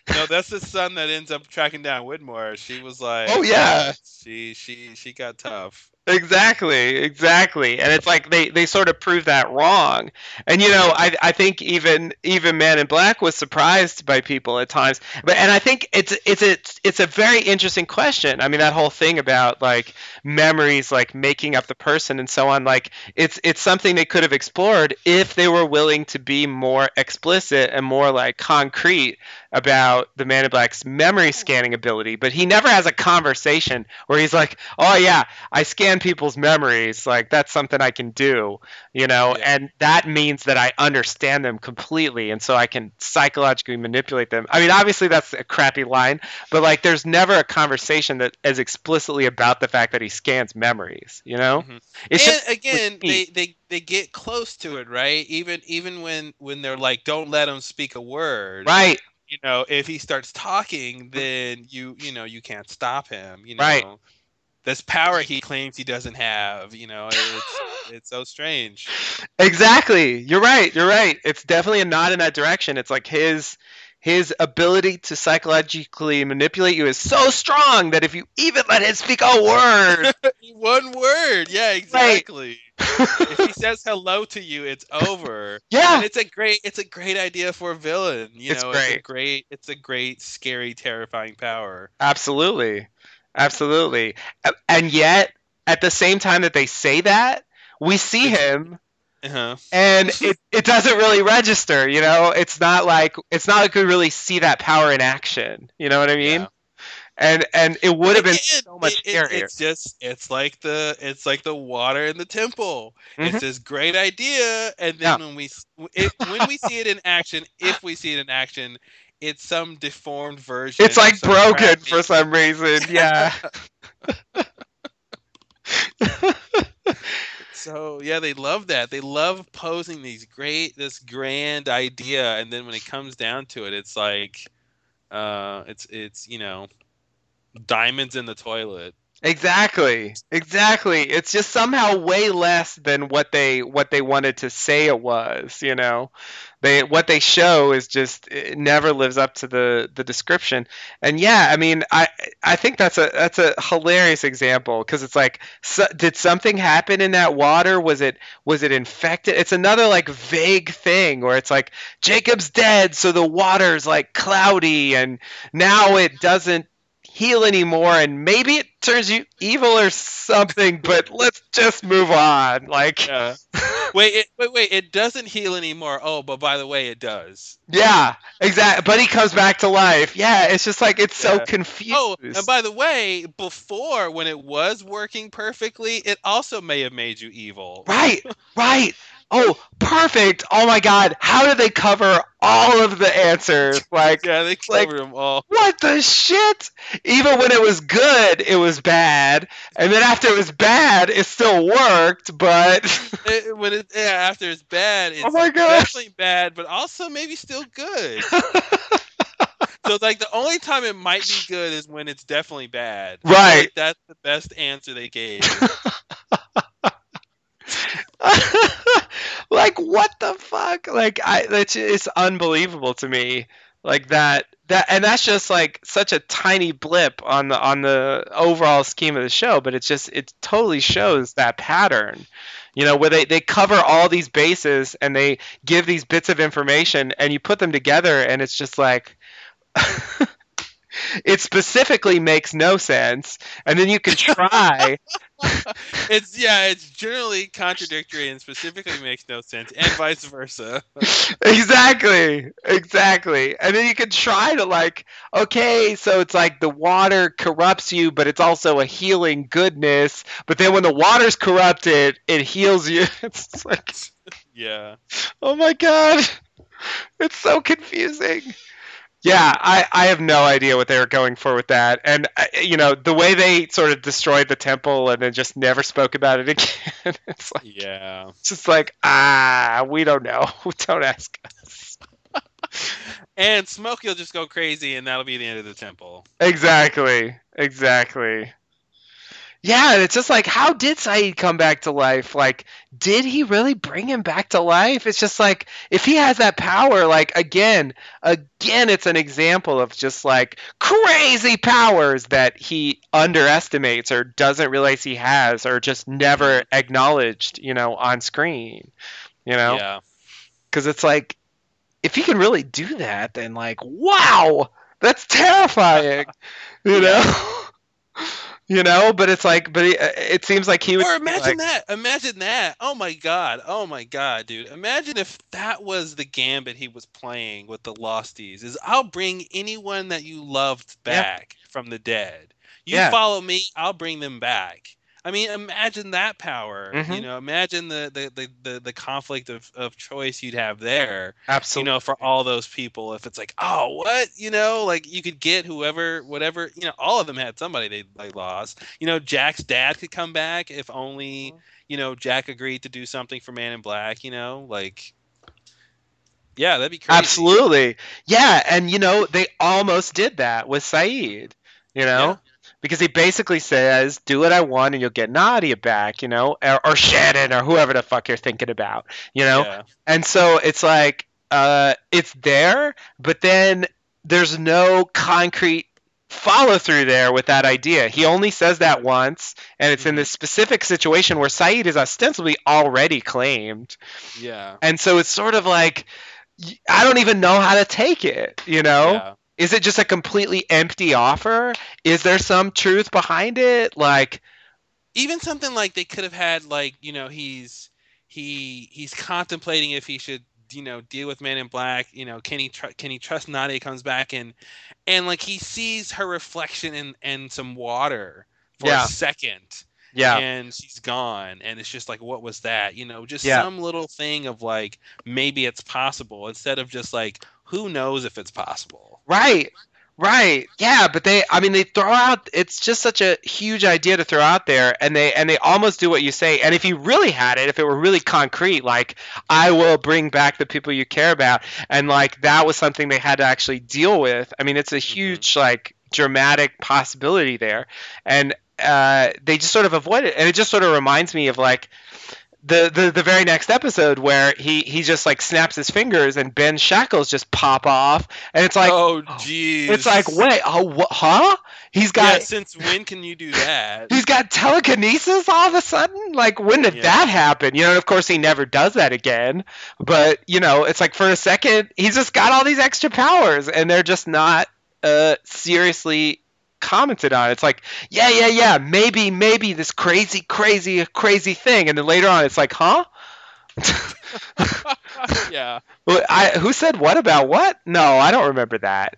No, that's the son that ends up tracking down Widmore. She was like, Oh, yeah. she she she got tough. Exactly, exactly. And it's like they, they sort of prove that wrong. And you know, I I think even even Man in Black was surprised by people at times. But and I think it's it's a it's a very interesting question. I mean that whole thing about like memories like making up the person and so on like it's it's something they could have explored if they were willing to be more explicit and more like concrete about the Man in Black's memory scanning ability, but he never has a conversation where he's like, "Oh yeah, I scanned scan people's memories, like that's something I can do, you know, Yeah. and that means that I understand them completely, and so I can psychologically manipulate them. I mean, obviously that's a crappy line, but like there's never a conversation that is explicitly about the fact that he scans memories, you know? Mhm. It's and just again, they, they they get close to it, right? Even even when when they're like, "Don't let him speak a word." right, You know, if he starts talking, then you you know you can't stop him. You know, Right. This power he claims he doesn't have. You know, it's it's so strange. Exactly. You're right. You're right. It's definitely a nod in that direction. It's like his his ability to psychologically manipulate you is so strong that if you even let him speak a word, One word, yeah, exactly. if he says hello to you, it's over. yeah, And it's a great it's a great idea for a villain. You It's know, it's a great. great it's a great, scary, terrifying power. absolutely, absolutely. And yet, at the same time that they say that, we see him, Uh-huh. and it, it doesn't really register. You know, it's not like it's not like we really see that power in action. You know what I mean? Yeah. And and it would have been Again, so much it- it- scarier. It's just it's like the it's like the water in the temple. Mhm. It's this great idea, and then when we it, when we see it in action, if we see it in action, it's some deformed version. It's like broken for some reason. Yeah. So yeah, they love that. They love posing these great, this grand idea, and then when it comes down to it, it's like, uh, it's it's you know, diamonds in the toilet. Exactly. Exactly. It's just somehow way less than what they what they wanted to say it was, you know. They what they show is just never lives up to the the description. And yeah, I mean, I I think that's a that's a hilarious example because it's like so, did something happen in that water? Was it was it infected? It's another like vague thing where it's like Jacob's dead, so the water's like cloudy and now it doesn't heal anymore and maybe it turns you evil or something but let's just move on like Yeah. wait, it, wait, wait! It doesn't heal anymore. Oh, but by the way, it does. yeah exactly but he comes back to life yeah it's just like it's so confused Oh, and by the way, before when it was working perfectly, it also may have made you evil. right right oh perfect oh my god how did they cover all of the answers like Yeah, they Like- covered them all. what the shit even when it was good it was bad and then after it was bad it still worked but It- when it, yeah, after it's bad, it's Oh my gosh. definitely bad, but also maybe still good. so like the only time it might be good is when it's definitely bad. Right. like that's the best answer they gave. Like what the fuck? Like i that's it's unbelievable to me. Like that that and that's just like such a tiny blip on the on the overall scheme of the show but it's just it totally shows that pattern. You know where they they cover all these bases and they give these bits of information and you put them together and it's just like it specifically makes no sense and then you can try it's yeah, it's generally contradictory and specifically makes no sense, and vice versa. exactly exactly and then you can try to like okay so it's like the water corrupts you but it's also a healing goodness but then when the water's corrupted it heals you it's like Yeah. oh my god it's so confusing yeah i i have no idea what they were going for with that and uh, you know the way they sort of destroyed the temple and then just never spoke about it again it's like Yeah. it's just like ah we don't know don't ask us And Smokey will just go crazy, and that'll be the end of the temple. Exactly. Exactly. Yeah, and it's just like, how did Sayid come back to life? Like, did he really bring him back to life? It's just like, if he has that power, like, again, again, it's an example of just like crazy powers that he underestimates or doesn't realize he has or just never acknowledged, you know, on screen, you know? Yeah. because it's like if he can really do that then like wow that's terrifying you know you know but it's like but he, uh, it seems like he would Or imagine like, that. Imagine that. Oh my god. Oh my god, dude. Imagine if that was the gambit he was playing with the Losties. Is I'll bring anyone that you loved Yeah. back from the dead. You Yeah. follow me, I'll bring them back. I mean, imagine that power. You Mhm. know, imagine the the, the, the, the conflict of, of choice you'd have there. Absolutely. You know, for all those people, if it's like, oh, what, you know, like you could get whoever, whatever, you know, all of them had somebody they they lost. You know, Jack's dad could come back if only, you know, Jack agreed to do something for Man in Black. You know, like, yeah, that'd be crazy. Absolutely. Yeah, and you know, they almost did that with Sayid, you know? Yeah. Because he basically says, "Do what I want, and you'll get Nadia back," you know, or, or Shannon, or whoever the fuck you're thinking about, you know. Yeah. And so it's like, uh, it's there, but then there's no concrete follow through there with that idea. He only says that once, and it's in Mhm. this specific situation where Sayid is ostensibly already claimed. Yeah. And so it's sort of like I don't even know how to take it, you know? Yeah. Is it just a completely empty offer? Is there some truth behind it? Like even something like they could have had like you know he's he he's contemplating if he should you know deal with Man in Black. You know, can he tr- can he trust Nadia comes back and and like he sees her reflection in in some water for Yeah. a second. yeah. And she's gone, and it's just like, what was that? You know, just Yeah. some little thing of like, maybe it's possible, instead of just like, who knows if it's possible? Right. Right. Yeah, but they I mean they throw out it's just such a huge idea to throw out there and they and they almost do what you say. And if you really had it, if it were really concrete, like I will bring back the people you care about and like that was something they had to actually deal with. I mean, it's a huge like dramatic possibility there. And uh, they just sort of avoid it. And it just sort of reminds me of like the, the the very next episode where he he just like snaps his fingers and Ben's shackles just pop off and it's like oh, jeez. it's like wait oh wha- huh he's got yeah. Since when can you do that? he's got telekinesis all of a sudden like when did Yeah. that happen you know and of course he never does that again but you know it's like for a second he's just got all these extra powers and they're just not uh seriously commented on it. it's like yeah yeah yeah maybe maybe this crazy crazy crazy thing and then later on it's like huh yeah. Well, I, who said what about what no i don't remember that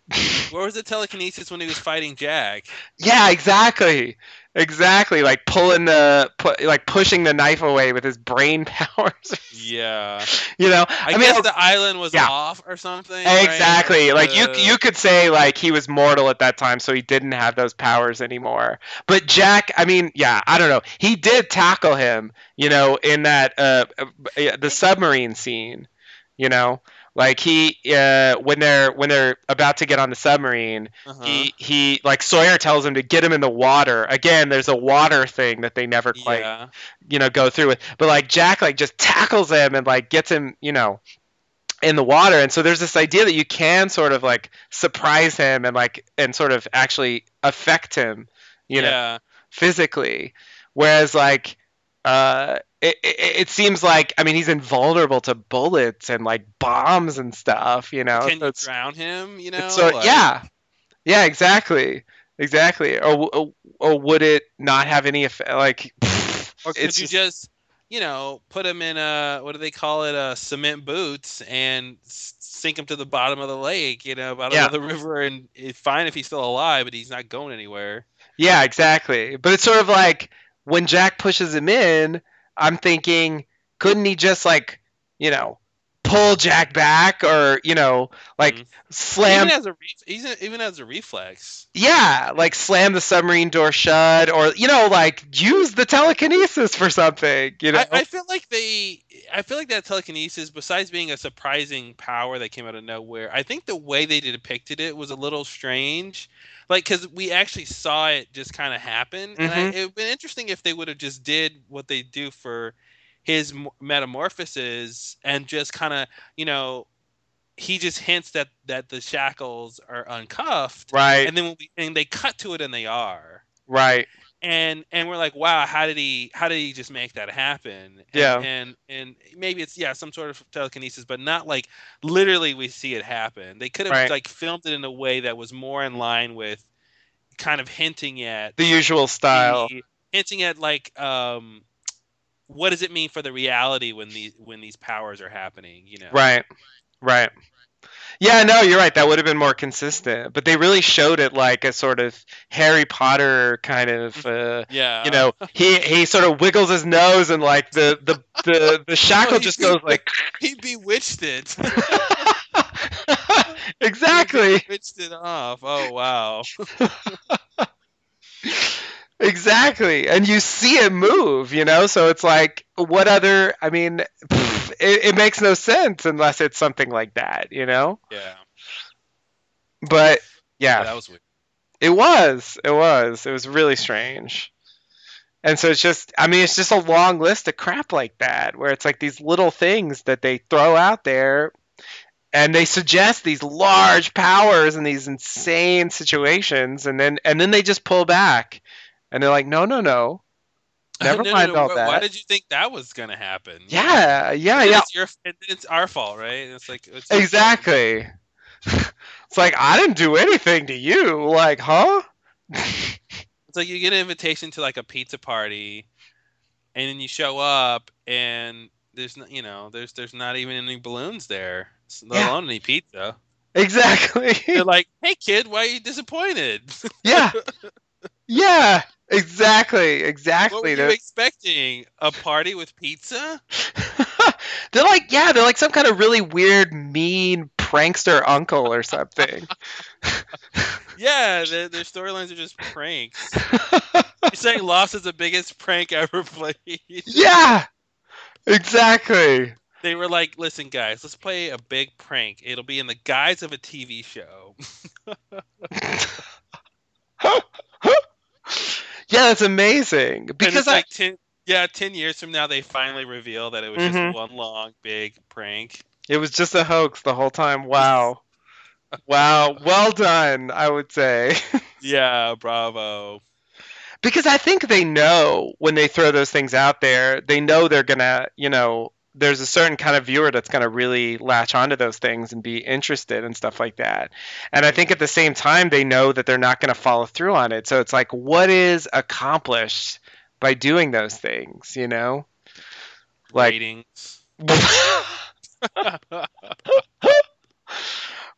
Where was the telekinesis when he was fighting Jack? Yeah, exactly. Exactly. Like pulling the pu- like pushing the knife away with his brain powers. Yeah. you know? I, mean guess oh, the island was yeah. off or something. right? exactly. Like you Uh, you could say like he was mortal at that time so he didn't have those powers anymore. But Jack, I mean, yeah, I don't know. He did tackle him, you know, in that uh uh, the submarine scene, you know? Like he uh when they're when they're about to get on the submarine, uh-huh. he he like Sawyer tells him to get him in the water. Again, there's a water thing that they never quite yeah. you know go through with. But like Jack like just tackles him and like gets him you know in the water. And so there's this idea that you can sort of like surprise him and like and sort of actually affect him, you know, physically. Whereas like uh it, it, it seems like I mean he's invulnerable to bullets and like bombs and stuff, you know. Can So you drown him? You know. sort Like- yeah, yeah, exactly, exactly. Or, or or would it not have any effect? Like, Or could you just- just, you know, put him in a what do they call it, uh, cement boots, and sink him to the bottom of the lake, you know, bottom Yeah. of the river, and it's fine if he's still alive, but he's not going anywhere. yeah, exactly. But it's sort of like when Jack pushes him in, I'm thinking, couldn't he just like, you know, pull Jack back, or you know, like Mhm. slam even as a re- even, even as a reflex. yeah, like slam the submarine door shut, or you know, like use the telekinesis for something. You know, I, I feel like they I feel like that telekinesis, besides being a surprising power that came out of nowhere, I think the way they depicted it was a little strange. Like, because we actually saw it just kind of happen, and I, Mhm. it would been interesting if they would have just did what they do for his m- metamorphosis and just kind of, you know, he just hints that that the shackles are uncuffed, right, and then when we, and they cut to it and they are right, and and we're like wow how did he how did he just make that happen and, Yeah. and and maybe it's yeah some sort of telekinesis but not like literally we see it happen they could have Right. like filmed it in a way that was more in line with kind of hinting at the usual style. the- hinting at like um what does it mean for the reality when these when these powers are happening you know Right. Right. Yeah, no, you're right. That would have been more consistent. But they really showed it like a sort of Harry Potter kind of uh Yeah. you know, he he sort of wiggles his nose and like the the the, the shackle he- just goes like he bewitched it. Exactly. He bewitched it off. Oh wow. Exactly. And you see it move, you know? So it's like what other I mean pff, it, it makes no sense unless it's something like that, you know? Yeah. But yeah. That was weird. It was. It was. It was really strange. And so it's just, I mean, it's just a long list of crap like that, where it's like these little things that they throw out there and they suggest these large powers and these insane situations and then and then they just pull back and they're like no no no Never No, no, mind no, all wh- that. Why did you think that was gonna happen? yeah yeah yeah It's your. It's our fault, right? It's like it's exactly it's like i didn't do anything to you like huh It's like you get an invitation to like a pizza party, and then you show up, and there's no, you know, there's there's not even any balloons there, let Yeah. alone any pizza. exactly They're like, "Hey kid, why are you disappointed? yeah yeah exactly exactly. what were you expecting? A party with pizza? they're like yeah they're like some kind of really weird mean prankster uncle or something Yeah, their, their storylines are just pranks. You're saying Lost is the biggest prank ever played? yeah exactly They were like, "Listen, guys, let's play a big prank. It'll be in the guise of a TV show." Yeah that's amazing because I, like ten, yeah, ten years from now, they finally reveal that it was Mhm. just one long big prank. it was just a hoax the whole time wow wow well done i would say Yeah, bravo. because I think they know when they throw those things out there, they know they're gonna, you know, there's a certain kind of viewer that's gonna really latch onto those things and be interested and stuff like that. And I think at the same time, they know that they're not gonna follow through on it. So it's like, what is accomplished by doing those things, you know? Like, Ratings.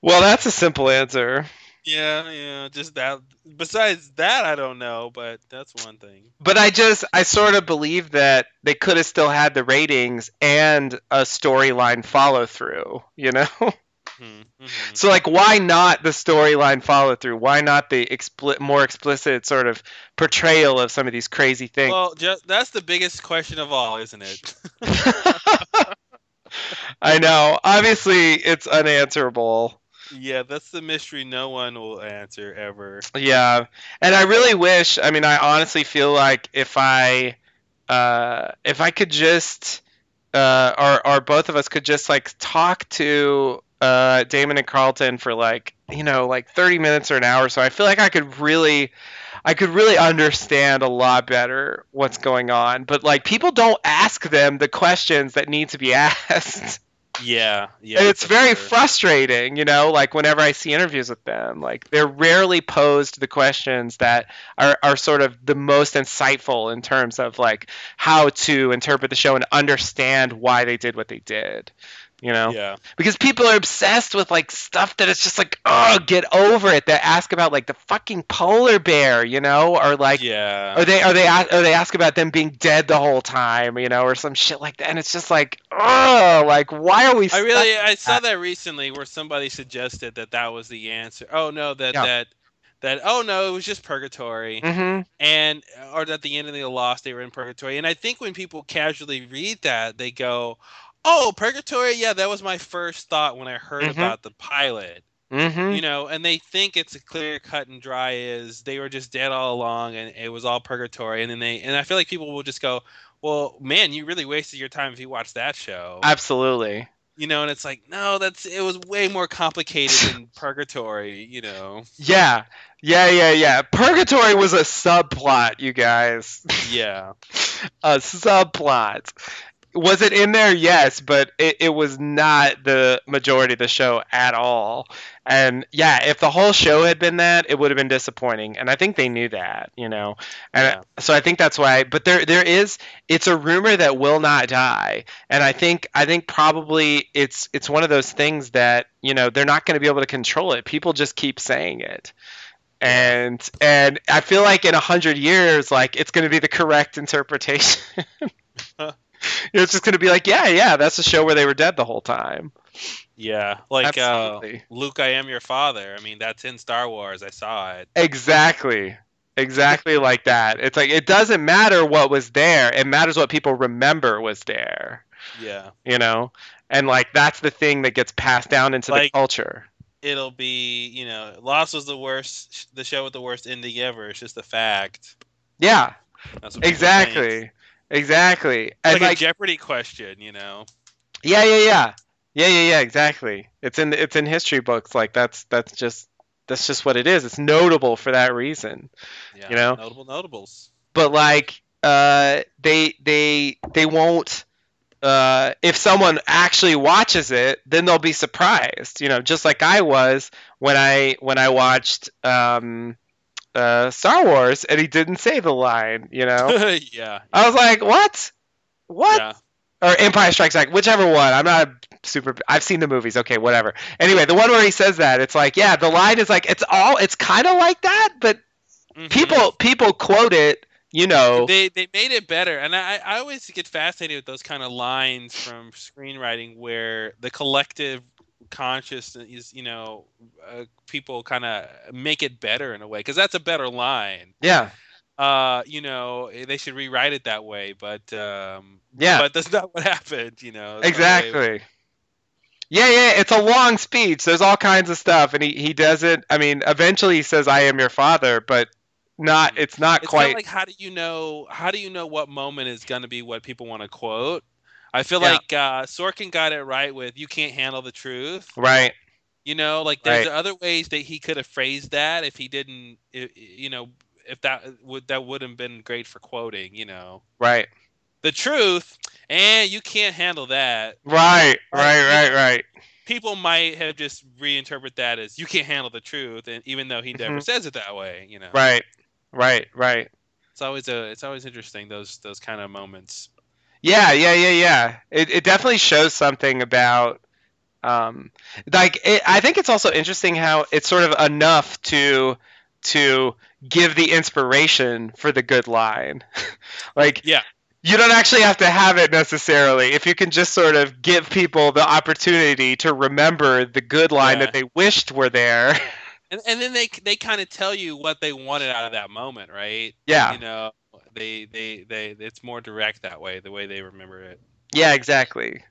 well, that's a simple answer. Yeah, yeah, just that. Besides that, I don't know, but that's one thing. But I just, I sort of believe that they could have still had the ratings and a storyline follow through, you know? Hmm, mhm. So like, why not the storyline follow through? Why not the expli- more explicit sort of portrayal of some of these crazy things? Well, just, that's the biggest question of all, isn't it? I know. Obviously, it's unanswerable. Yeah, that's the mystery no one will answer ever. Yeah, and I really wish. I mean, I honestly feel like if I, uh, if I could just, uh, or or both of us could just like talk to uh, Damon and Carlton for like you know like 30 minutes or an hour, so I feel like I could really. I could really understand a lot better what's going on, but like people don't ask them the questions that need to be asked. Yeah, yeah. and it's very sure. frustrating, you know, like whenever I see interviews with them, like they're rarely posed the questions that are, are sort of the most insightful in terms of like how to interpret the show and understand why they did what they did. You know? Yeah, Because people are obsessed with like stuff that it's just like, oh, get over it. They ask about like the fucking polar bear, you know, or like yeah. or they or they or they ask about them being dead the whole time, you know, or some shit like that. And it's just like, oh, like why are we? I really I saw that? that recently where somebody suggested that that was the answer. Oh no, that Yeah. that that oh no, it was just purgatory. Mhm. And or at the end of the lost they were in purgatory. And I think when people casually read that, they go, "Oh, purgatory, yeah, that was my first thought when I heard Mhm. about the pilot." Mhm. You know, and they think it's a clear cut and dry is they were just dead all along and it was all purgatory and then they and I feel like people will just go, "Well, man, you really wasted your time if you watched that show." Absolutely. you know and it's like no that's it was way more complicated than purgatory you know Yeah. Yeah, yeah, yeah. Purgatory was a subplot, you guys. yeah a subplot. Was it in there? Yes, but it, it was not the majority of the show at all. And yeah, if the whole show had been that, it would have been disappointing. And I think they knew that, you know. And Yeah. so I think that's why. But there there is it's a rumor that will not die. And I think I think probably it's it's one of those things that you know they're not going to be able to control it. People just keep saying it. And and I feel like in a hundred years, like it's going to be the correct interpretation. it's just going to be like, yeah, yeah, that's a show where they were dead the whole time. Yeah, like uh, Luke, I am your father. I mean, that's in Star Wars. I saw it. Exactly. Exactly like that. It's like it doesn't matter what was there. It matters what people remember was there, Yeah, you know? And like that's the thing that gets passed down into the culture. it'll be you know, Lost was the worst, the show with the worst ending ever. It's just a fact. Yeah, That's what think. exactly. Exactly. It's And like, like a Jeopardy question, you know. yeah, yeah, yeah. Yeah, yeah, yeah, exactly. It's in it's in history books like that's that's just that's just what it is. It's notable for that reason. Yeah, You know? notable notables. but like uh they they they won't uh if someone actually watches it then they'll be surprised you know just like i was when i when i watched um uh star wars and he didn't say the line you know? Yeah, i was like what? What? Yeah. or empire strikes back whichever one. I'm not a super i've seen the movies okay whatever. Anyway the one where he says that it's like yeah the line is like it's all it's kind of like that but Mhm. people people quote it you know. They they made it better and i i always get fascinated with those kind of lines from screenwriting where the collective consciousness is you know uh, people kind of make it better in a way because that's a better line yeah uh you know they should rewrite it that way but um yeah but that's not what happened you know It's not the way- Exactly. Yeah, yeah, it's a long speech. There's all kinds of stuff, and he, he doesn't. I mean, eventually he says, "I am your father," but not. It's not it's quite. like how do you know how do you know what moment is going to be what people want to quote i feel Yeah. like uh sorkin got it right with you can't handle the truth right. You know, like there's Right. other ways that he could have phrased that if he didn't, i- you know, if that would that would have been great for quoting. You know, Right. the truth, and you can't handle that. Right. Right, Right. Right. Right. People might have just reinterpret that as you can't handle the truth, and even though he never Mhm. says it that way, you know, Right. Right. Right. it's always a it's always interesting those those kind of moments. Yeah. Yeah. Yeah. Yeah. It it definitely shows something about. Um, like it, I think it's also interesting how it's sort of enough to to give the inspiration for the good line. like Yeah. you don't actually have to have it necessarily. If you can just sort of give people the opportunity to remember the good line Yeah. that they wished were there. And and then they they kind of tell you what they wanted out of that moment, right? yeah. You know, they they they it's more direct that way, the way they remember it. Yeah, exactly.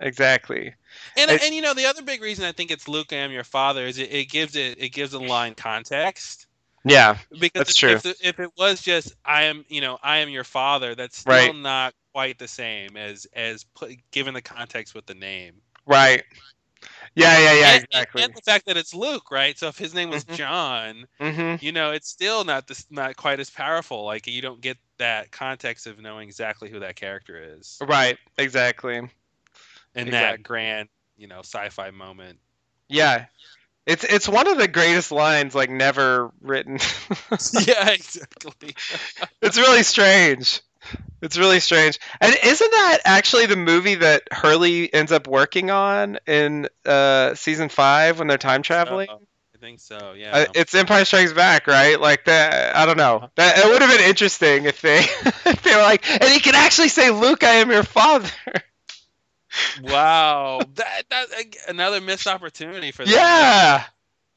Exactly. And It- and you know the other big reason I think it's Luke, I am your father is it, it gives it it gives a line context Yeah. because That's if, true. If, the- if it was just I am you know I am your father, that's still Right. not quite the same as as put, given the context with the name. Right. Yeah, yeah, yeah, and, exactly. And, the fact that it's Luke, right? So if his name was Mhm. John, Mhm. you know, it's still not this not quite as powerful. Like you don't get that context of knowing exactly who that character is Right, exactly. in exactly. that grand you know sci-fi moment. Yeah. It's it's one of the greatest lines like never written. yeah, exactly. it's really strange. It's really strange. And isn't that actually the movie that Hurley ends up working on in uh, season five when they're time traveling? Uh, I think so. Yeah. Uh, it's Empire Strikes Back, right? Like that. I don't know. That it would have been interesting if they if they were like, and he can actually say, "Luke, I am your father." wow. That that another missed opportunity for them. yeah.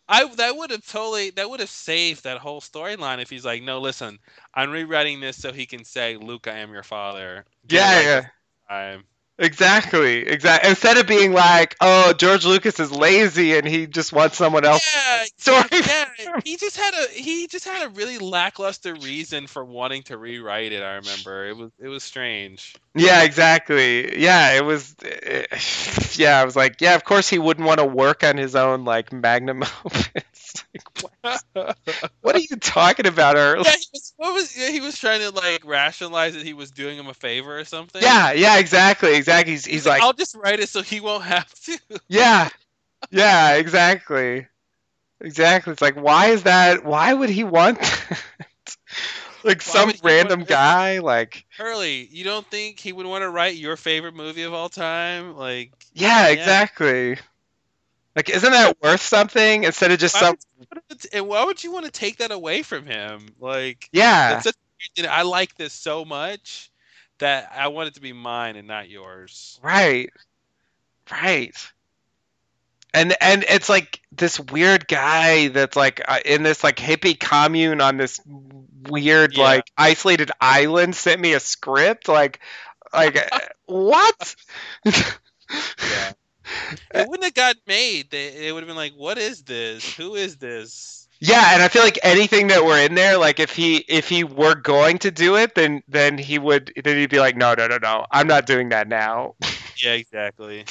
I that would have totally that would have saved that whole storyline if he's like, no, listen, I'm rewriting this so he can say, Luke, I am your father. Yeah, yeah. time. Exactly. Exactly. Instead of being like, "Oh, George Lucas is lazy and he just wants someone else." Yeah, Story. yeah. He just had a he just had a really lackluster reason for wanting to rewrite it. I remember it was it was strange. Yeah, exactly. Yeah, it was. Eh, eh, yeah, I was like, yeah, of course he wouldn't want to work on his own like magnum opus. Like, what, are you talking about her? Yeah, he was, what was yeah, he was trying to like rationalize that he was doing him a favor or something. Yeah, yeah, exactly, exactly. He's, he's like, I'll just write it so he won't have to. yeah, yeah, exactly, exactly. It's like, why is that? Why would he want? like Why some would he want random guy, like, Hurley, you don't think he would want to write your favorite movie of all time? Like, yeah, Yeah. exactly. Like, isn't that worth something instead of just why some? would, you and why would you want to take that away from him? Like, Yeah, such, a weird thing. I like this so much that I want it to be mine and not yours. Right. Right. And and it's like this weird guy that's like uh, in this like hippie commune on this weird Yeah. like isolated island sent me a script like like what? Yeah. It wouldn't have got made. They, it would have been like, what is this? Who is this? Yeah, and I feel like anything that were in there, like if he if he were going to do it, then then he would then he'd be like, no, no, no, no, I'm not doing that now, Yeah, exactly.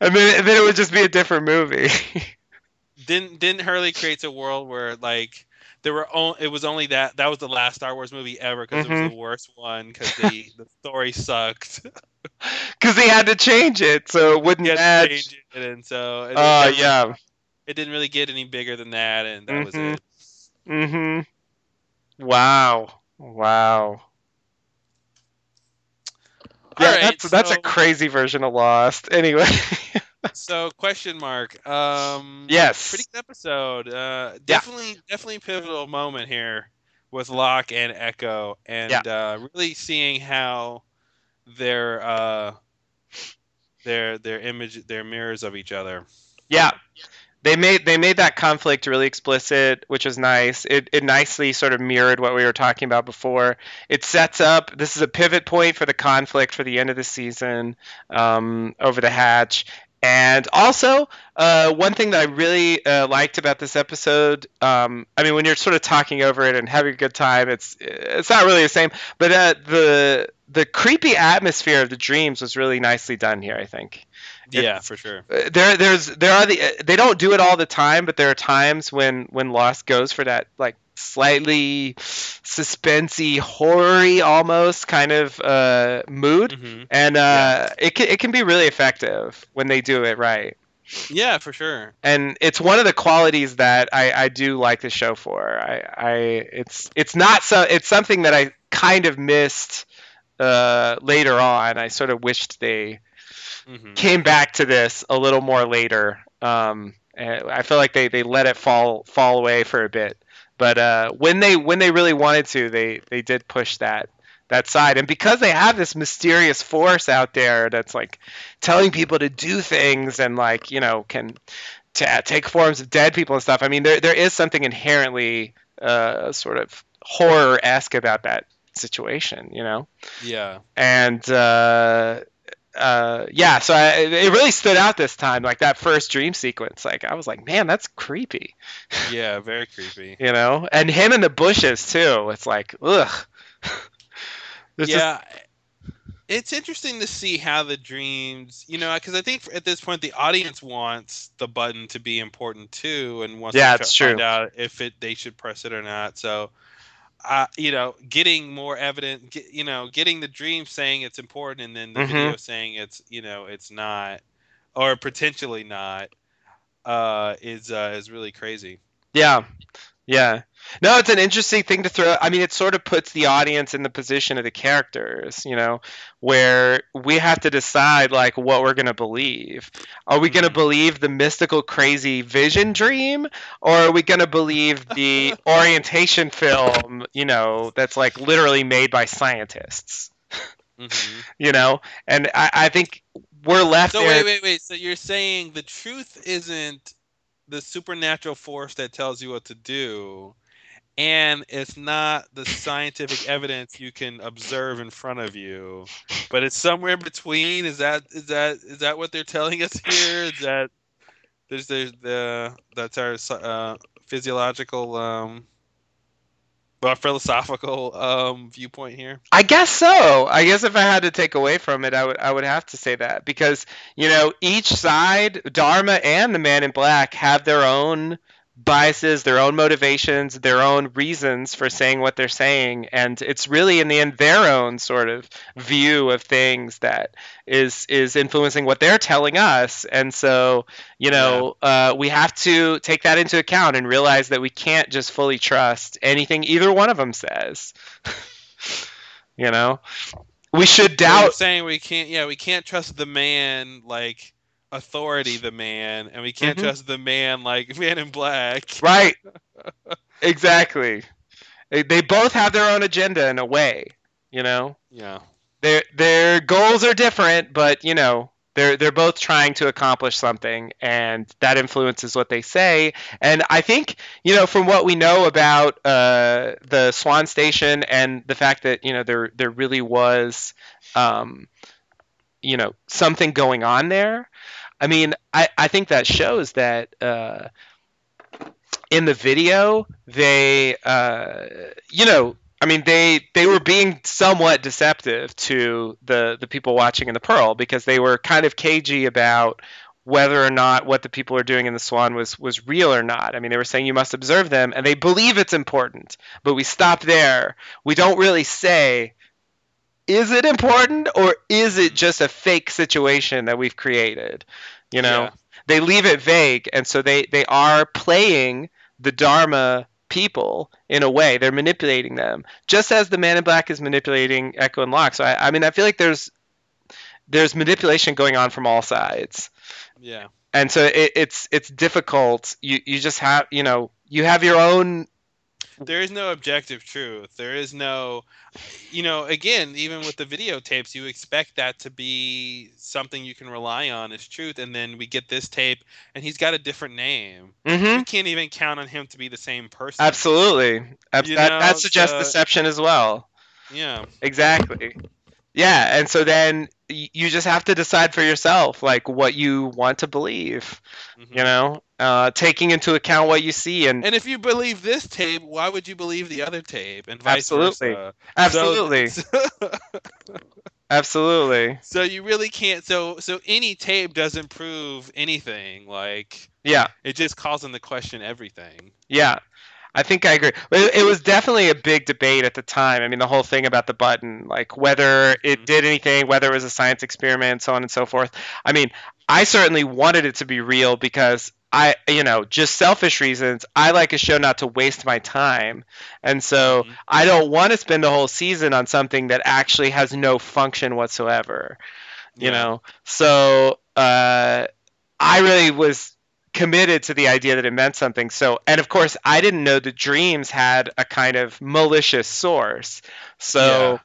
and then then it would just be a different movie. Didn't didn't Hurley creates a world where like there were on, it was only that that was the last Star Wars movie ever because it was Mhm. the worst one because the the story sucked. Because they had to change it so it wouldn't He had to match. change it, and so it, Oh it, yeah. it didn't really get any bigger than that, and that was Mhm. it. Mm-hmm. Wow. Wow. Yeah, right, that's that's a crazy version of Lost. Anyway. So question mark. Um, yes. pretty good episode. Uh, definitely, definitely pivotal moment here with Locke and Eko, and uh, really seeing how their uh, their their image, their mirrors of each other. Yeah. They made they made that conflict really explicit, which is nice. It it nicely sort of mirrored what we were talking about before. It sets up this is a pivot point for the conflict for the end of the season um, over the hatch. And also, uh, one thing that I really uh, liked about this episode, um, I mean, when you're sort of talking over it and having a good time, it's it's not really the same. But uh, the the creepy atmosphere of the dreams was really nicely done here. I think Yeah, for sure. Uh, there there's there are the they don't do it all the time but there are times when when lost goes for that like slightly suspensey horror almost kind of uh mood. Hmm and uh it can, it can be really effective when they do it right. Yeah, for sure. and it's one of the qualities that I, I do like the show for. I, I it's it's not so it's something that I kind of missed uh later on. I sort of wished they hmm came back to this a little more later. Um, I feel like they, they let it fall fall away for a bit, but uh, when they when they really wanted to, they they did push that that side. And because they have this mysterious force out there that's like telling people to do things and like you know can ta take forms of dead people and stuff. I mean, there there is something inherently uh, sort of horror esque about that situation, you know Yeah. and uh, uh, yeah, so I, it really stood out this time. Like that first dream sequence, like I was like, man, that's creepy, Yeah, very creepy. you know. And him in the bushes too. It's like, ugh. There's just- yeah. It's interesting to see how the dreams, you know, because I think at this point the audience wants the button to be important too, and wants Yeah, to find true. out if it they should press it or not. So, uh, you know, getting more evidence, get, you know, getting the dream saying it's important, and then the Mhm. video saying it's, you know, it's not, or potentially not, uh, is uh, is really crazy. yeah, yeah. No, it's an interesting thing to throw. I mean, it sort of puts the audience in the position of the characters, you know, where we have to decide like what we're gonna believe. Are we gonna Mhm. believe the mystical, crazy vision dream, or are we gonna believe the orientation film, you know, that's like literally made by scientists, hmm you know? And I, I think we're left So there. wait, wait, wait. So you're saying the truth isn't the supernatural force that tells you what to do, and it's not the scientific evidence you can observe in front of you, but it's somewhere in between. Is that is that is that what they're telling us here? Is that there's there's the that's our uh, physiological um, philosophical um viewpoint here. I guess so. I guess if I had to take away from it, I would I would have to say that because you know each side, Dharma and the Man in Black, have their own biases, their own motivations, their own reasons for saying what they're saying, and it's really in the end their own sort of view of things that is is influencing what they're telling us. And so, you know, uh, we have to take that into account and realize that we can't just fully trust anything either one of them says. you know, we should doubt. saying we can't. Yeah, we can't trust the man like authority, the man, and we can't Mhm. trust the man like Man in Black. Right. exactly. They, they both have their own agenda in a way, you know. Yeah. Their their goals are different, but you know, they're they're both trying to accomplish something and that influences what they say. And I think, you know, from what we know about uh, the Swan Station and the fact that, you know, there there really was um, you know, something going on there. I mean, I, I think that shows that uh, in the video they uh, you know I mean they they were being somewhat deceptive to the the people watching in the Pearl because they were kind of cagey about whether or not what the people are doing in the Swan was was real or not. I mean they were saying you must observe them and they believe it's important, but we stop there. We don't really say is it important or is it just a fake situation that we've created? You know, Yeah. they leave it vague, and so they they are playing the Dharma people in a way. They're manipulating them, just as the Man in Black is manipulating Eko and Locke. So I, I mean, I feel like there's there's manipulation going on from all sides, Yeah. and so it, it's it's difficult. You you just have you know you have your own There is no objective truth. There is no, you know, again, even with the videotapes, you expect that to be something you can rely on as truth. And then we get this tape, and he's got a different name. hmm You can't even count on him to be the same person. absolutely Ab- that, know, that suggests so- deception as well. Yeah. Exactly. Yeah, and so then you just have to decide for yourself, like what you want to believe. Mhm. You know, uh, taking into account what you see, and And if you believe this tape, why would you believe the other tape, and vice Absolutely. versa? absolutely, So, absolutely, so you really can't. So so any tape doesn't prove anything. Like yeah, it just calls into question everything. yeah. I think I agree. It, it was definitely a big debate at the time. I mean, the whole thing about the button, like whether it Mhm. did anything, whether it was a science experiment, so on and so forth. I mean, I certainly wanted it to be real because I, you know, just selfish reasons. I like a show not to waste my time, and so Mhm. I don't want to spend a whole season on something that actually has no function whatsoever. You Yeah. know, so uh, I really was committed to the idea that it meant something. So, and of course, I didn't know the dreams had a kind of malicious source. So,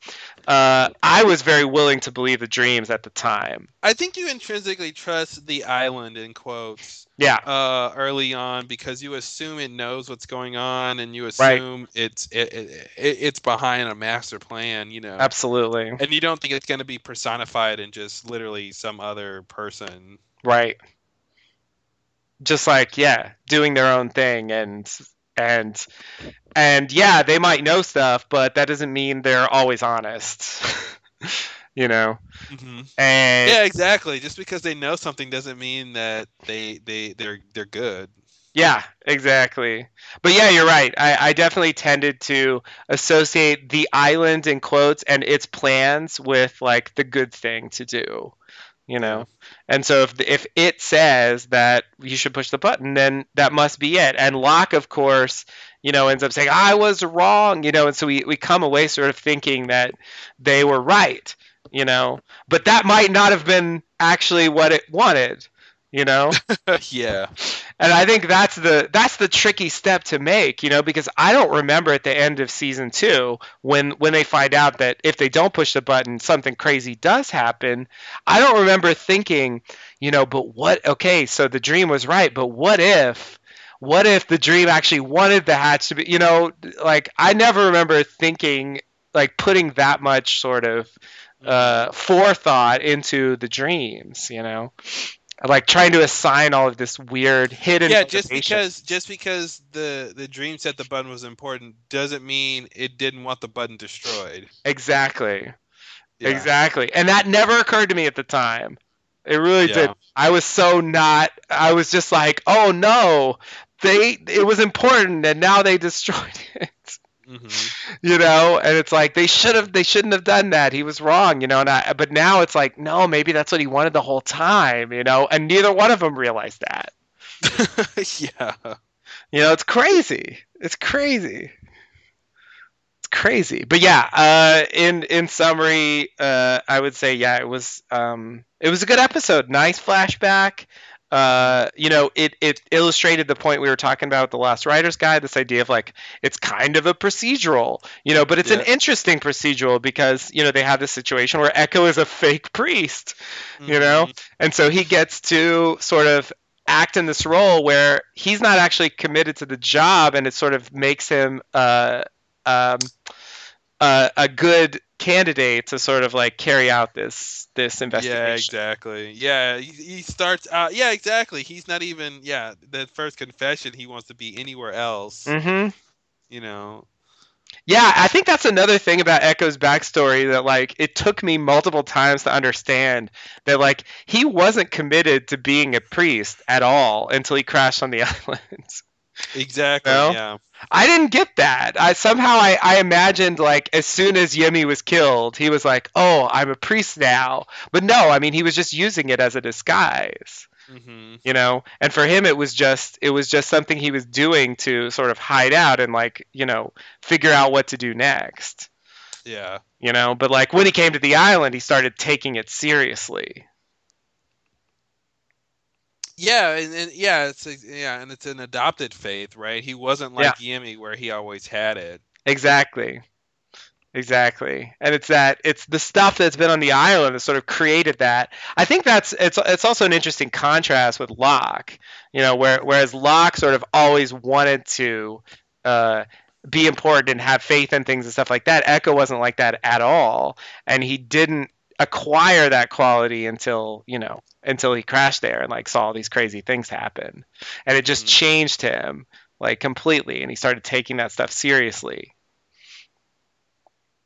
uh, I was very willing to believe the dreams at the time. I think you intrinsically trust the island in quotes Yeah, uh, early on because you assume it knows what's going on and you Right. assume it's it, it, it, it's behind a master plan. You know. absolutely. And you don't think it's going to be personified in just literally some other person. Right. Just like yeah, doing their own thing and and and yeah, they might know stuff, but that doesn't mean they're always honest. you know. hmm And Yeah, exactly. Just because they know something doesn't mean that they they they're they're good. Yeah, exactly. But yeah, you're right. I, I definitely tended to associate the island in quotes and its plans with like the good thing to do, you know. And so if if it says that you should push the button, then that must be it. And Locke, of course, you know, ends up saying I was wrong, you know, and so we we come away sort of thinking that they were right, you know. But that might not have been actually what it wanted, you know. yeah. And I think that's the that's the tricky step to make, you know, because I don't remember at the end of season two when when they find out that if they don't push the button, something crazy does happen. I don't remember thinking, you know, but what? Okay, so the dream was right, but what if? What if the dream actually wanted the hatch to be? You know, like I never remember thinking like putting that much sort of uh, forethought into the dreams. You know, like trying to assign all of this weird hidden. yeah, just because just because the the dream said the button was important doesn't mean it didn't want the button destroyed. Exactly. Yeah. Exactly. And that never occurred to me at the time. It really Yeah. did. I was so not I was just like, "Oh no. they it was important and now they destroyed it hmm you know and it's like they should have they shouldn't have done that. He was wrong you know and I, but now it's like no maybe that's what he wanted the whole time you know and neither one of them realized that. Yeah. you know it's crazy. It's crazy. It's crazy. But yeah uh in in summary uh i would say yeah it was um it was a good episode. Nice flashback uh, you know, it, it illustrated the point we were talking about with the Lost Writer's Guide. This idea of like it's kind of a procedural, you know, but it's an interesting procedural because you know they have this situation where Eko is a fake priest, you know, Mhm. and so he gets to sort of act in this role where he's not actually committed to the job, and it sort of makes him uh, um, uh, a good candidate to sort of like carry out this this investigation. Yeah, exactly. Yeah, he, he starts out. Yeah, exactly. He's not even. Yeah, the first confession, he wants to be anywhere else. Mm-hmm. You know. Yeah, I think that's another thing about Eko's backstory that like it took me multiple times to understand that like he wasn't committed to being a priest at all until he crashed on the island. Exactly. No? Yeah. I didn't get that. I somehow I, I imagined like as soon as Yemi was killed, he was like, "Oh, I'm a priest now." But no, I mean he was just using it as a disguise, hmm you know. And for him, it was just it was just something he was doing to sort of hide out and like you know figure out what to do next. Yeah. you know but like when he came to the island he started taking it seriously Yeah, and, and yeah, it's a, yeah, and it's an adopted faith, right? He wasn't like Yemi, where he always had it. exactly. Exactly. And it's that it's the stuff that's been on the island that sort of created that. I think that's it's it's also an interesting contrast with locke you know where whereas locke sort of always wanted to uh be important and have faith in things and stuff like that eko wasn't like that at all. And he didn't acquire that quality until you know until he crashed there and like saw all these crazy things happen. And it just Mhm. changed him like completely and he started taking that stuff seriously.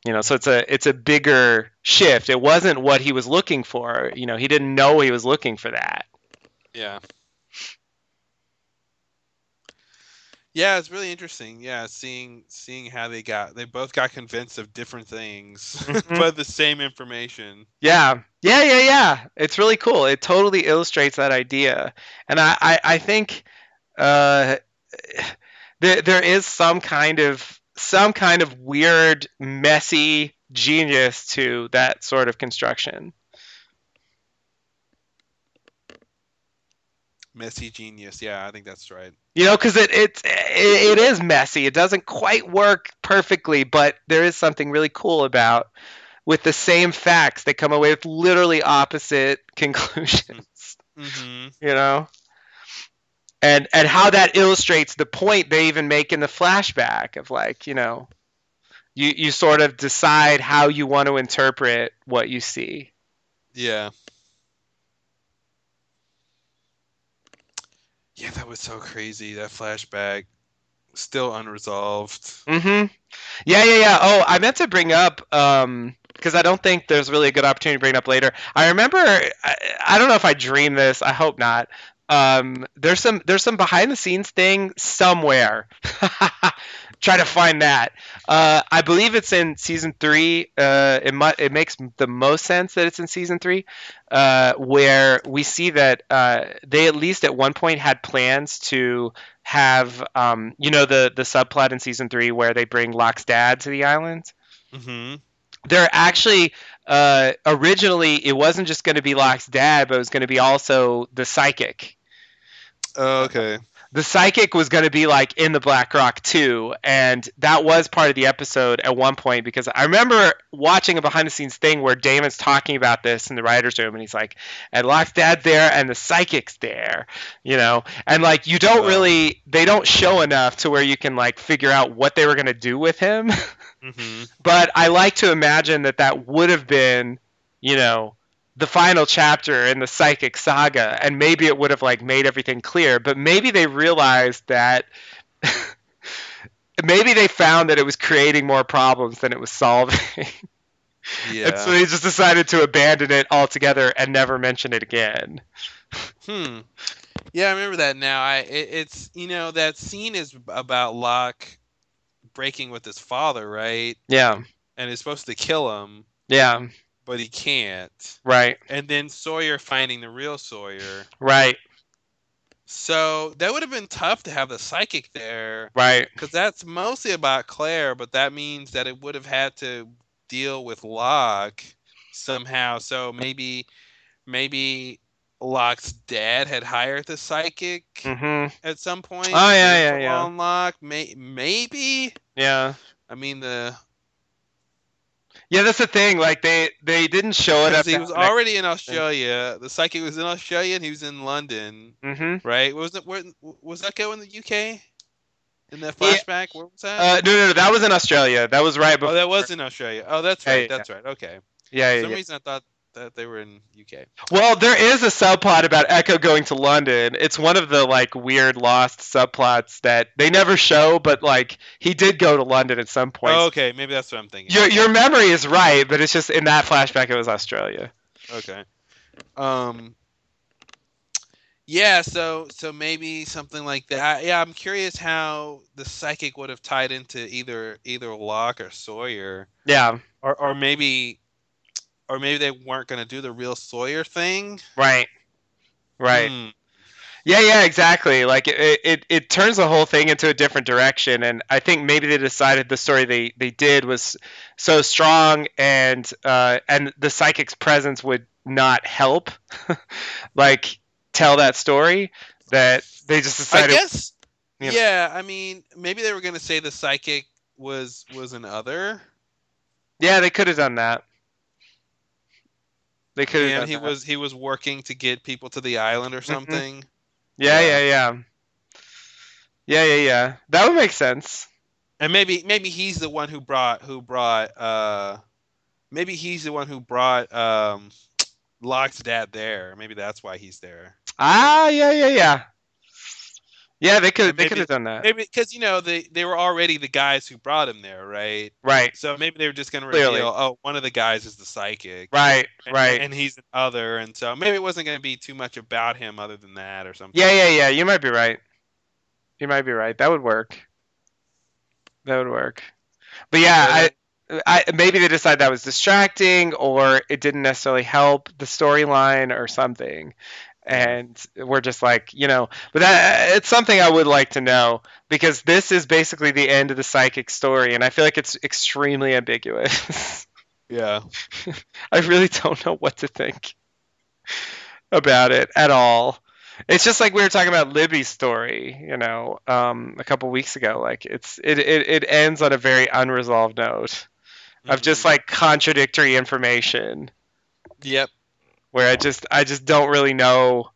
You know so it's a it's a bigger shift. It wasn't what he was looking for. You know he didn't know he was looking for that. Yeah. Yeah, it's really interesting. Yeah, seeing seeing how they got they both got convinced of different things, Mhm. but the same information. yeah yeah yeah yeah it's really cool it totally illustrates that idea and i i, I think uh there, there is some kind of some kind of weird messy genius to that sort of construction Messy genius. Yeah, I think that's right. you know because it, it it it is messy it doesn't quite work perfectly but there is something really cool about with the same facts they come away with literally opposite conclusions hmm you know and and how that illustrates the point they even make in the flashback of like you know you you sort of decide how you want to interpret what you see Yeah. Yeah, that was so crazy. That flashback, still unresolved. Mm-hmm. Yeah, yeah, yeah. Oh, I meant to bring up um because I don't think there's really a good opportunity to bring it up later. I remember I, I don't know if I dreamed this. I hope not. Um, there's some there's some behind the scenes thing somewhere. Try to find that. Uh, I believe it's in season three. Uh, it mu- it makes the most sense that it's in season three, uh, where we see that uh, they at least at one point had plans to have um, you know the the subplot in season three where they bring Locke's dad to the island. hmm They're actually uh, originally it wasn't just going to be Locke's dad, but it was going to be also the psychic. Oh, okay. The psychic was going to be like in the Black Rock too, and that was part of the episode at one point because I remember watching a behind the scenes thing where Damon's talking about this in the writers' room, and he's like, "And Locke's dad's there, and the psychic's there," you know, and like you don't really, they don't show enough to where you can like figure out what they were going to do with him. hmm but I like to imagine that that would have been, you know, the final chapter in the psychic saga, and maybe it would have like made everything clear. But maybe they realized that. maybe they found that it was creating more problems than it was solving. Yeah. and so they just decided to abandon it altogether and never mention it again. Hmm. Yeah, I remember that now. I it, it's you know that scene is about Locke breaking with his father, right? Yeah. And is supposed to kill him, Yeah. But he can't. Right. And then Sawyer finding the real Sawyer. Right. So that would have been tough to have the psychic there Right. because that's mostly about Claire, but that means that it would have had to deal with Locke somehow. So maybe, maybe Locke's dad had hired the psychic Mhm. at some point. Oh, yeah, yeah, yeah. on Locke, May- maybe. Yeah. I mean the Yeah, that's the thing. Like they they didn't show it up. he was already in Australia. The psychic was in Australia and he was in London, Mm-hmm. right? Was it where was that go in the UK? In that Yeah. flashback, where was that? Uh, no, no, no, that was in Australia. That was right before. oh, that was in Australia. Oh, that's right. yeah, That's right. Okay. yeah, For some yeah. reason, I thought that they were in UK. Well, there is a subplot about Eko going to London. It's one of the like weird lost subplots that they never show, but like he did go to London at some point. Oh, okay, maybe that's what I'm thinking. Your your memory is right, but it's just in that flashback it was Australia. Okay. Um. Yeah, so so maybe something like that. Yeah, I'm curious how the psychic would have tied into either either Locke or Sawyer, Yeah, or or maybe, or maybe they weren't going to do the real Sawyer thing. right, right. Hmm. Yeah, yeah, exactly. Like it, it, it turns the whole thing into a different direction, and I think maybe they decided the story they, they did was so strong, and uh, and the psychic's presence would not help, like tell that story that they just decided. I guess. you know. Yeah, I mean, maybe they were going to say the psychic was was an other, Yeah, they could have done that. They could and done he that. was he was working to get people to the island or something. Yeah, yeah. yeah, yeah. Yeah, yeah, yeah. That would make sense. and maybe maybe he's the one who brought who brought uh maybe he's the one who brought um Locke's dad there. Maybe that's why he's there. Ah, yeah, yeah, yeah. Yeah, they could. They could have done that. Maybe because you know they they were already the guys who brought him there, right? Right, So maybe they were just gonna Clearly. reveal, oh, one of the guys is the psychic, right, and, right. and he's an other, and so maybe it wasn't gonna be too much about him other than that or something. Yeah, yeah, yeah. You might be right. You might be right. That would work. That would work. But yeah, uh, I, I maybe they decided that was distracting, or it didn't necessarily help the storyline, or something. And we're just like, you know, but that it's something I would like to know because this is basically the end of the psychic story, and I feel like it's extremely ambiguous. yeah. I really don't know what to think about it at all. It's just like we were talking about Libby's story, you know, um, a couple weeks ago. Like it's it, it, it ends on a very unresolved note of just Mhm. like contradictory information Yep. Where I just I just don't really know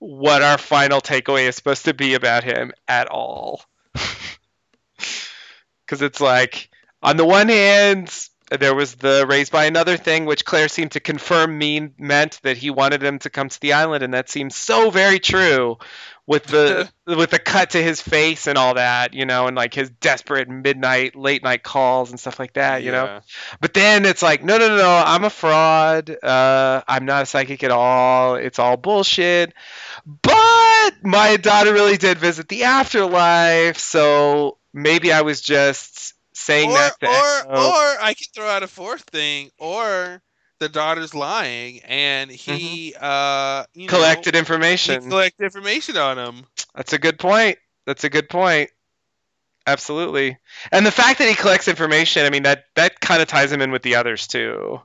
what our final takeaway is supposed to be about him at all. Cuz it's like on the one hand there was the raised by another thing which Claire seemed to confirm mean meant that he wanted them to come to the island and that seems so very true with the with the cut to his face and all that, you know, and like his desperate midnight late night calls and stuff like that, you know. But then it's like, no, no, no, no, I'm a fraud. Uh, I'm not a psychic at all. It's all bullshit. But my daughter really did visit the afterlife, so maybe I was just saying or that. To or Eko. or I can throw out a fourth thing, or the daughter's lying and he uh you know, Mm-hmm. collected he information. collect information on him. That's a good point. That's a good point. Absolutely. And the fact that he collects information, I mean that that kind of ties him in with the others too.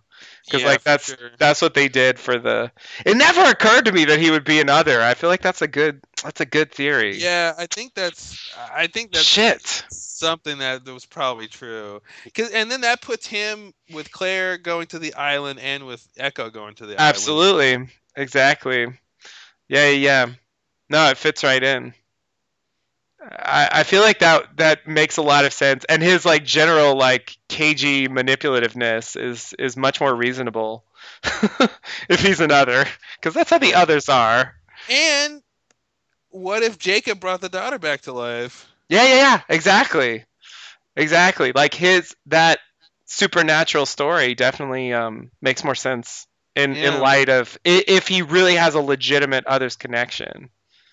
Because Yeah, like that's sure. that's what they did for the. It never occurred to me that he would be another. I feel like that's a good that's a good theory. Yeah, I think that's I think that's Shit. something that was probably true. Cause, and then that puts him with Claire going to the island and with Eko going to the island. Absolutely. Exactly. Yeah, yeah. No, it fits right in. I, I feel like that that makes a lot of sense, and his like general like cagey manipulativeness is is much more reasonable if he's another, because that's how the others are. And what if Jacob brought the daughter back to life? Yeah, yeah, yeah. Exactly. Exactly. Like his that supernatural story definitely um, makes more sense in Yeah. in light of if he really has a legitimate others connection.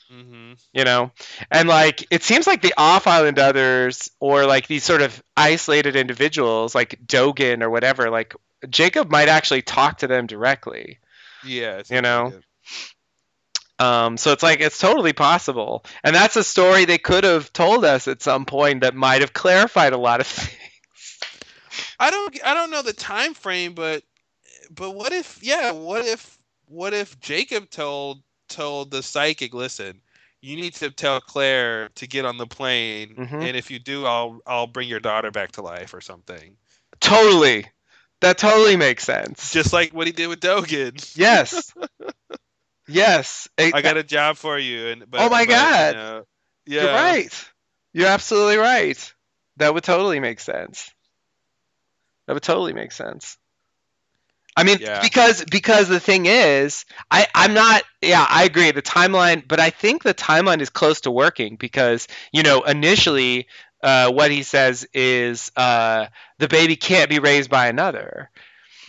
Hmm you know and like it seems like the off island others or like these sort of isolated individuals like Dogen or whatever like jacob might actually talk to them directly Yeah. You know? um, so it's like it's totally possible and that's a story they could have told us at some point that might have clarified a lot of things I don't. I don't know the time frame, but but what if? Yeah. What if? What if Jacob told told the psychic, listen. You need to tell Claire to get on the plane, Mhm. and if you do, I'll I'll bring your daughter back to life or something. totally that totally makes sense Just like what he did with Dogen. yes yes It- I got a job for you, and but, Oh my but, you God. know, yeah, You're right. You're absolutely right. That would totally make sense. That would totally make sense. I mean, Yeah. because because the thing is, I I'm not. Yeah, I agree. The timeline, but I think the timeline is close to working because you know initially, uh, what he says is uh, the baby can't be raised by another.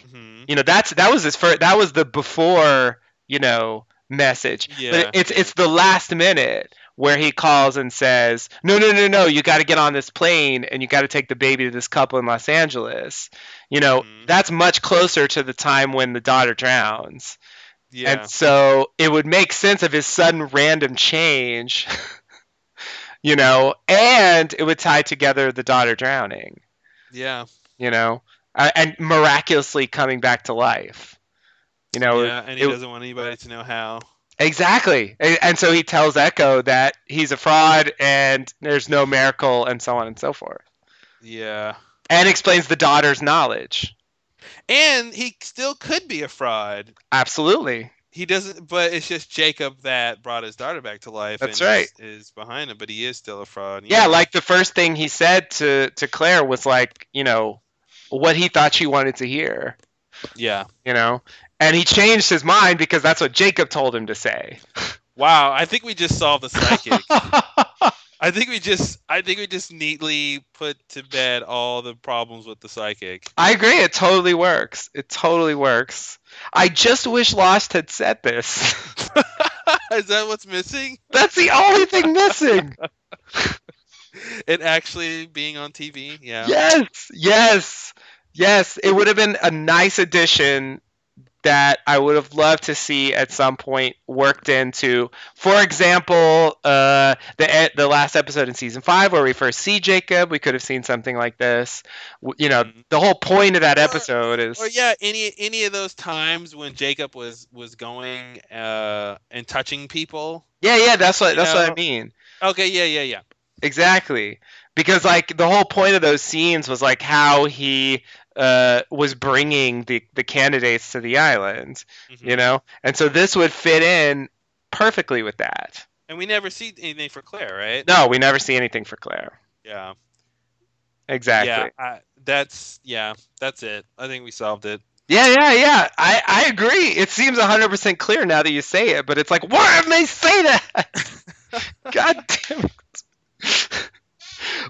Mhm. You know, that's that was his first. That was the before you know message. Yeah, But it's it's the last minute where he calls and says, "No, no, no, no! You got to get on this plane and you got to take the baby to this couple in Los Angeles." You know, Mhm. that's much closer to the time when the daughter drowns, Yeah, and so it would make sense of his sudden random change. you know, and it would tie together the daughter drowning. yeah, You know, and miraculously coming back to life. You know, yeah, and he it- doesn't want anybody to know how. Exactly. And so he tells Eko that he's a fraud and there's no miracle and so on and so forth. Yeah, And explains the daughter's knowledge. and he still could be a fraud. Absolutely. He doesn't, but it's just Jacob that brought his daughter back to life. That's and right. Is, is behind him, but he is still a fraud. Yeah, like the first thing he said to, to Claire was like, you know, what he thought she wanted to hear, yeah. you know? And he changed his mind because that's what Jacob told him to say. Wow, I think we just solved the psychic. I think we just, I think we just neatly put to bed all the problems with the psychic. I agree. It totally works. It totally works. I just wish Lost had said this. is that what's missing? That's the only thing missing. It actually being on TV? Yeah. Yes, yes, yes. It would have been a nice addition that I would have loved to see at some point worked into. For example, uh, the the last episode in season five where we first see Jacob, we could have seen something like this. You know, the whole point of that episode is Or yeah, any any of those times when Jacob was was going uh and touching people. yeah, yeah. That's what that's what I mean. Okay, yeah, yeah, yeah. Exactly. Because like the whole point of those scenes was like how he uh, was bringing the the candidates to the island. Mhm. you know and so this would fit in perfectly with that And we never see anything for Claire, right? no we never see anything for claire Yeah. exactly Yeah. I, that's yeah. That's it. I think we solved it. yeah yeah, yeah. i i agree it seems 100% clear now that you say it but it's like why didn't they say that god damn it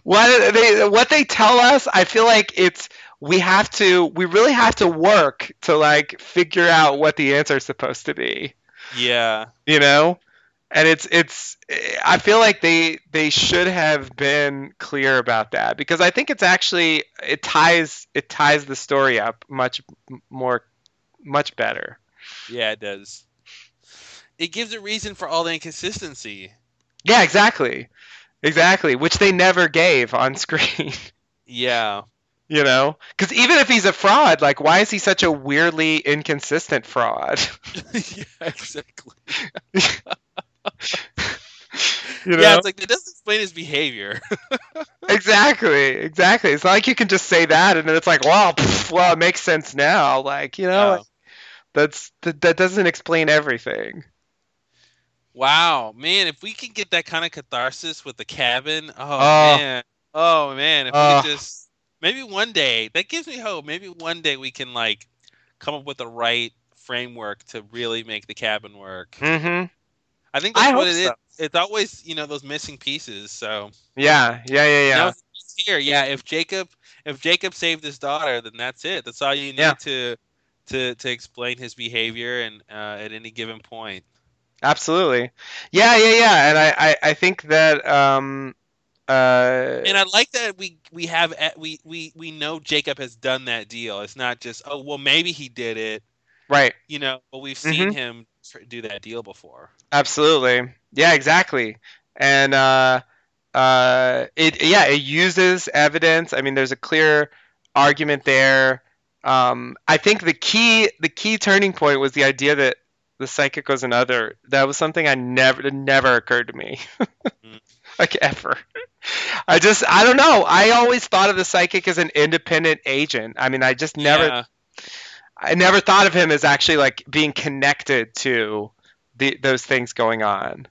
what they what they tell us i feel like it's we have to we really have to work to like figure out what the answer is supposed to be Yeah. you know and it's it's i feel like they they should have been clear about that because i think it's actually it ties it ties the story up much more much better Yeah, it does. It gives a reason for all the inconsistency. yeah exactly exactly which they never gave on screen Yeah. You know because even if he's a fraud like why is he such a weirdly inconsistent fraud yeah, exactly. you know Yeah, it's like it doesn't explain his behavior. exactly exactly it's not like you can just say that and then it's like well pff, well it makes sense now like you know like, that's that, that doesn't explain everything Wow, man, if we can get that kind of catharsis with the cabin, oh, Oh. man. Oh man, if we Oh. could just maybe one day, that gives me hope. Maybe one day we can like come up with the right framework to really make the cabin work. mm-hmm I think that's I what it is. so. It's always, you know, those missing pieces. So yeah yeah yeah yeah now here. Yeah, if Jacob if Jacob saved his daughter, then that's it. That's all you need Yeah. to to to explain his behavior and uh, at any given point. Absolutely. Yeah, yeah, yeah. And I, I, I think that um uh And I like that we we have we we we know Jacob has done that deal. It's not just oh well maybe he did it, right. you know, but we've seen Mhm. him do that deal before. Absolutely. Yeah, exactly. And uh uh it yeah, it uses evidence. I mean there's a clear argument there. Um I think the key the key turning point was the idea that the psychic was another. That was something I never never occurred to me. Mm. like ever. I just I don't know. I always thought of the psychic as an independent agent. I mean, I just never Yeah. I never thought of him as actually like being connected to the those things going on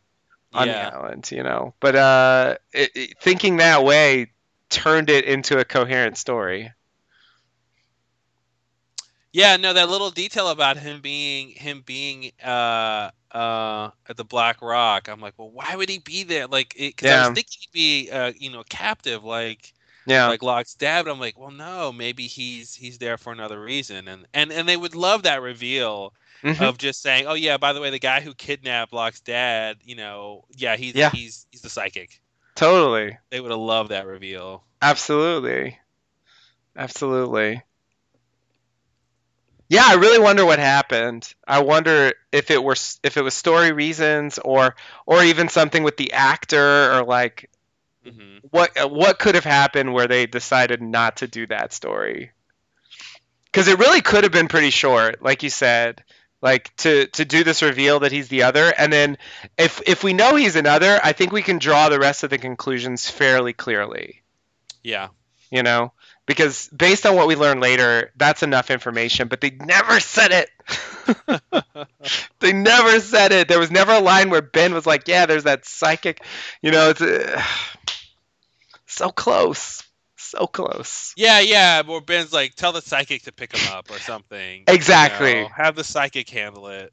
on yeah. the island, you know. But uh, it, it- thinking that way turned it into a coherent story. Yeah, no, that little detail about him being him being uh uh at the Black Rock. I'm like, well, why would he be there? Like, because I Yeah. was thinking he'd be uh you know captive, like Yeah, like Locke's dad. I'm like, well, no, maybe he's he's there for another reason. And and and they would love that reveal Mhm. of just saying, oh yeah, by the way, the guy who kidnapped Locke's dad, you know, yeah, he's Yeah. he's he's the psychic. totally, They would have loved that reveal. absolutely, absolutely. Yeah, I really wonder what happened. I wonder if it were if it was story reasons or or even something with the actor or like hmm what what could have happened where they decided not to do that story? Because it really could have been pretty short like you said. Like to to do this reveal that he's the other and then if if we know he's another i think we can draw the rest of the conclusions fairly clearly. Yeah. you know because based on what we learn later that's enough information but they never said it they never said it there was never a line where ben was like yeah there's that psychic you know it's uh, so close so close Yeah, yeah. Or Ben's like, tell the psychic to pick him up or something. you Exactly. know, have the psychic handle it.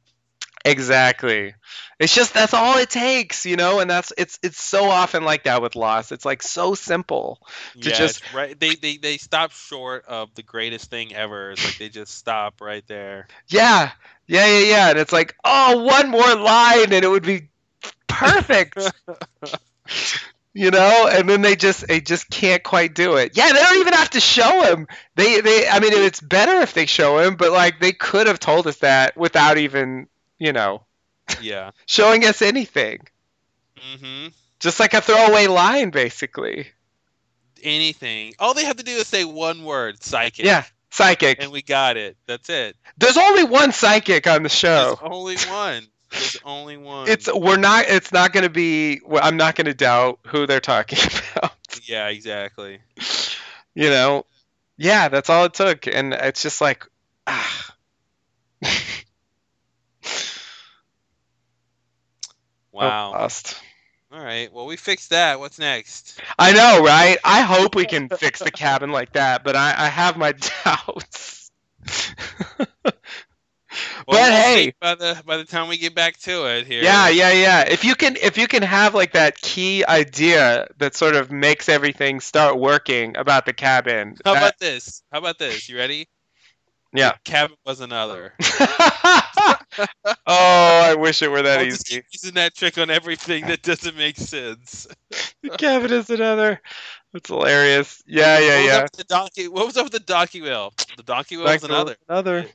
Exactly it's just that's all it takes you know and that's it's it's so often like that with Lost. it's like so simple To yeah, just- right. They, they they stop short of the greatest thing ever. It's like they just stop right there. yeah yeah yeah yeah and it's like oh one more line and it would be perfect you know and then they just they just can't quite do it yeah they don't even have to show him they they i mean it's better if they show him but like they could have told us that without even you know Yeah. showing us anything hmm just like a throwaway line basically Anything. All they have to do is say one word, psychic. yeah psychic And we got it. That's it. there's only one psychic on the show There's only one. There's only one. it's we're not it's not going to be i'm not going to doubt who they're talking about yeah, exactly. you know yeah that's all it took and it's just like ah. Oh, wow. lost. All right. Well, we fixed that. What's next? i know right i hope we can fix the cabin like that but i, I have my doubts Well, But hey. by the by the time we get back to it here. yeah yeah yeah if you can if you can have like that key idea that sort of makes everything start working about the cabin How that- about this? How about this? You ready? Yeah. Cabin was another. oh i wish it were that I'll easy using that trick on everything that doesn't make sense. Kevin is another. That's hilarious. Yeah, yeah, what was yeah. the donkey? What was up with the donkey wheel? The donkey wheel was another. Another.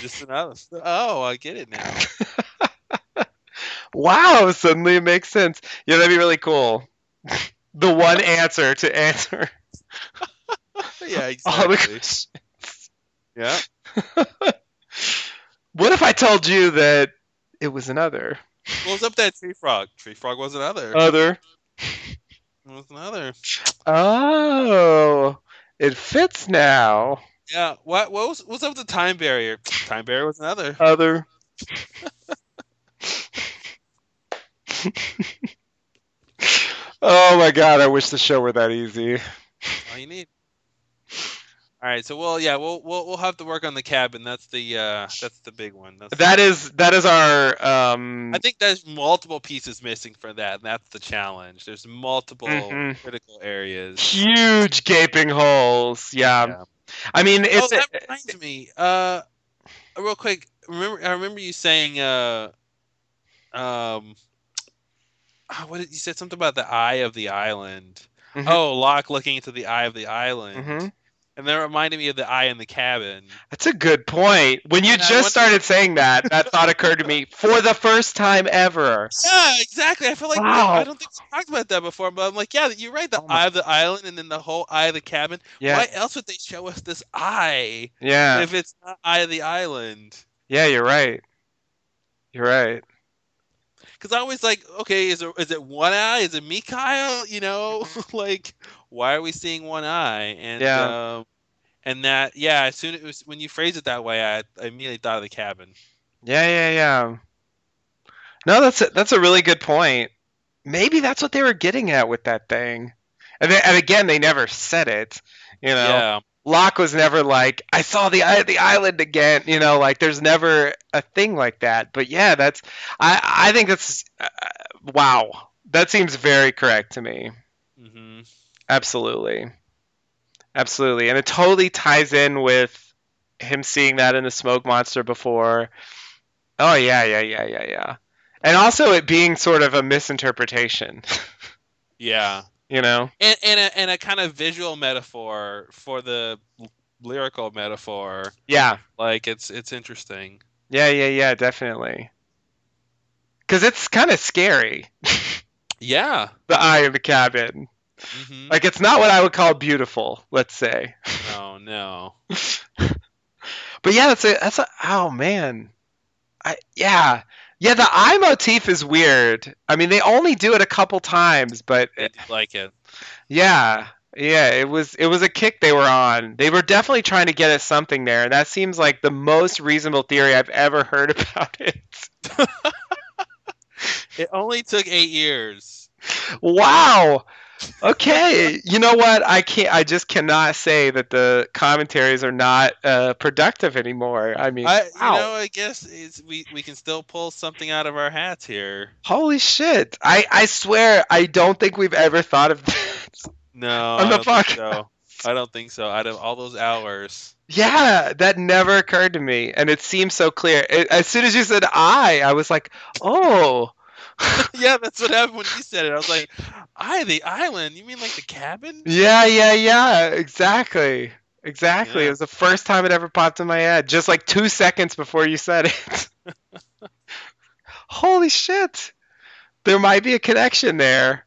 Just another. Oh, I get it now. wow, suddenly it makes sense. Yeah, that'd be really cool. the one answer to answer yeah, all the exactly. questions. Yeah. What if I told you that it was another? What was up with that tree frog? Tree frog was another. Other. It was another. Oh, it fits now. Yeah. What? What was? What's up with the time barrier? Time barrier was another. Other. oh my god, I wish the show were that easy. all you need. All right, so we'll yeah we'll we'll we'll have to work on the cabin. That's the uh that's the big one. That's That is that is our um I think there's multiple pieces missing for that, and that's the challenge. There's multiple Mhm. critical areas. huge gaping holes. Yeah. Yeah. I mean Oh, it's that reminds me. Uh, real quick. Remember, I remember you saying uh, um, ah, what did you said something about the eye of the island? Mhm. Oh, Locke looking into the eye of the island, Mhm. And that reminded me of the eye in the cabin. That's a good point. When you And just started saying that, that thought occurred to me for the first time ever. Yeah, exactly. I feel like Wow. I don't think we talked about that before, but I'm like, yeah, you're right. The Oh eye of the island, and then the whole eye of the cabin. Yeah. Why else would they show us this eye Yeah. if it's not eye of the island? Yeah, you're right. You're right. Because I always like, okay, is it is it one eye? Is it Mikhail? You know, like why are we seeing one eye? And Yeah. um, and that yeah, as soon as it was when you phrase it that way, I, I immediately thought of the cabin. Yeah, yeah, yeah. No, that's a, that's a really good point. Maybe that's what they were getting at with that thing. And, then, and again, they never said it. You know, Yeah, Locke was never like, "I saw the the island again." You know, like there's never a thing like that. But yeah, that's I I think that's uh, wow. That seems very correct to me. hmm Absolutely. Absolutely. And it totally ties in with him seeing that in the smoke monster before. Oh yeah, yeah, yeah, yeah, yeah. And also it being sort of a misinterpretation, yeah, you know? and and a, and a kind of visual metaphor for the l- lyrical metaphor. Yeah. Like it's it's interesting. Yeah, yeah, yeah, definitely. Cuz it's kind of scary. Yeah. the eye of the cabin. Hmm Like it's not what I would call beautiful, let's say. Oh no. But yeah, that's a that's a oh man. I yeah. Yeah, the eye motif is weird. I mean, they only do it a couple times, but I like it. yeah. Yeah, it was it was a kick they were on. They were definitely trying to get at something there, and that seems like the most reasonable theory I've ever heard about it. It only took eight years. Wow. Okay. You know what? I can't I just cannot say that the commentaries are not uh, productive anymore. I mean, I, you wow. know, I guess it's, we we can still pull something out of our hats here. Holy shit. I, I swear, I don't think we've ever thought of this. No, On I don't think so. I don't think so. Out of all those hours, Yeah, that never occurred to me. And it seems so clear. It, as soon as you said I, I was like, oh. yeah, that's what happened when you said it. I was like, "I the island? You mean like the cabin?" Yeah, yeah, yeah. Exactly. Exactly. Yeah. It was the first time it ever popped in my head. Just like two seconds before you said it. Holy shit. There might be a connection there.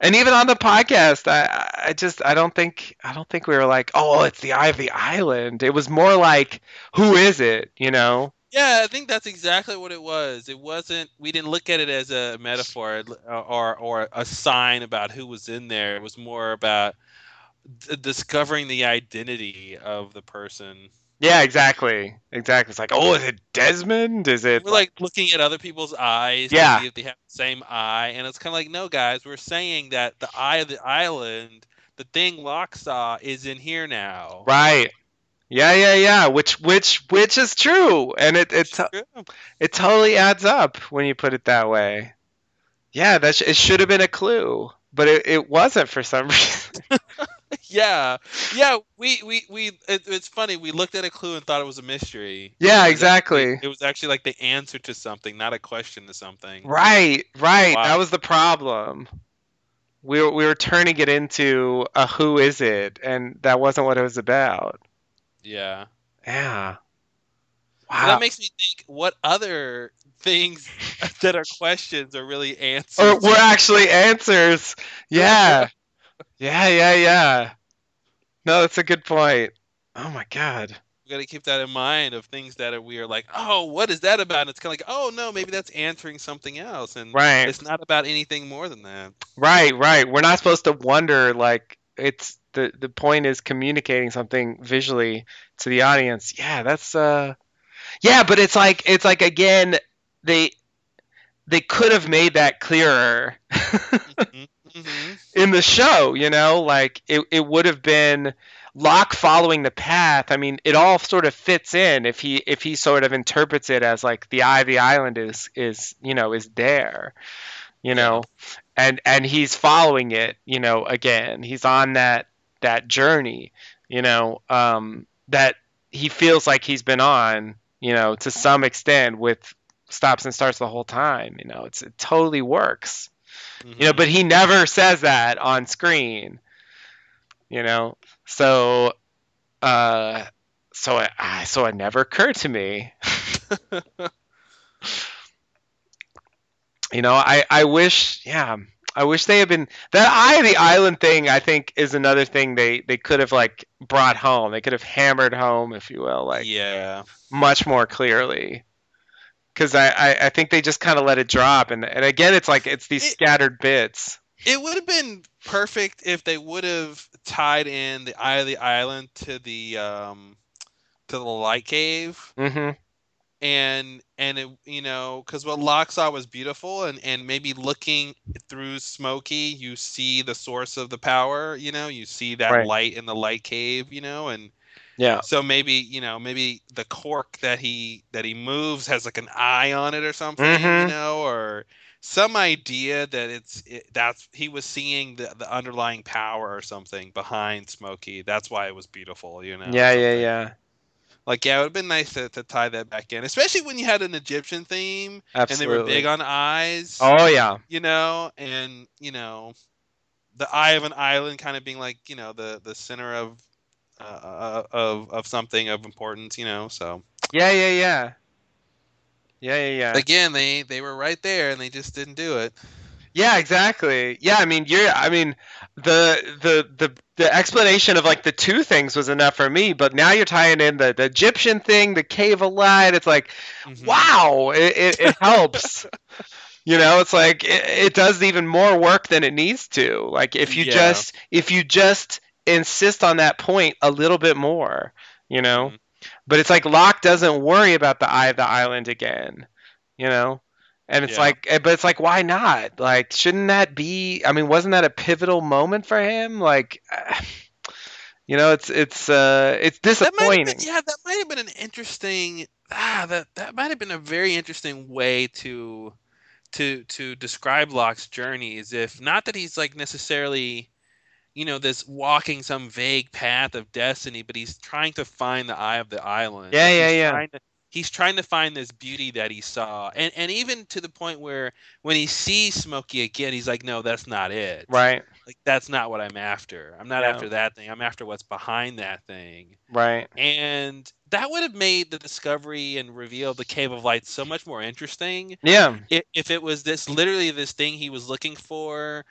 And even on the podcast, I, I just I don't think I don't think we were like, oh, it's the eye of the island. It was more like, who is it? You know? Yeah, I think that's exactly what it was. It wasn't. We didn't look at it as a metaphor uh, or or a sign about who was in there. It was more about d- discovering the identity of the person. Yeah, exactly, exactly. It's like, oh, is it Desmond? Is it? We're like looking at other people's eyes Yeah. to see if they have the same eye, and it's kind of like, no, guys, we're saying that the eye of the island, the thing Locke saw, is in here now. right? Yeah, yeah, yeah. Which which which is true, and it it it totally adds up when you put it that way. Yeah, that sh- it should have been a clue, but it, it wasn't for some reason. yeah, yeah. We we we. It, it's funny. We looked at a clue and thought it was a mystery. Yeah, It exactly. actually- it was actually like the answer to something, not a question to something. Right, right. Wow. That was the problem. We were, we were turning it into a who is it, and that wasn't what it was about. Yeah. Yeah. So Wow. that makes me think. What other things that are questions are really answers? or were actually answers. Yeah. Yeah, yeah, yeah. No, that's a good point. Oh my god. we got to keep that in mind of things that are we are like, oh, what is that about? And it's kind of like, oh no, maybe that's answering something else, and Right. it's not about anything more than that. Right, right. We're not supposed to wonder like it's the the point is communicating something visually to the audience. Yeah, that's uh Yeah, but it's like it's like again they they could have made that clearer hmm in the show, you know? Like it it would have been Locke following the path. I mean, it all sort of fits in if he if he sort of interprets it as like the eye of the island is is, you know, is there. You know, and and he's following it you know again he's on that that journey you know um that he feels like he's been on you know to some extent with stops and starts the whole time. You know, it's it totally works. Mhm. You know, but he never says that on screen. You know, so uh, so it, I- so it never occurred to me. You know, I I wish, yeah, I wish they had been that eye of the island thing. I think is another thing they they could have like brought home. They could have hammered home, if you will, like yeah. much more clearly. Because I, I I think they just kind of let it drop, and and again, it's like it's these It- scattered bits. It would have been perfect if they would have tied in the Eye of the Island to the um to the light cave hmm and and it you know because what Locke saw was beautiful and and maybe looking through Smokey you see the source of the power you know you see that Right. light in the light cave you know and Yeah. so maybe you know maybe the cork that he that he moves has like an eye on it or something Mhm. you know or some idea that it's it, that's he was seeing the, the underlying power or something behind Smokey that's why it was beautiful you know Yeah, yeah, yeah. Like yeah it would have been nice to, to tie that back in especially when you had an Egyptian theme and they were big on eyes oh yeah. you know and you know the eye of an island kind of being like you know the the center of uh, of of something of importance you know so Yeah, yeah, yeah. Yeah, yeah, yeah. again they they were right there and they just didn't do it Yeah, exactly. Yeah, I mean, you're. I mean, the the the the explanation of like the two things was enough for me, but now you're tying in the, the Egyptian thing, the cave of light. It's like, Mhm. wow, it it, it helps. you know, it's like it, it does even more work than it needs to. Like if you Yeah. just if you just insist on that point a little bit more, you know. Mhm. But it's like Locke doesn't worry about the eye of the island again, you know. And it's Yeah. like, eh, but it's like, why not? Like, shouldn't that be? I mean, wasn't that a pivotal moment for him? Like, you know, it's it's uh, it's that disappointing. been, yeah that might have been an interesting ah that that might have been a very interesting way to to to describe Locke's journey is if not that he's like necessarily you know this walking some vague path of destiny but he's trying to find the eye of the island Yeah, Like, yeah, yeah. to, he's trying to find this beauty that he saw and and even to the point where when he sees Smokey again he's like no that's not it Right, like that's not what I'm after I'm not Yeah. after that thing I'm after what's behind that thing right. and that would have made the discovery and reveal of the cave of light so much more interesting Yeah, if, if it was this literally this thing he was looking for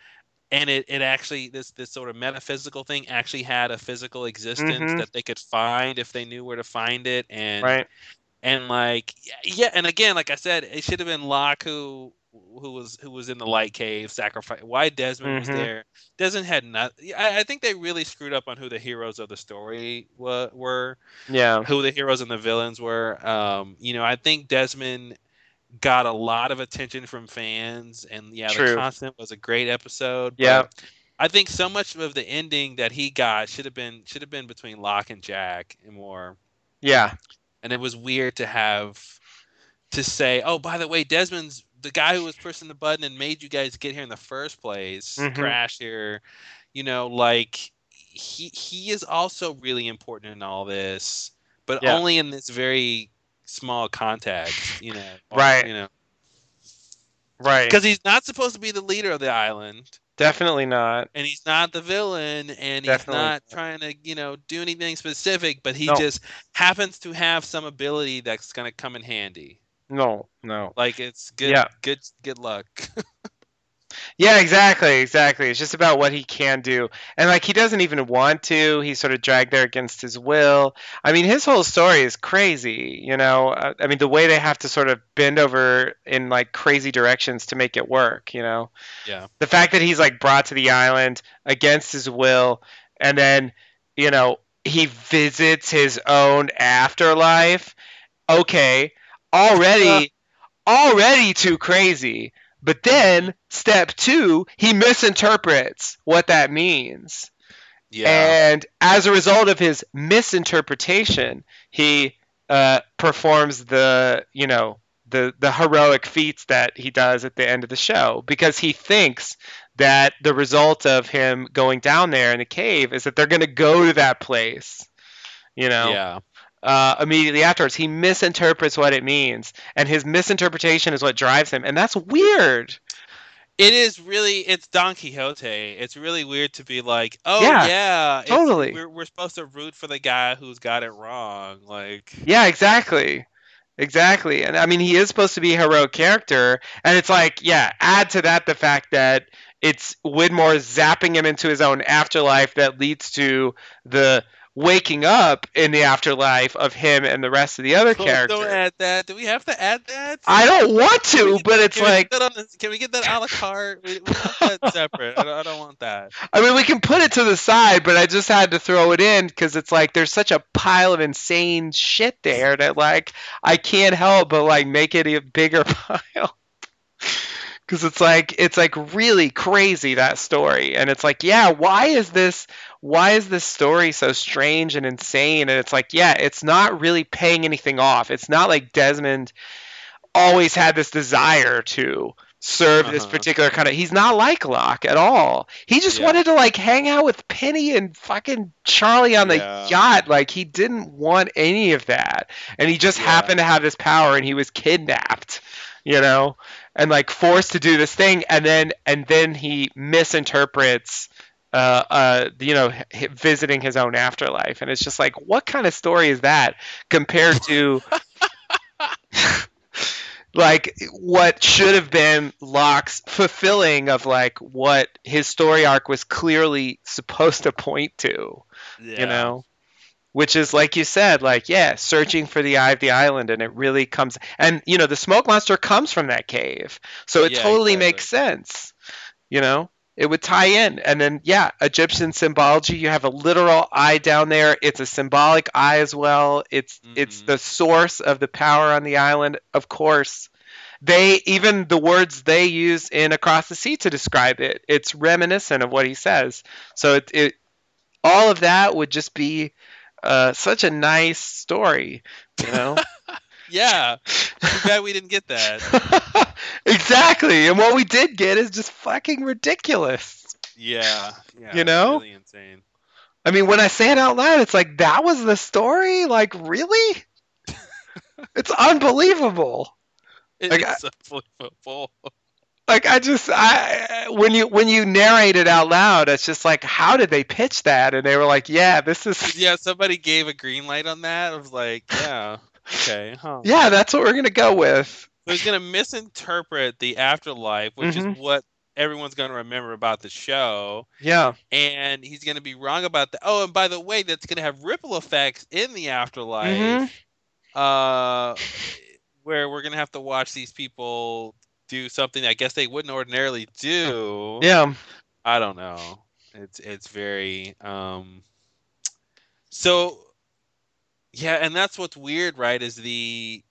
and it, it actually this this sort of metaphysical thing actually had a physical existence Mhm. that they could find if they knew where to find it and right. And like yeah and again like i said it should have been locke who who was who was in the light cave sacrifice why desmond Mhm. was there desmond had not I, I think they really screwed up on who the heroes of the story wa- were Yeah, who the heroes and the villains were. Um, you know, I think Desmond got a lot of attention from fans, and yeah, True. the constant was a great episode. but Yeah. I think so much of the ending that he got should have been should have been between Locke and Jack and more. yeah, And it was weird to have to say, oh, by the way, Desmond's the guy who was pushing the button and made you guys get here in the first place, Mhm. crash here. You know, like he he is also really important in all this, but Yeah. only in this very small context. You know, Right. You know, right. because he's not supposed to be the leader of the island. Definitely not. and he's not the villain and he's not not. trying to you know do anything specific but he No. just happens to have some ability that's going to come in handy No, no. like it's good Yeah. good good luck Yeah, exactly, exactly. It's just about what he can do. And like he doesn't even want to. He's sort of dragged there against his will. I mean, his whole story is crazy, you know. Uh, I mean, the way they have to sort of bend over in like crazy directions to make it work, you know. yeah The fact that he's like brought to the island against his will and then, you know, he visits his own afterlife. Okay, already already too crazy. But then step 2, he misinterprets what that means. yeah. And as a result of his misinterpretation, he uh, performs the, you know, the, the heroic feats that he does at the end of the show because he thinks that the result of him going down there in the cave is that they're going to go to that place, you know, yeah uh, immediately afterwards. He misinterprets what it means, and his misinterpretation is what drives him, and that's weird. It is really it's Don Quixote. It's really weird to be like, oh Yeah, yeah, totally. We're we're supposed to root for the guy who's got it wrong. Like, Yeah, exactly. Exactly. And I mean, he is supposed to be a heroic character. And it's like, yeah, add to that the fact that it's Widmore zapping him into his own afterlife that leads to the waking up in the afterlife of him and the rest of the other don't, characters. don't add that. Do we have to add that? I don't want to, but it's can like, on the- can we get that a la carte? We, we want that separate. I don't, I don't want that. I mean, we can put it to the side, but I just had to throw it in because it's like there's such a pile of insane shit there that like I can't help but like make it a bigger pile. Because it's like it's like really crazy that story, and it's like, yeah, why is this? Why is this story so strange and insane? And it's like, yeah, it's not really paying anything off. It's not like Desmond always had this desire to serve this Uh-huh. particular kind of he's not like Locke at all. He just Yeah. wanted to like hang out with Penny and fucking Charlie on the Yeah. yacht. Like he didn't want any of that. And he just Yeah. happened to have this power and he was kidnapped, you know, and like forced to do this thing and then and then he misinterprets uh, uh, you know, visiting his own afterlife, and it's just like, what kind of story is that compared to like what should have been Locke's fulfilling of like what his story arc was clearly supposed to point to, Yeah. you know? Which is like you said, like yeah, searching for the eye of the island, and it really comes, and you know the smoke monster comes from that cave, so it Yeah, totally exactly. makes sense, you know. It would tie in, and then yeah, Egyptian symbology. You have a literal eye down there. It's a symbolic eye as well. It's it's Mhm. the source of the power on the island, of course they even the words they use in across the sea to describe it it's reminiscent of what he says so it, it all of that would just be uh, such a nice story you know Yeah. Too bad we didn't get that. exactly and what we did get is just fucking ridiculous Yeah. Yeah. You know? Really insane. i mean when i say it out loud it's like that was the story like really it's unbelievable It Like, is I- so like I just I when you when you narrate it out loud, it's just like how did they pitch that? And they were like, yeah, this is Yeah, somebody gave a green light on that. I was like, yeah, okay, huh. yeah, that's what we're gonna go with. So he's gonna misinterpret the afterlife, which Mhm. is what everyone's gonna remember about the show, Yeah, and he's gonna be wrong about that. Oh, and by the way, that's gonna have ripple effects in the afterlife. Mhm. Uh, where we're gonna have to watch these people do something I guess they wouldn't ordinarily do. yeah, I don't know. It's it's very um so yeah, and that's what's weird, right? Is the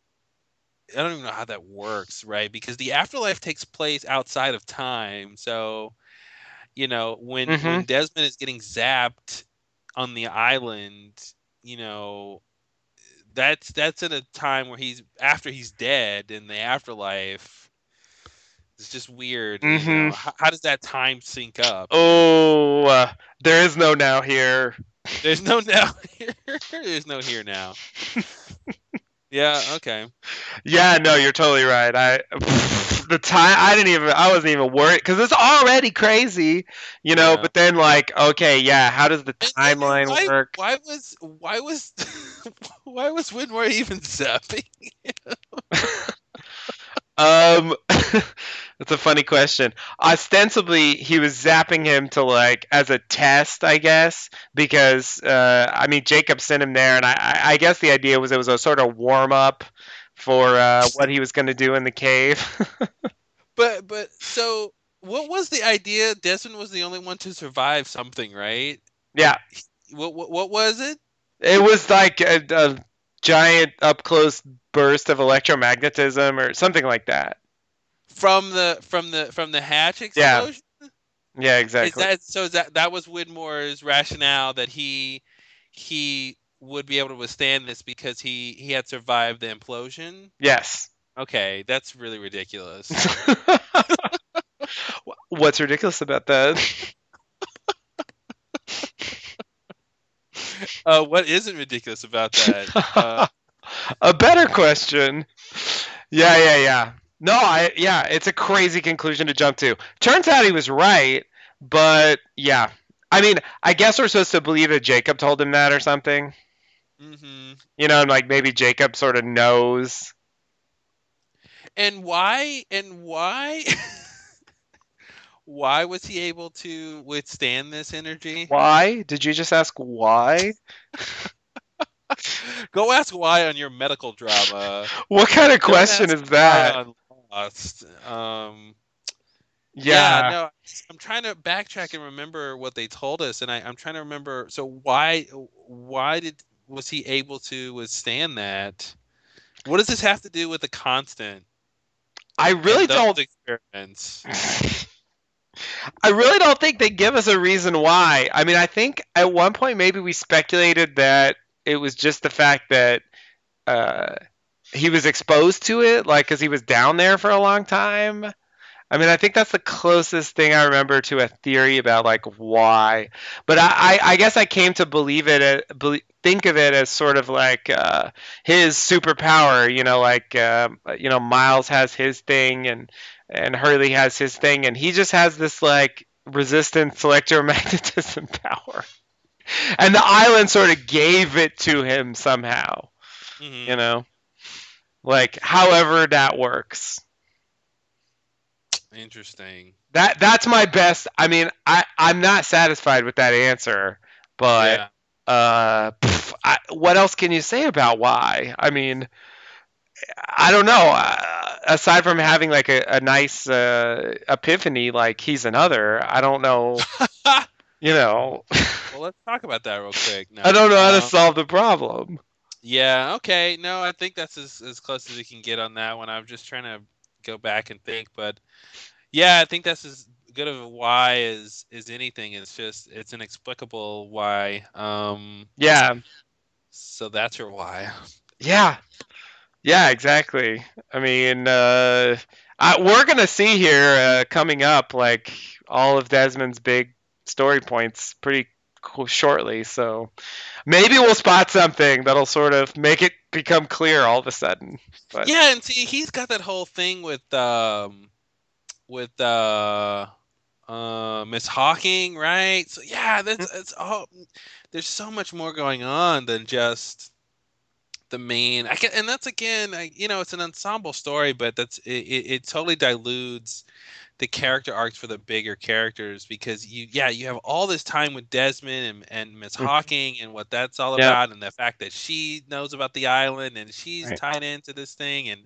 I don't even know how that works, right? Because the afterlife takes place outside of time. So, you know, when when Mhm. Desmond is getting zapped on the island, you know, that's that's in a time where he's after he's dead in the afterlife. It's just weird. you know? Mhm. How, how does that time sync up? Oh, uh, there is no now here. There's no now here. There's no here now. yeah. Okay. Yeah, no, you're totally right. I the time I didn't even I wasn't even worried because it's already crazy, you know. Yeah. But then like, okay, yeah, how does the timeline why, work? Why was why was why was Widmore even zapping? Um, that's a funny question. Ostensibly, he was zapping him to like as a test, I guess, because uh, I mean Jacob sent him there, and I, I guess the idea was it was a sort of warm up for uh, what he was going to do in the cave. But but so what was the idea? Desmond was the only one to survive something, right? yeah, What what, what was it? it was like a, a giant up close burst of electromagnetism or something like that. From the from the from the hatch Yeah, explosion? Yeah, Is exactly. that so? Is that that was Widmore's rationale that he he would be able to withstand this because he he had survived the implosion. yes. Okay, that's really ridiculous. What's ridiculous about that? uh, what isn't ridiculous about that? Uh, a better question. Yeah, yeah, yeah. No, I yeah, it's a crazy conclusion to jump to. Turns out he was right, but yeah. I mean, I guess we're supposed to believe that Jacob told him that or something. mhm. You know, and like maybe Jacob sort of knows. And why? And why? why was he able to withstand this energy? Why? Did you just ask why? Go ask why on your medical drama. What kind of question is that? Lost. Um, Yeah. no, I'm trying to backtrack and remember what they told us, and I, I'm trying to remember. So why, why did was he able to withstand that? What does this have to do with the constant? I really don't experiments. I really don't think they give us a reason why. I mean, I think at one point maybe we speculated that it was just the fact that uh, he was exposed to it, like because he was down there for a long time. I mean, I think that's the closest thing I remember to a theory about like why. But I, I, I guess I came to believe it, uh, think of it as sort of like uh, his superpower. You know, like um, you know, Miles has his thing, and and Hurley has his thing, and he just has this like resistance electromagnetism power. And the island sort of gave it to him somehow, Mhm. you know? Like however that works. Interesting. That that's my best. I mean, I I'm not satisfied with that answer, but yeah. uh pff, I, what else can you say about why? I mean, I don't know. Uh, aside from having like a, a nice uh, epiphany, like he's another, I don't know. You know, well, let's talk about that real quick. No, I don't know how to solve the problem. Yeah. Okay. No, I think that's as as close as we can get on that one. I'm just trying to go back and think, but yeah, I think that's as good of a why as as anything. It's just it's inexplicable why. Um. Yeah, So that's your why. yeah, yeah, exactly. I mean, uh, I, we're gonna see here uh, coming up like all of Desmond's big story points pretty shortly. So maybe we'll spot something that'll sort of make it become clear all of a sudden. But Yeah, and see, he's got that whole thing with um with uh uh Miss Hawking, right? So yeah, that's it's all there's so much more going on than just the main I can, and that's again I, you know it's an ensemble story but that's it, it, it totally dilutes the character arcs for the bigger characters because you yeah you have all this time with Desmond and, and Miss Mhm. Hawking and what that's all Yeah. about and the fact that she knows about the island and she's Right. tied into this thing and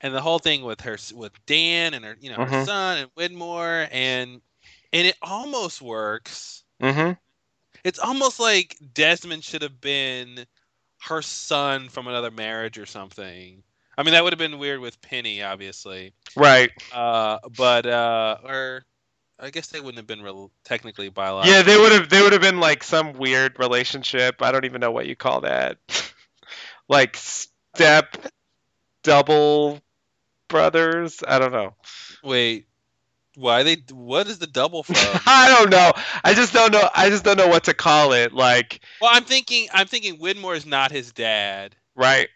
and the whole thing with her with Dan and her you know her Mhm. son and Widmore and and it almost works hmm it's almost like Desmond should have been her son from another marriage or something. I mean, that would have been weird with Penny, obviously. right. Uh, but uh, or I guess they wouldn't have been technically biological. Yeah, they would have. They would have been like some weird relationship. I don't even know what you call that. like step double brothers. I don't know. Wait, why they? What is the double from? I don't know. I just don't know. I just don't know what to call it. Like, well, I'm thinking. I'm thinking Widmore is not his dad. right?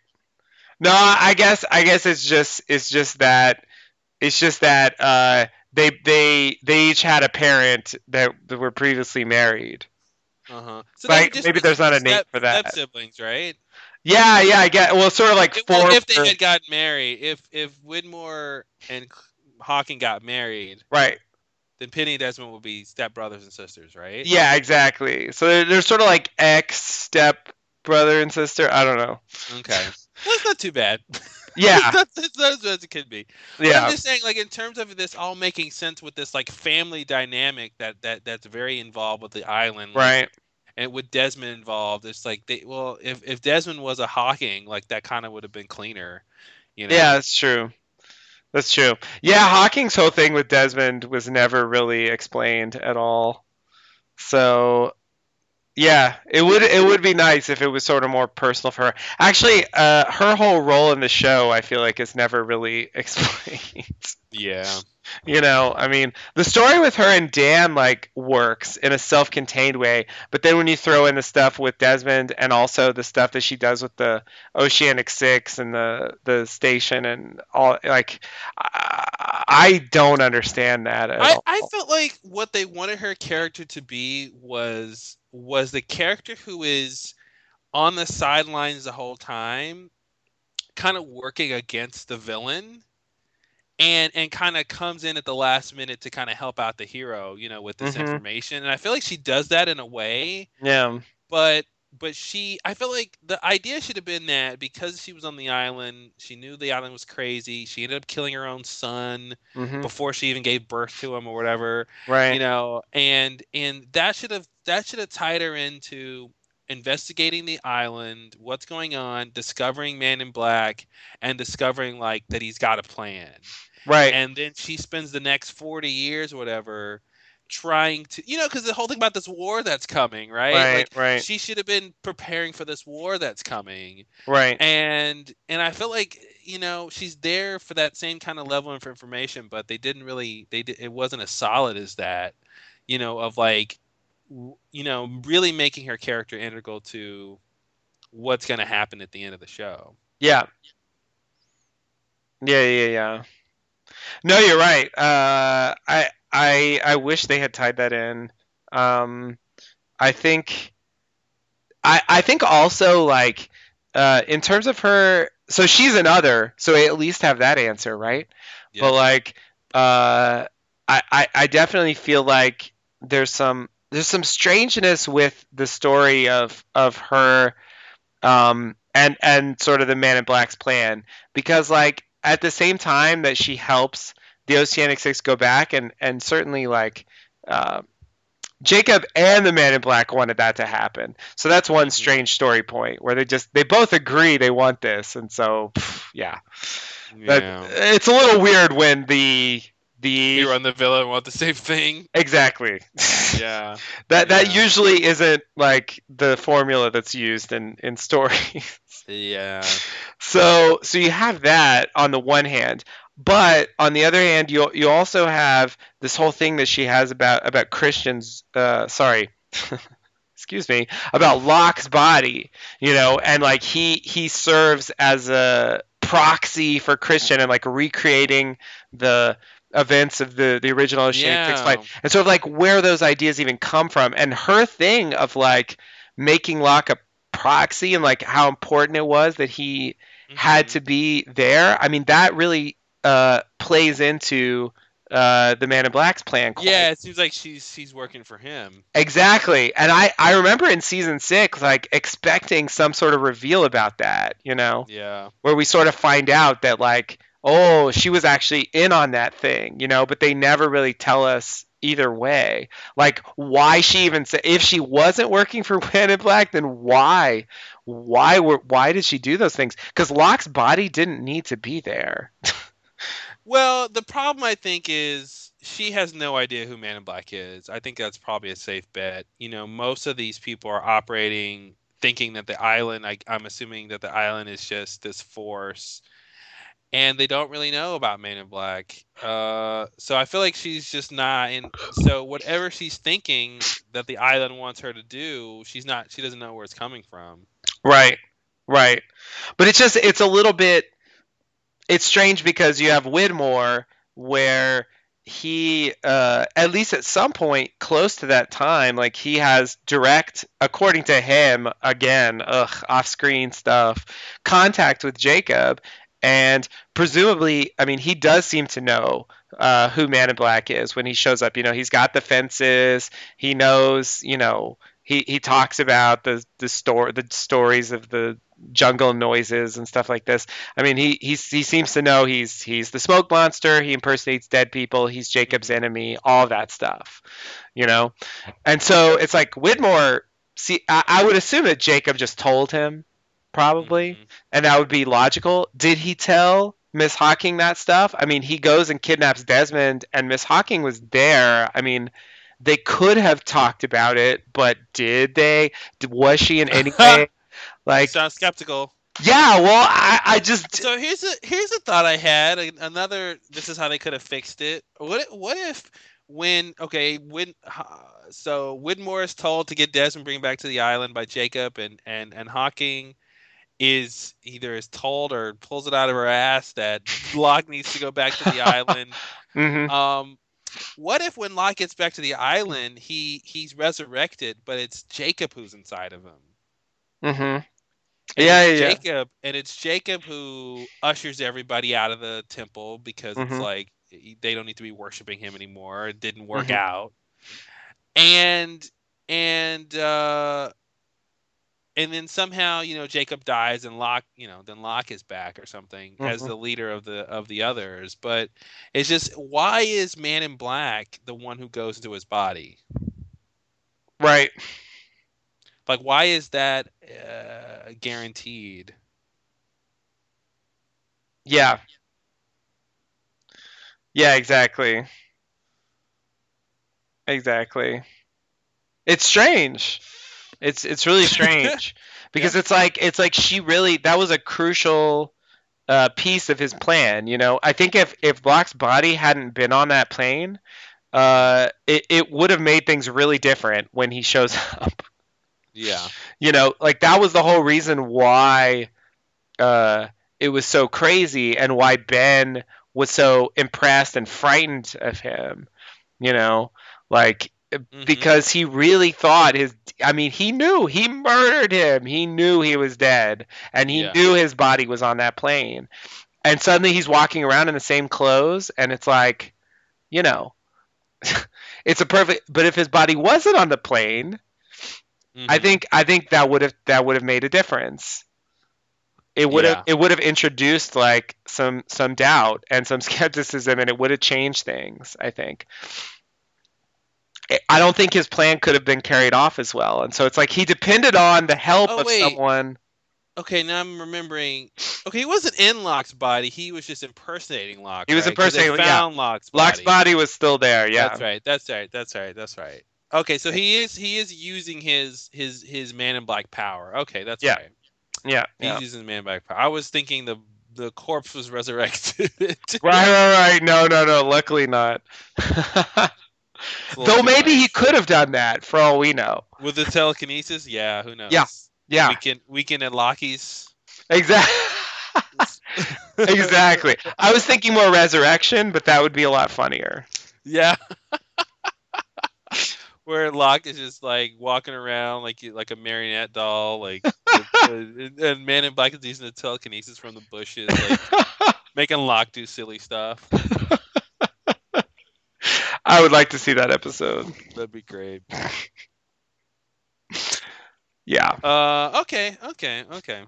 No, I guess. I guess it's just. It's just that. It's just that. Uh, they they they each had a parent that, that were previously married. Uh huh. So Like, maybe there's not a name for that. Step siblings, right? Yeah, yeah. I get. Well, sort of like If, four. if they had gotten married, if if Widmore and Hawking got married, right. then Penny and Desmond would be step brothers and sisters, right? Yeah, exactly. So they're, they're sort of like ex step brother and sister. I don't know. Okay. That's not too bad. Yeah, that's, that's, that's as it could be. But yeah, I'm just saying, like in terms of this all making sense with this like family dynamic that that that's very involved with the island, like, right. And with Desmond involved, it's like they well, if if Desmond was a Hawking, like that kind of would have been cleaner, you know? Yeah, that's true. That's true. Yeah, Hawking's whole thing with Desmond was never really explained at all. So, yeah, it would it would be nice if it was sort of more personal for her. Actually, uh, her whole role in the show, I feel like, is never really explained. Yeah. You know, I mean, the story with her and Dan like works in a self-contained way, but then when you throw in the stuff with Desmond and also the stuff that she does with the Oceanic Six and the the station and all, like, I, I don't understand that at I, all. I felt like what they wanted her character to be was was the character who is on the sidelines the whole time, kind of working against the villain, and and kind of comes in at the last minute to kind of help out the hero, you know, with this Mhm. information. And I feel like she does that in a way, yeah, but but she I feel like the idea should have been that because she was on the island, she knew the island was crazy. She ended up killing her own son hmm before she even gave birth to him or whatever right, you know and and that should have that should have tied her into investigating the island what's going on discovering man in black and discovering like that he's got a plan. Right, and then she spends the next 40 years or whatever trying to you know because the whole thing about this war that's coming right, right, like right, she should have been preparing for this war that's coming. Right. and and i feel like you know she's there for that same kind of level of information but they didn't really they did, it wasn't as solid as that you know of like you know really making her character integral to what's going to happen at the end of the show Yeah. Yeah, yeah, yeah. No, you're right. Uh, I, I, I wish they had tied that in. Um, I think, I, I think also like, uh, in terms of her, so she's another, so I at least have that answer, right? Yeah. But like, uh, I, I, I definitely feel like there's some, there's some strangeness with the story of, of her, um, and, and sort of the Man in Black's plan because like at the same time that she helps the Oceanic Six go back, and and certainly like uh, Jacob and the Man in Black wanted that to happen. So that's one Mhm. strange story point where they just they both agree they want this, and so pff, yeah, yeah it's a little weird when the the hero and the villain want the same thing exactly yeah that that usually isn't like the formula that's used in in stories. yeah So so you have that on the one hand, but on the other hand, you you also have this whole thing that she has about about Christians. Uh, sorry, excuse me, about Locke's body. You know, and like he he serves as a proxy for Christian and like recreating the events of the the original Six Yeah. flight, and sort of like where those ideas even come from, and her thing of like making Locke a proxy and like how important it was that he had Mhm. to be there. I mean, that really uh, plays into uh, the Man in Black's plan. quite- yeah it seems like she's she's working for him exactly. And I I remember in season six, like expecting some sort of reveal about that. You know, yeah where we sort of find out that like, oh, she was actually in on that thing. You know, but they never really tell us either way like why she even said if she wasn't working for Man in Black then why why were why did she do those things because Locke's body didn't need to be there Well, the problem I think is she has no idea who Man in Black is. I think that's probably a safe bet. You know, most of these people are operating thinking that the island. I, I'm assuming that the island is just this force, and they don't really know about Man in Black. Uh, so I feel like she's just not. And so whatever she's thinking that the island wants her to do, she's not. She doesn't know where it's coming from. Right, right. But it's just it's a little bit it's strange because you have Widmore where he uh, at least at some point close to that time like he has direct according to him again ugh off-screen stuff contact with jacob and presumably i mean he does seem to know uh, who man in black is when he shows up you know he's got the fences he knows you know he, he talks about the the store the stories of the jungle noises and stuff like this. I mean, he he he seems to know he's he's the smoke monster. He impersonates dead people. He's Jacob's enemy. All that stuff, you know. And so it's like Widmore. See, I, I would assume that Jacob just told him, probably, Mhm. and that would be logical. Did he tell Miss Hawking that stuff? I mean, he goes and kidnaps Desmond, and Miss Hawking was there. I mean. They could have talked about it, but did they? Was she in any way like Sounds skeptical. Yeah, well, I, I just So here's a here's a thought I had. Another. This is how they could have fixed it. What what if when okay when uh, so Widmore is told to get Desmond bring back to the island by Jacob and and and Hawking is either is told or pulls it out of her ass that Locke needs to go back to the island. mhm. Um, what if when Locke gets back to the island, he he's resurrected, but it's Jacob who's inside of him. Mm-hmm. Yeah, it's yeah, yeah. Jacob, and it's Jacob who ushers everybody out of the temple because it's Mhm. like they don't need to be worshiping him anymore. It didn't work Mhm. out, and and uh, and then somehow you know Jacob dies, and Locke, you know, then Locke is back or something as Mhm. the leader of the of the others. But it's just why is Man in Black the one who goes into his body? Right. Like, why is that uh, guaranteed? Yeah. Yeah, exactly. Exactly. It's strange. It's it's really strange because it's like it's like she really that was a crucial uh, piece of his plan. You know, I think if if Locke's body hadn't been on that plane, uh, it it would have made things really different when he shows up. Yeah. you know like that was the whole reason why uh it was so crazy and why ben was so impressed and frightened of him you know like Mhm. because he really thought his i mean he knew he murdered him he knew he was dead and he Yeah. knew his body was on that plane and suddenly he's walking around in the same clothes and it's like you know it's a perfect but if his body wasn't on the plane I Mhm. think I think that would have that would have made a difference. It would have Yeah. it would have introduced like some some doubt and some skepticism, and it would have changed things. I think. I- don't think his plan could have been carried off as well, and so it's like he depended on the help Oh, of wait. someone. Okay, now I'm remembering. Okay, he wasn't in Locke's body. He was just impersonating Locke. He was right? impersonating- yeah. Found Locke's body. Locke's body was still there. Yeah, That's right. That's right. That's right. That's right. Okay, so he is he is using his his his Man in Black power. Okay, that's Yeah. right. yeah, He's yeah. using Man in Black power. I was thinking the the corpse was resurrected. Right, right, right. No, no, no. Luckily not. It's a little Though maybe he could have done that for all we know. with the telekinesis. Yeah, who knows? Yeah. Yeah, Weekend weekend at Lockie's. exactly. exactly. I was thinking more resurrection, but that would be a lot funnier. Yeah. Where Locke is just like walking around like like a marionette doll, like and and Man in Black is using the telekinesis from the bushes, like making Locke do silly stuff. I would like to see that episode. That'd be great. Yeah. Uh, okay, okay, okay.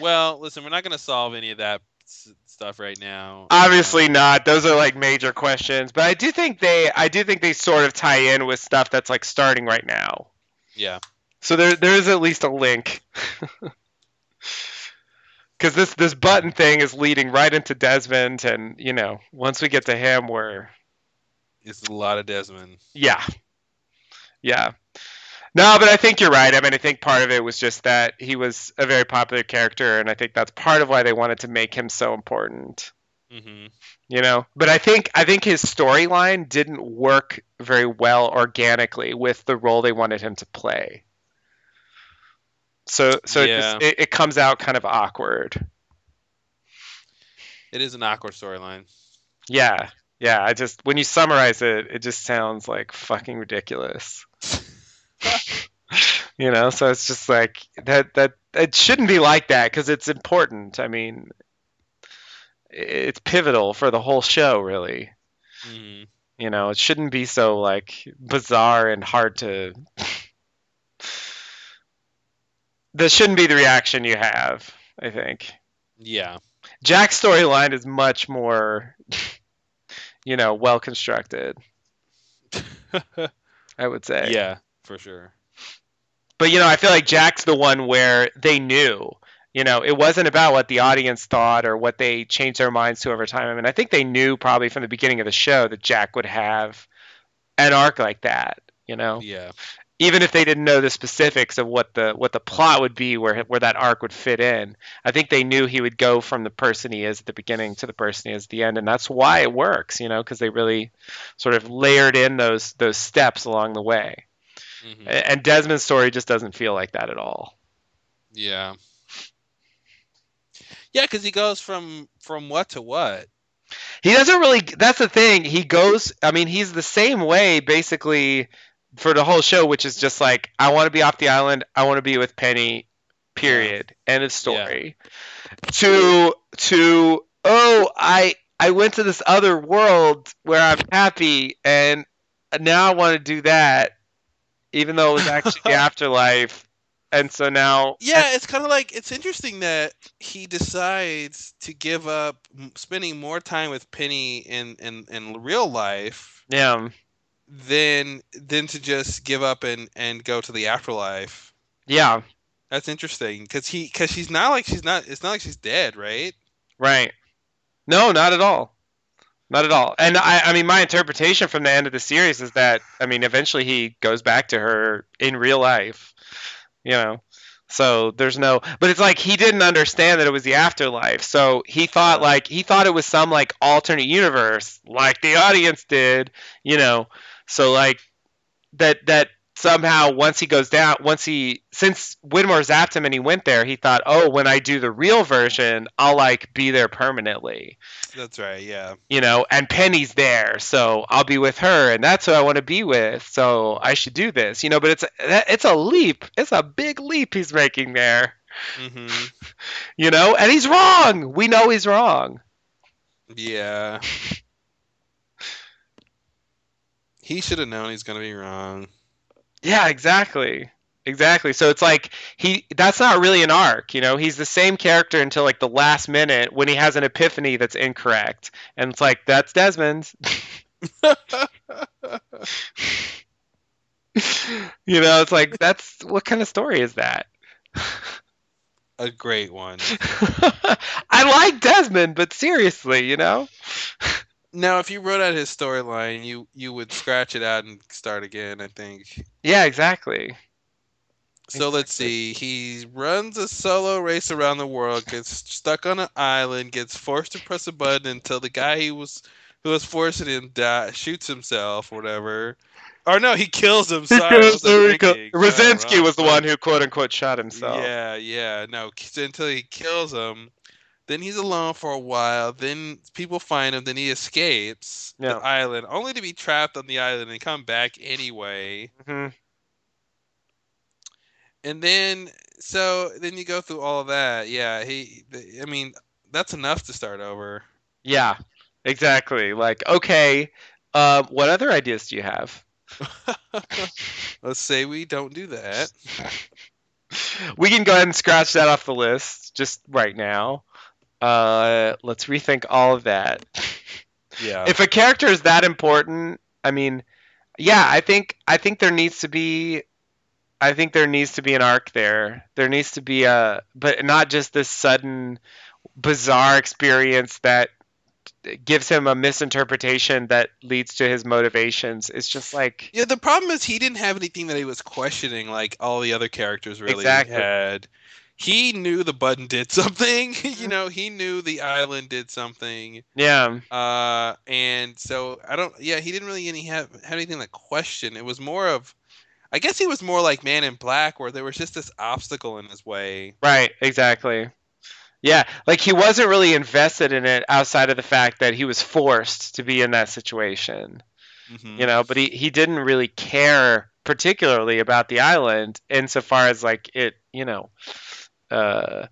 Well, listen, we're not gonna solve any of that s- stuff right now. Obviously not. Those are like major questions, but I do think they I do think they sort of tie in with stuff that's like starting right now. Yeah. So there there is at least a link. Cuz this this button thing is leading right into Desmond and, you know, once we get to him we're It's a lot of Desmond. Yeah. Yeah. No, but I think you're right. I mean, I think part of it was just that he was a very popular character, and I think that's part of why they wanted to make him so important. hmm You know, but I think I think his storyline didn't work very well organically with the role they wanted him to play. So so it, Yeah. just, it, it comes out kind of awkward. It is an awkward storyline. Yeah, yeah. I just when you summarize it, it just sounds like fucking ridiculous. you know, so it's just like that. That it shouldn't be like that because it's important. I mean, it's pivotal for the whole show, really. hmm You know, it shouldn't be so like bizarre and hard to. That shouldn't be the reaction you have. I think Yeah. Jack's storyline is much more, you know, well constructed. I would say. yeah, for sure. But you know, I feel like Jack's the one where they knew. You know, it wasn't about what the audience thought or what they changed their minds to over time. I mean, I think they knew probably from the beginning of the show that Jack would have an arc like that. You know, Yeah. Even if they didn't know the specifics of what the what the plot would be where where that arc would fit in i think they knew he would go from the person he is at the beginning to the person he is at the end and that's why it works you know because they really sort of layered in those those steps along the way Mhm. And desmond's story just doesn't feel like that at all Yeah. Yeah, because he goes from from what to what. he doesn't really that's the thing he goes i mean he's the same way basically for the whole show which is just like i want to be off the island i want to be with penny period. End of story. To to oh i i went to this other world where i'm happy and now i want to do that even though it was actually the afterlife. And so now Yeah, it's kind of like it's interesting that he decides to give up spending more time with Penny in in in real life yeah than than to just give up and and go to the afterlife. yeah That's interesting because he because she's not like she's not. It's not like she's dead, right? Right. No, not at all. Not at all. And I, I mean, my interpretation from the end of the series is that, I mean, eventually he goes back to her in real life, you know. So there's no, but it's like he didn't understand that it was the afterlife. So he thought like he thought it was some like alternate universe, like the audience did, you know. So like that that somehow once he goes down once he since Widmore zapped him and he went there he thought oh when I do the real version I'll like be there permanently That's right. Yeah. you know and Penny's there so I'll be with her and that's who I want to be with so I should do this you know but it's it's a leap it's a big leap he's making there hmm you know and he's wrong we know he's wrong Yeah. He should have known he's gonna be wrong. Yeah, exactly. Exactly. So it's like he that's not really an arc, you know. He's the same character until like the last minute when he has an epiphany that's incorrect. And it's like that's Desmond. you know, it's like that's what kind of story is that? A great one. I like Desmond, but seriously, you know? Now, if you wrote out his storyline, you you would scratch it out and start again. I think. Yeah, exactly. So let's see. He runs a solo race around the world, gets stuck on an island, gets forced to press a button until the guy he was who was forcing him die, shoots himself or whatever. Or no, he kills him. himself. Radzinsky was the one who quote unquote shot himself. Yeah, yeah. No, until he kills him. Then he's alone for a while. Then people find him. Then he escapes Yeah. the island, only to be trapped on the island and come back anyway. hmm And then, so then you go through all of that. Yeah, he. I mean, that's enough to start over. Yeah, exactly. Like, okay, uh, what other ideas do you have? Let's say we don't do that. We can go ahead and scratch that off the list just right now. Uh, let's rethink all of that. Yeah. If a character is that important, I mean, yeah, I think I think there needs to be I think there needs to be an arc there. There needs to be a but not just this sudden bizarre experience that gives him a misinterpretation that leads to his motivations. It's just like Yeah, the problem is he didn't have anything that he was questioning like all the other characters really Exactly. had. He knew the button did something. Mm-hmm. you know, he knew the island did something. yeah, Uh, and so I don't. Yeah, he didn't really any have have anything to question. It was more of, I guess he was more like Man in Black, where there was just this obstacle in his way. right, exactly. Yeah, like he wasn't really invested in it outside of the fact that he was forced to be in that situation. Mhm. you know but he, he didn't really care particularly about the island insofar as like it you know uh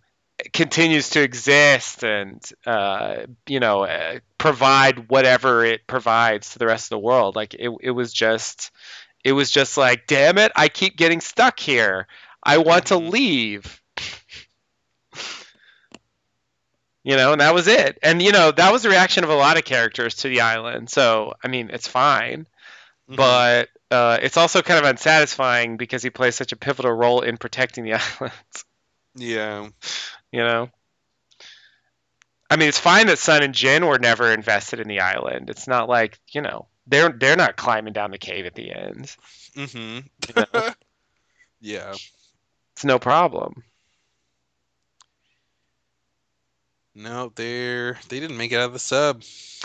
continues to exist and uh you know uh, provide whatever it provides to the rest of the world like it, it was just it was just like damn it i keep getting stuck here i want to Mhm. leave you know and that was it and you know that was the reaction of a lot of characters to the island so i mean it's fine Mhm. but uh, it's also kind of unsatisfying because he plays such a pivotal role in protecting the island. Yeah, You know, I mean, it's fine that Sun and Jin were never invested in the island. It's not like you know they're they're not climbing down the cave at the end. Mm-hmm. You know? yeah. It's no problem. No, they're they didn't make it out of the sub.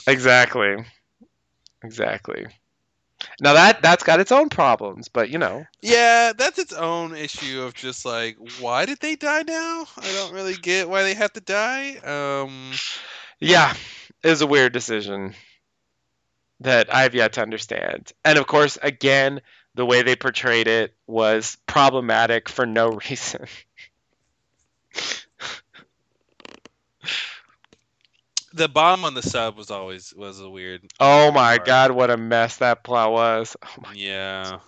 Exactly. Exactly. Now that that's got its own problems, but you know. Yeah, that's its own issue of just like why did they die now? I don't really get why they have to die. Um Yeah, it was a weird decision that I've yet to understand. And of course, again, the way they portrayed it was problematic for no reason. The bomb on the sub was always was a weird. Oh my Right. god, what a mess that plot was. Oh, my. Yeah.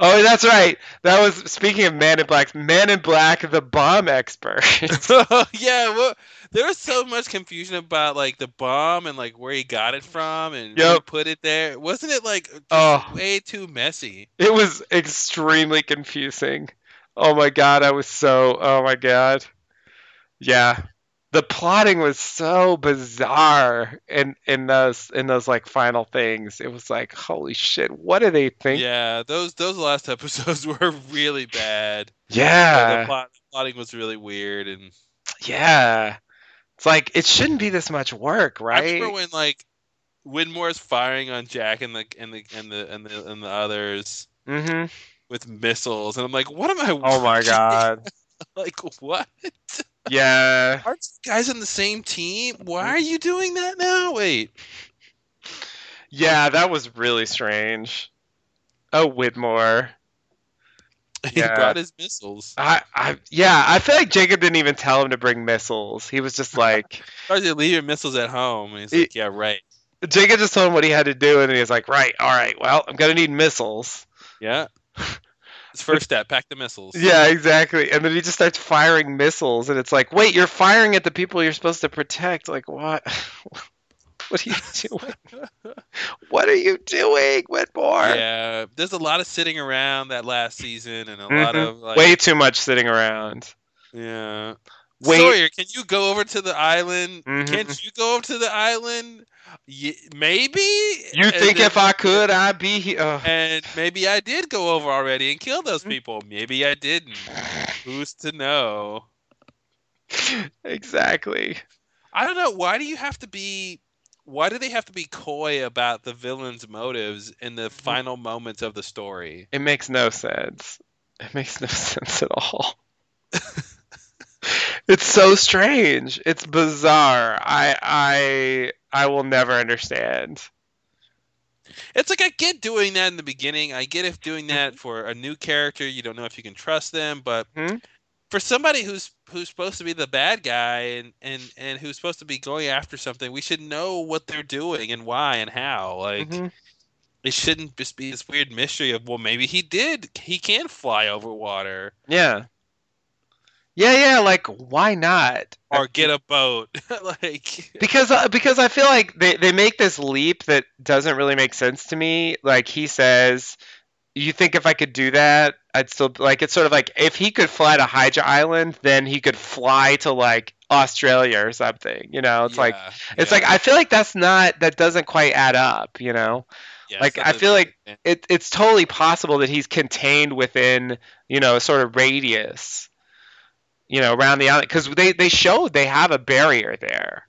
oh that's right. That was speaking of Man in Black, Man in Black, the bomb expert. yeah, well, there was so much confusion about like the bomb and like where he got it from and Yep. put it there. Wasn't it like Oh. way too messy? it was extremely confusing. Oh my god, I was so oh my god. Yeah. The plotting was so bizarre in in those in those like final things. It was like, holy shit, what do they think? Yeah, those those last episodes were really bad. Yeah. the, plot, the plotting was really weird and Yeah. It's like it shouldn't be this much work, I right? remember when like Widmore's firing on Jack and the and the and the and the, and the others mm-hmm. with missiles, and I'm like, what am I? Oh my god. like what? Yeah. Aren't guys on the same team? Why are you doing that now? Wait. Yeah, that was really strange. Oh, Widmore. He Yeah. brought his missiles. I, I, yeah, I feel like Jacob didn't even tell him to bring missiles. He was just like, they leave your missiles at home. And he's He- like, yeah, right. Jacob just told him what he had to do, and he was like, right, all right, well, I'm gonna need missiles. Yeah. It's first step. Pack the missiles. Yeah, exactly. And then he just starts firing missiles, and it's like, wait, you're firing at the people you're supposed to protect. Like, what? what are you doing? what are you doing, Widmore? Yeah. There's a lot of sitting around that last season, and a lot Mhm. of like. Way too much sitting around. Yeah. Wait. Sawyer, can you go over to the island? Mhm. Can't you go over to the island? Maybe. You think then- if I could, I'd be here? Ugh. And maybe I did go over already and kill those Mm-hmm. people. Maybe I didn't. Who's to know? exactly. I don't know. Why do you have to be? Why do they have to be coy about the villain's motives in Mm-hmm. the final moments of the story? It makes no sense. It makes no sense at all. it's so strange. It's bizarre. I I I will never understand. It's like I get doing that in the beginning. I get if doing Mm-hmm. that for a new character, you don't know if you can trust them. But Hmm? for somebody who's who's supposed to be the bad guy and, and and who's supposed to be going after something, we should know what they're doing and why and how. Like Mhm. it shouldn't just be this weird mystery of well, maybe he did. He can fly over water Yeah. Yeah, yeah. Like, why not? or get a boat. like because uh, because I feel like they, they make this leap that doesn't really make sense to me. Like he says, "You think if I could do that, I'd still like." It's sort of like if he could fly to Hydra Island, then he could fly to like Australia or something. You know, it's like it's yeah, like I feel like that's not that doesn't quite add up. You know, yeah, like, I feel like- it it's totally possible that he's contained within you know a sort of radius. You know, around the island because they they showed they have a barrier there.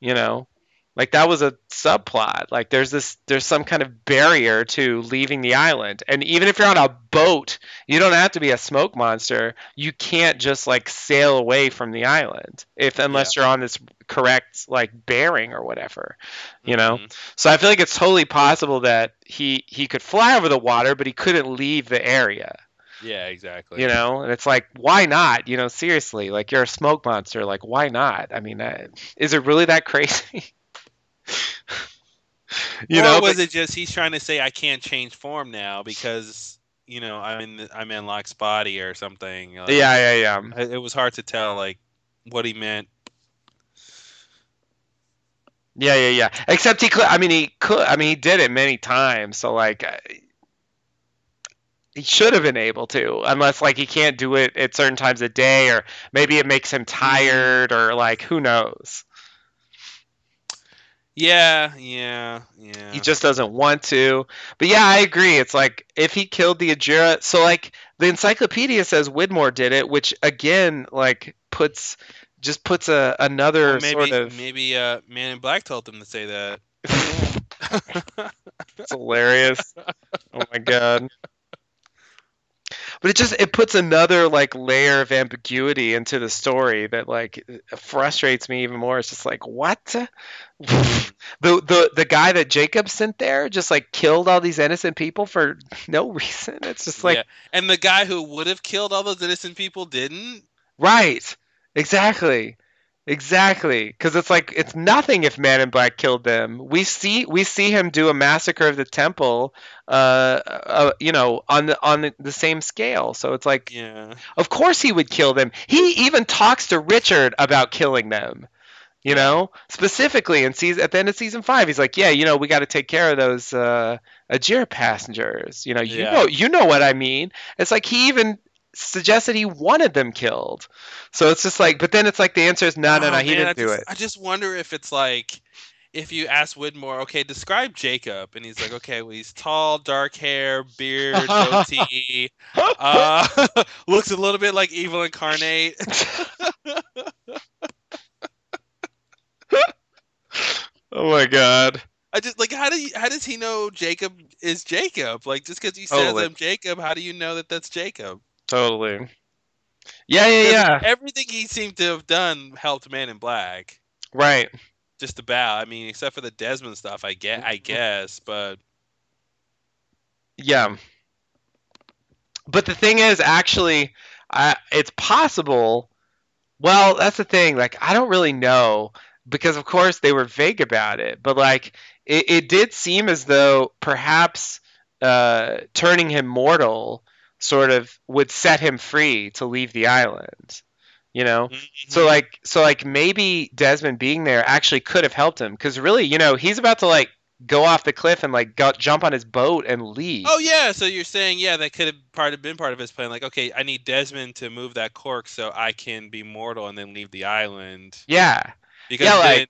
You know, like that was a subplot. Like there's this there's some kind of barrier to leaving the island, and even if you're on a boat, you don't have to be a smoke monster. You can't just like sail away from the island if unless you're on this correct like bearing or whatever. You know. Mhm. So I feel like it's totally possible that he he could fly over the water, but he couldn't leave the area. Yeah, exactly. You know, and it's like, why not? You know, seriously, like you're a smoke monster. Like, why not? I mean, uh, is it really that crazy? you or know, was but- it just he's trying to say I can't change form now because you know I'm in the, I'm in Locke's body or something? Like, yeah, yeah, yeah. it, it was hard to tell like what he meant. Yeah, yeah, yeah. Except he could. I mean, he could. I mean, he did it many times. So like, uh, he should have been able to, unless like he can't do it at certain times a day, or maybe it makes him tired, or like who knows. Yeah, yeah, yeah. He just doesn't want to. But yeah, I agree. It's like if he killed the Ajira, so like the encyclopedia says Widmore did it, which again like puts just puts a another Well, maybe sort of maybe uh, Man in Black told them to say that. it's hilarious. Oh my god. But it just it puts another like layer of ambiguity into the story that like frustrates me even more. It's just like what? the the the guy that Jacob sent there just like killed all these innocent people for no reason. It's just like yeah. And the guy who would have killed all those innocent people didn't. right. Exactly. Exactly, because it's like it's nothing if Man in Black killed them. We see we see him do a massacre of the temple, uh, uh you know, on the on the, same scale. So it's like, Yeah. of course he would kill them. He even talks to Richard about killing them. You know, specifically in season at the end of season five, he's like, "Yeah, you know, we got to take care of those uh, Ajir passengers. You know, you Yeah. know, you know what I mean." It's like he even suggested he wanted them killed. So it's just like, but then it's like the answer is no, no, Oh, no, he man, didn't I do just, it. I just wonder if it's like if you ask Widmore, okay, describe Jacob, and he's like, okay, well, he's tall, dark hair, beard, goatee, uh, looks a little bit like evil incarnate. Oh my god. I just like how do you, how does he know Jacob is Jacob? Like just because he says Totally. I'm Jacob, how do you know that that's Jacob? Totally. Yeah, yeah, yeah. Everything he seemed to have done helped Man in Black. Right. Just about. I mean, except for the Desmond stuff, I get, I guess. But Yeah. But the thing is, actually, I, it's possible. Well, that's the thing. Like, I don't really know because, of course, they were vague about it. But like, it, it did seem as though perhaps uh, turning him mortal sort of would set him free to leave the island. You know. So Mm-hmm. like so like maybe Desmond being there actually could have helped him because really you know he's about to like go off the cliff and like go, jump on his boat and leave. Oh yeah, so you're saying yeah, that could have part of been part of his plan. Like, okay, I need Desmond to move that cork so I can be mortal and then leave the island Yeah, because Yeah, like-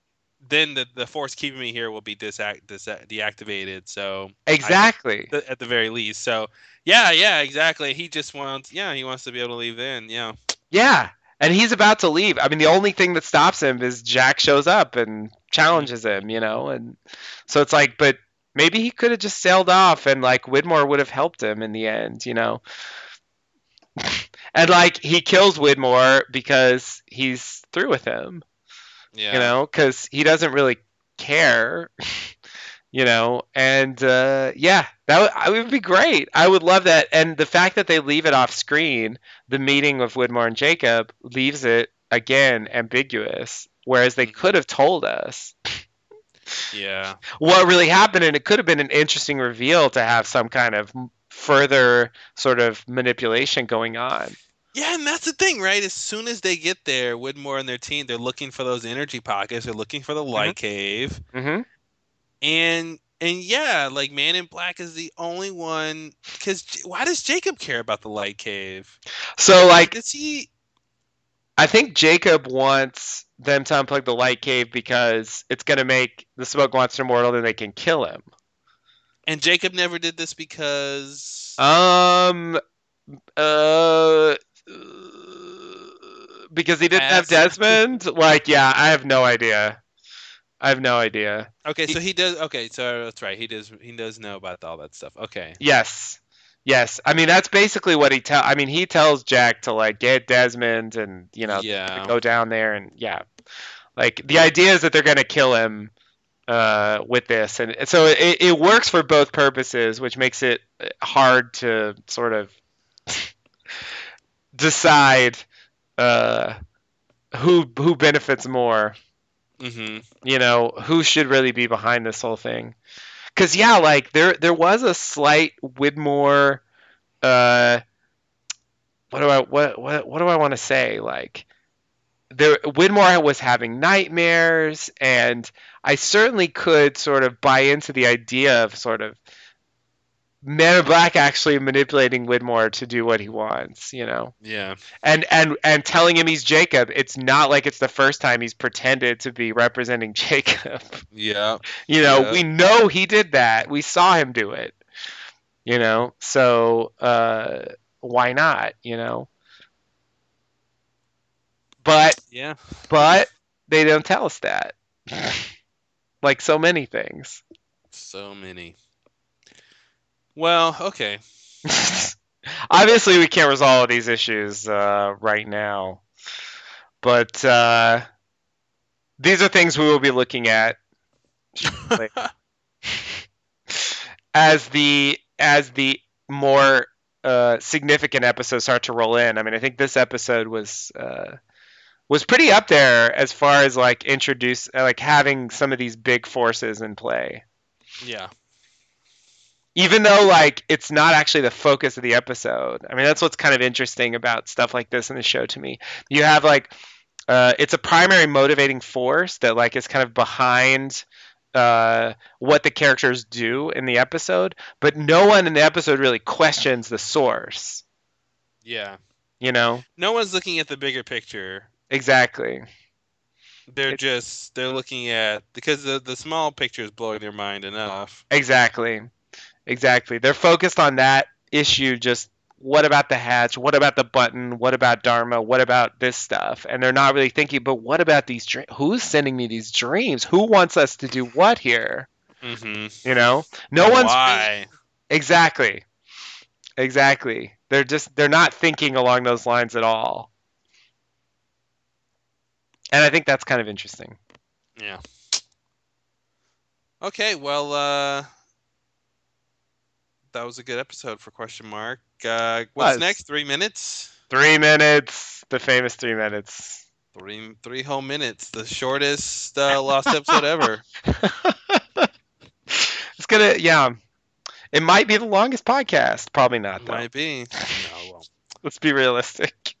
then, the the force keeping me here will be disact, dis- deactivated. So exactly. at the very least, so yeah, yeah, exactly. He just wants yeah, he wants to be able to leave then. Yeah, Yeah, and he's about to leave. I mean, the only thing that stops him is Jack shows up and challenges him. You know, and so it's like, but maybe he could have just sailed off and like Widmore would have helped him in the end. You know. And like he kills Widmore because he's through with him. Yeah. you know, because he doesn't really care, you know, and uh, yeah, that would, I would be great. I would love that, and the fact that they leave it off screen, the meeting of Widmore and Jacob leaves it again ambiguous, whereas they could have told us yeah. what really happened, and it could have been an interesting reveal to have some kind of further sort of manipulation going on. Yeah, and that's the thing, right? As soon as they get there, Widmore and their team, they're looking for those energy pockets. They're looking for the light cave, hmm and and yeah, like Man in Black is the only one. Because why does Jacob care about the light cave? So like Does he? I think Jacob wants them to unplug the light cave because it's going to make the smoke monster mortal, then they can kill him. And Jacob never did this because. Um, uh, because he didn't have Desmond. Like, yeah, I have no idea. I have no idea. okay, so he does. Okay, so that's right. He does. He does know about all that stuff. Okay. Yes, yes. I mean, that's basically what he tell. I mean, he tells Jack to like get Desmond and you know Yeah. go down there and yeah, like the idea is that they're gonna kill him uh, with this, and so it, it works for both purposes, which makes it hard to sort of decide uh, who who benefits more. hmm You know, who should really be behind this whole thing? Because yeah, like there there was a slight Widmore. Uh, what do I what what what do I want to say? Like there Widmore was having nightmares, and I certainly could sort of buy into the idea of sort of Man in Black actually manipulating Widmore to do what he wants, you know, Yeah. and and and telling him he's Jacob. It's not like it's the first time he's pretended to be representing Jacob. Yeah. You know, Yeah. we know he did that. We saw him do it. You know, so uh, why not? You know, but Yeah. but they don't tell us that. like so many things. So many. Well, okay. Obviously, we can't resolve these issues uh, right now, but uh, these are things we will be looking at as the as the more uh, significant episodes start to roll in. I mean, I think this episode was uh, was pretty up there as far as like introduce like having some of these big forces in play Yeah. Even though like it's not actually the focus of the episode i mean that's what's kind of interesting about stuff like this in the show to me you have like uh, it's a primary motivating force that like is kind of behind uh, what the characters do in the episode but no one in the episode really questions the source Yeah. you know No one's looking at the bigger picture. exactly They're It- just they're looking at because the the small picture is blowing their mind enough. exactly exactly. They're focused on that issue just what about the hatch? What about the button? What about dharma? What about this stuff? And they're not really thinking but what about these dreams who's sending me these dreams? Who wants us to do what here? Mm-hmm. you know? No one's why. exactly. Exactly. They're just they're not thinking along those lines at all. And i think that's kind of interesting. Yeah. Okay, well, uh, that was a good episode for question mark. Uh, what's Was. next? Three minutes. three minutes the famous three minutes Three three whole minutes. The shortest uh, lost episode ever. it's gonna yeah it might be the longest podcast probably not though Might be. No, well, let's be realistic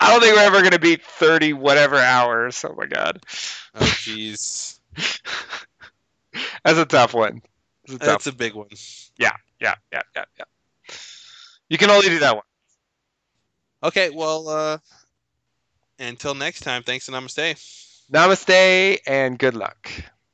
i don't think we're ever gonna beat 30 whatever hours oh my god oh jeez, that's a tough one that's a tough that's a big one. Yeah yeah yeah yeah you can only do that one Okay, well, uh, until next time. Thanks and namaste. namaste and good luck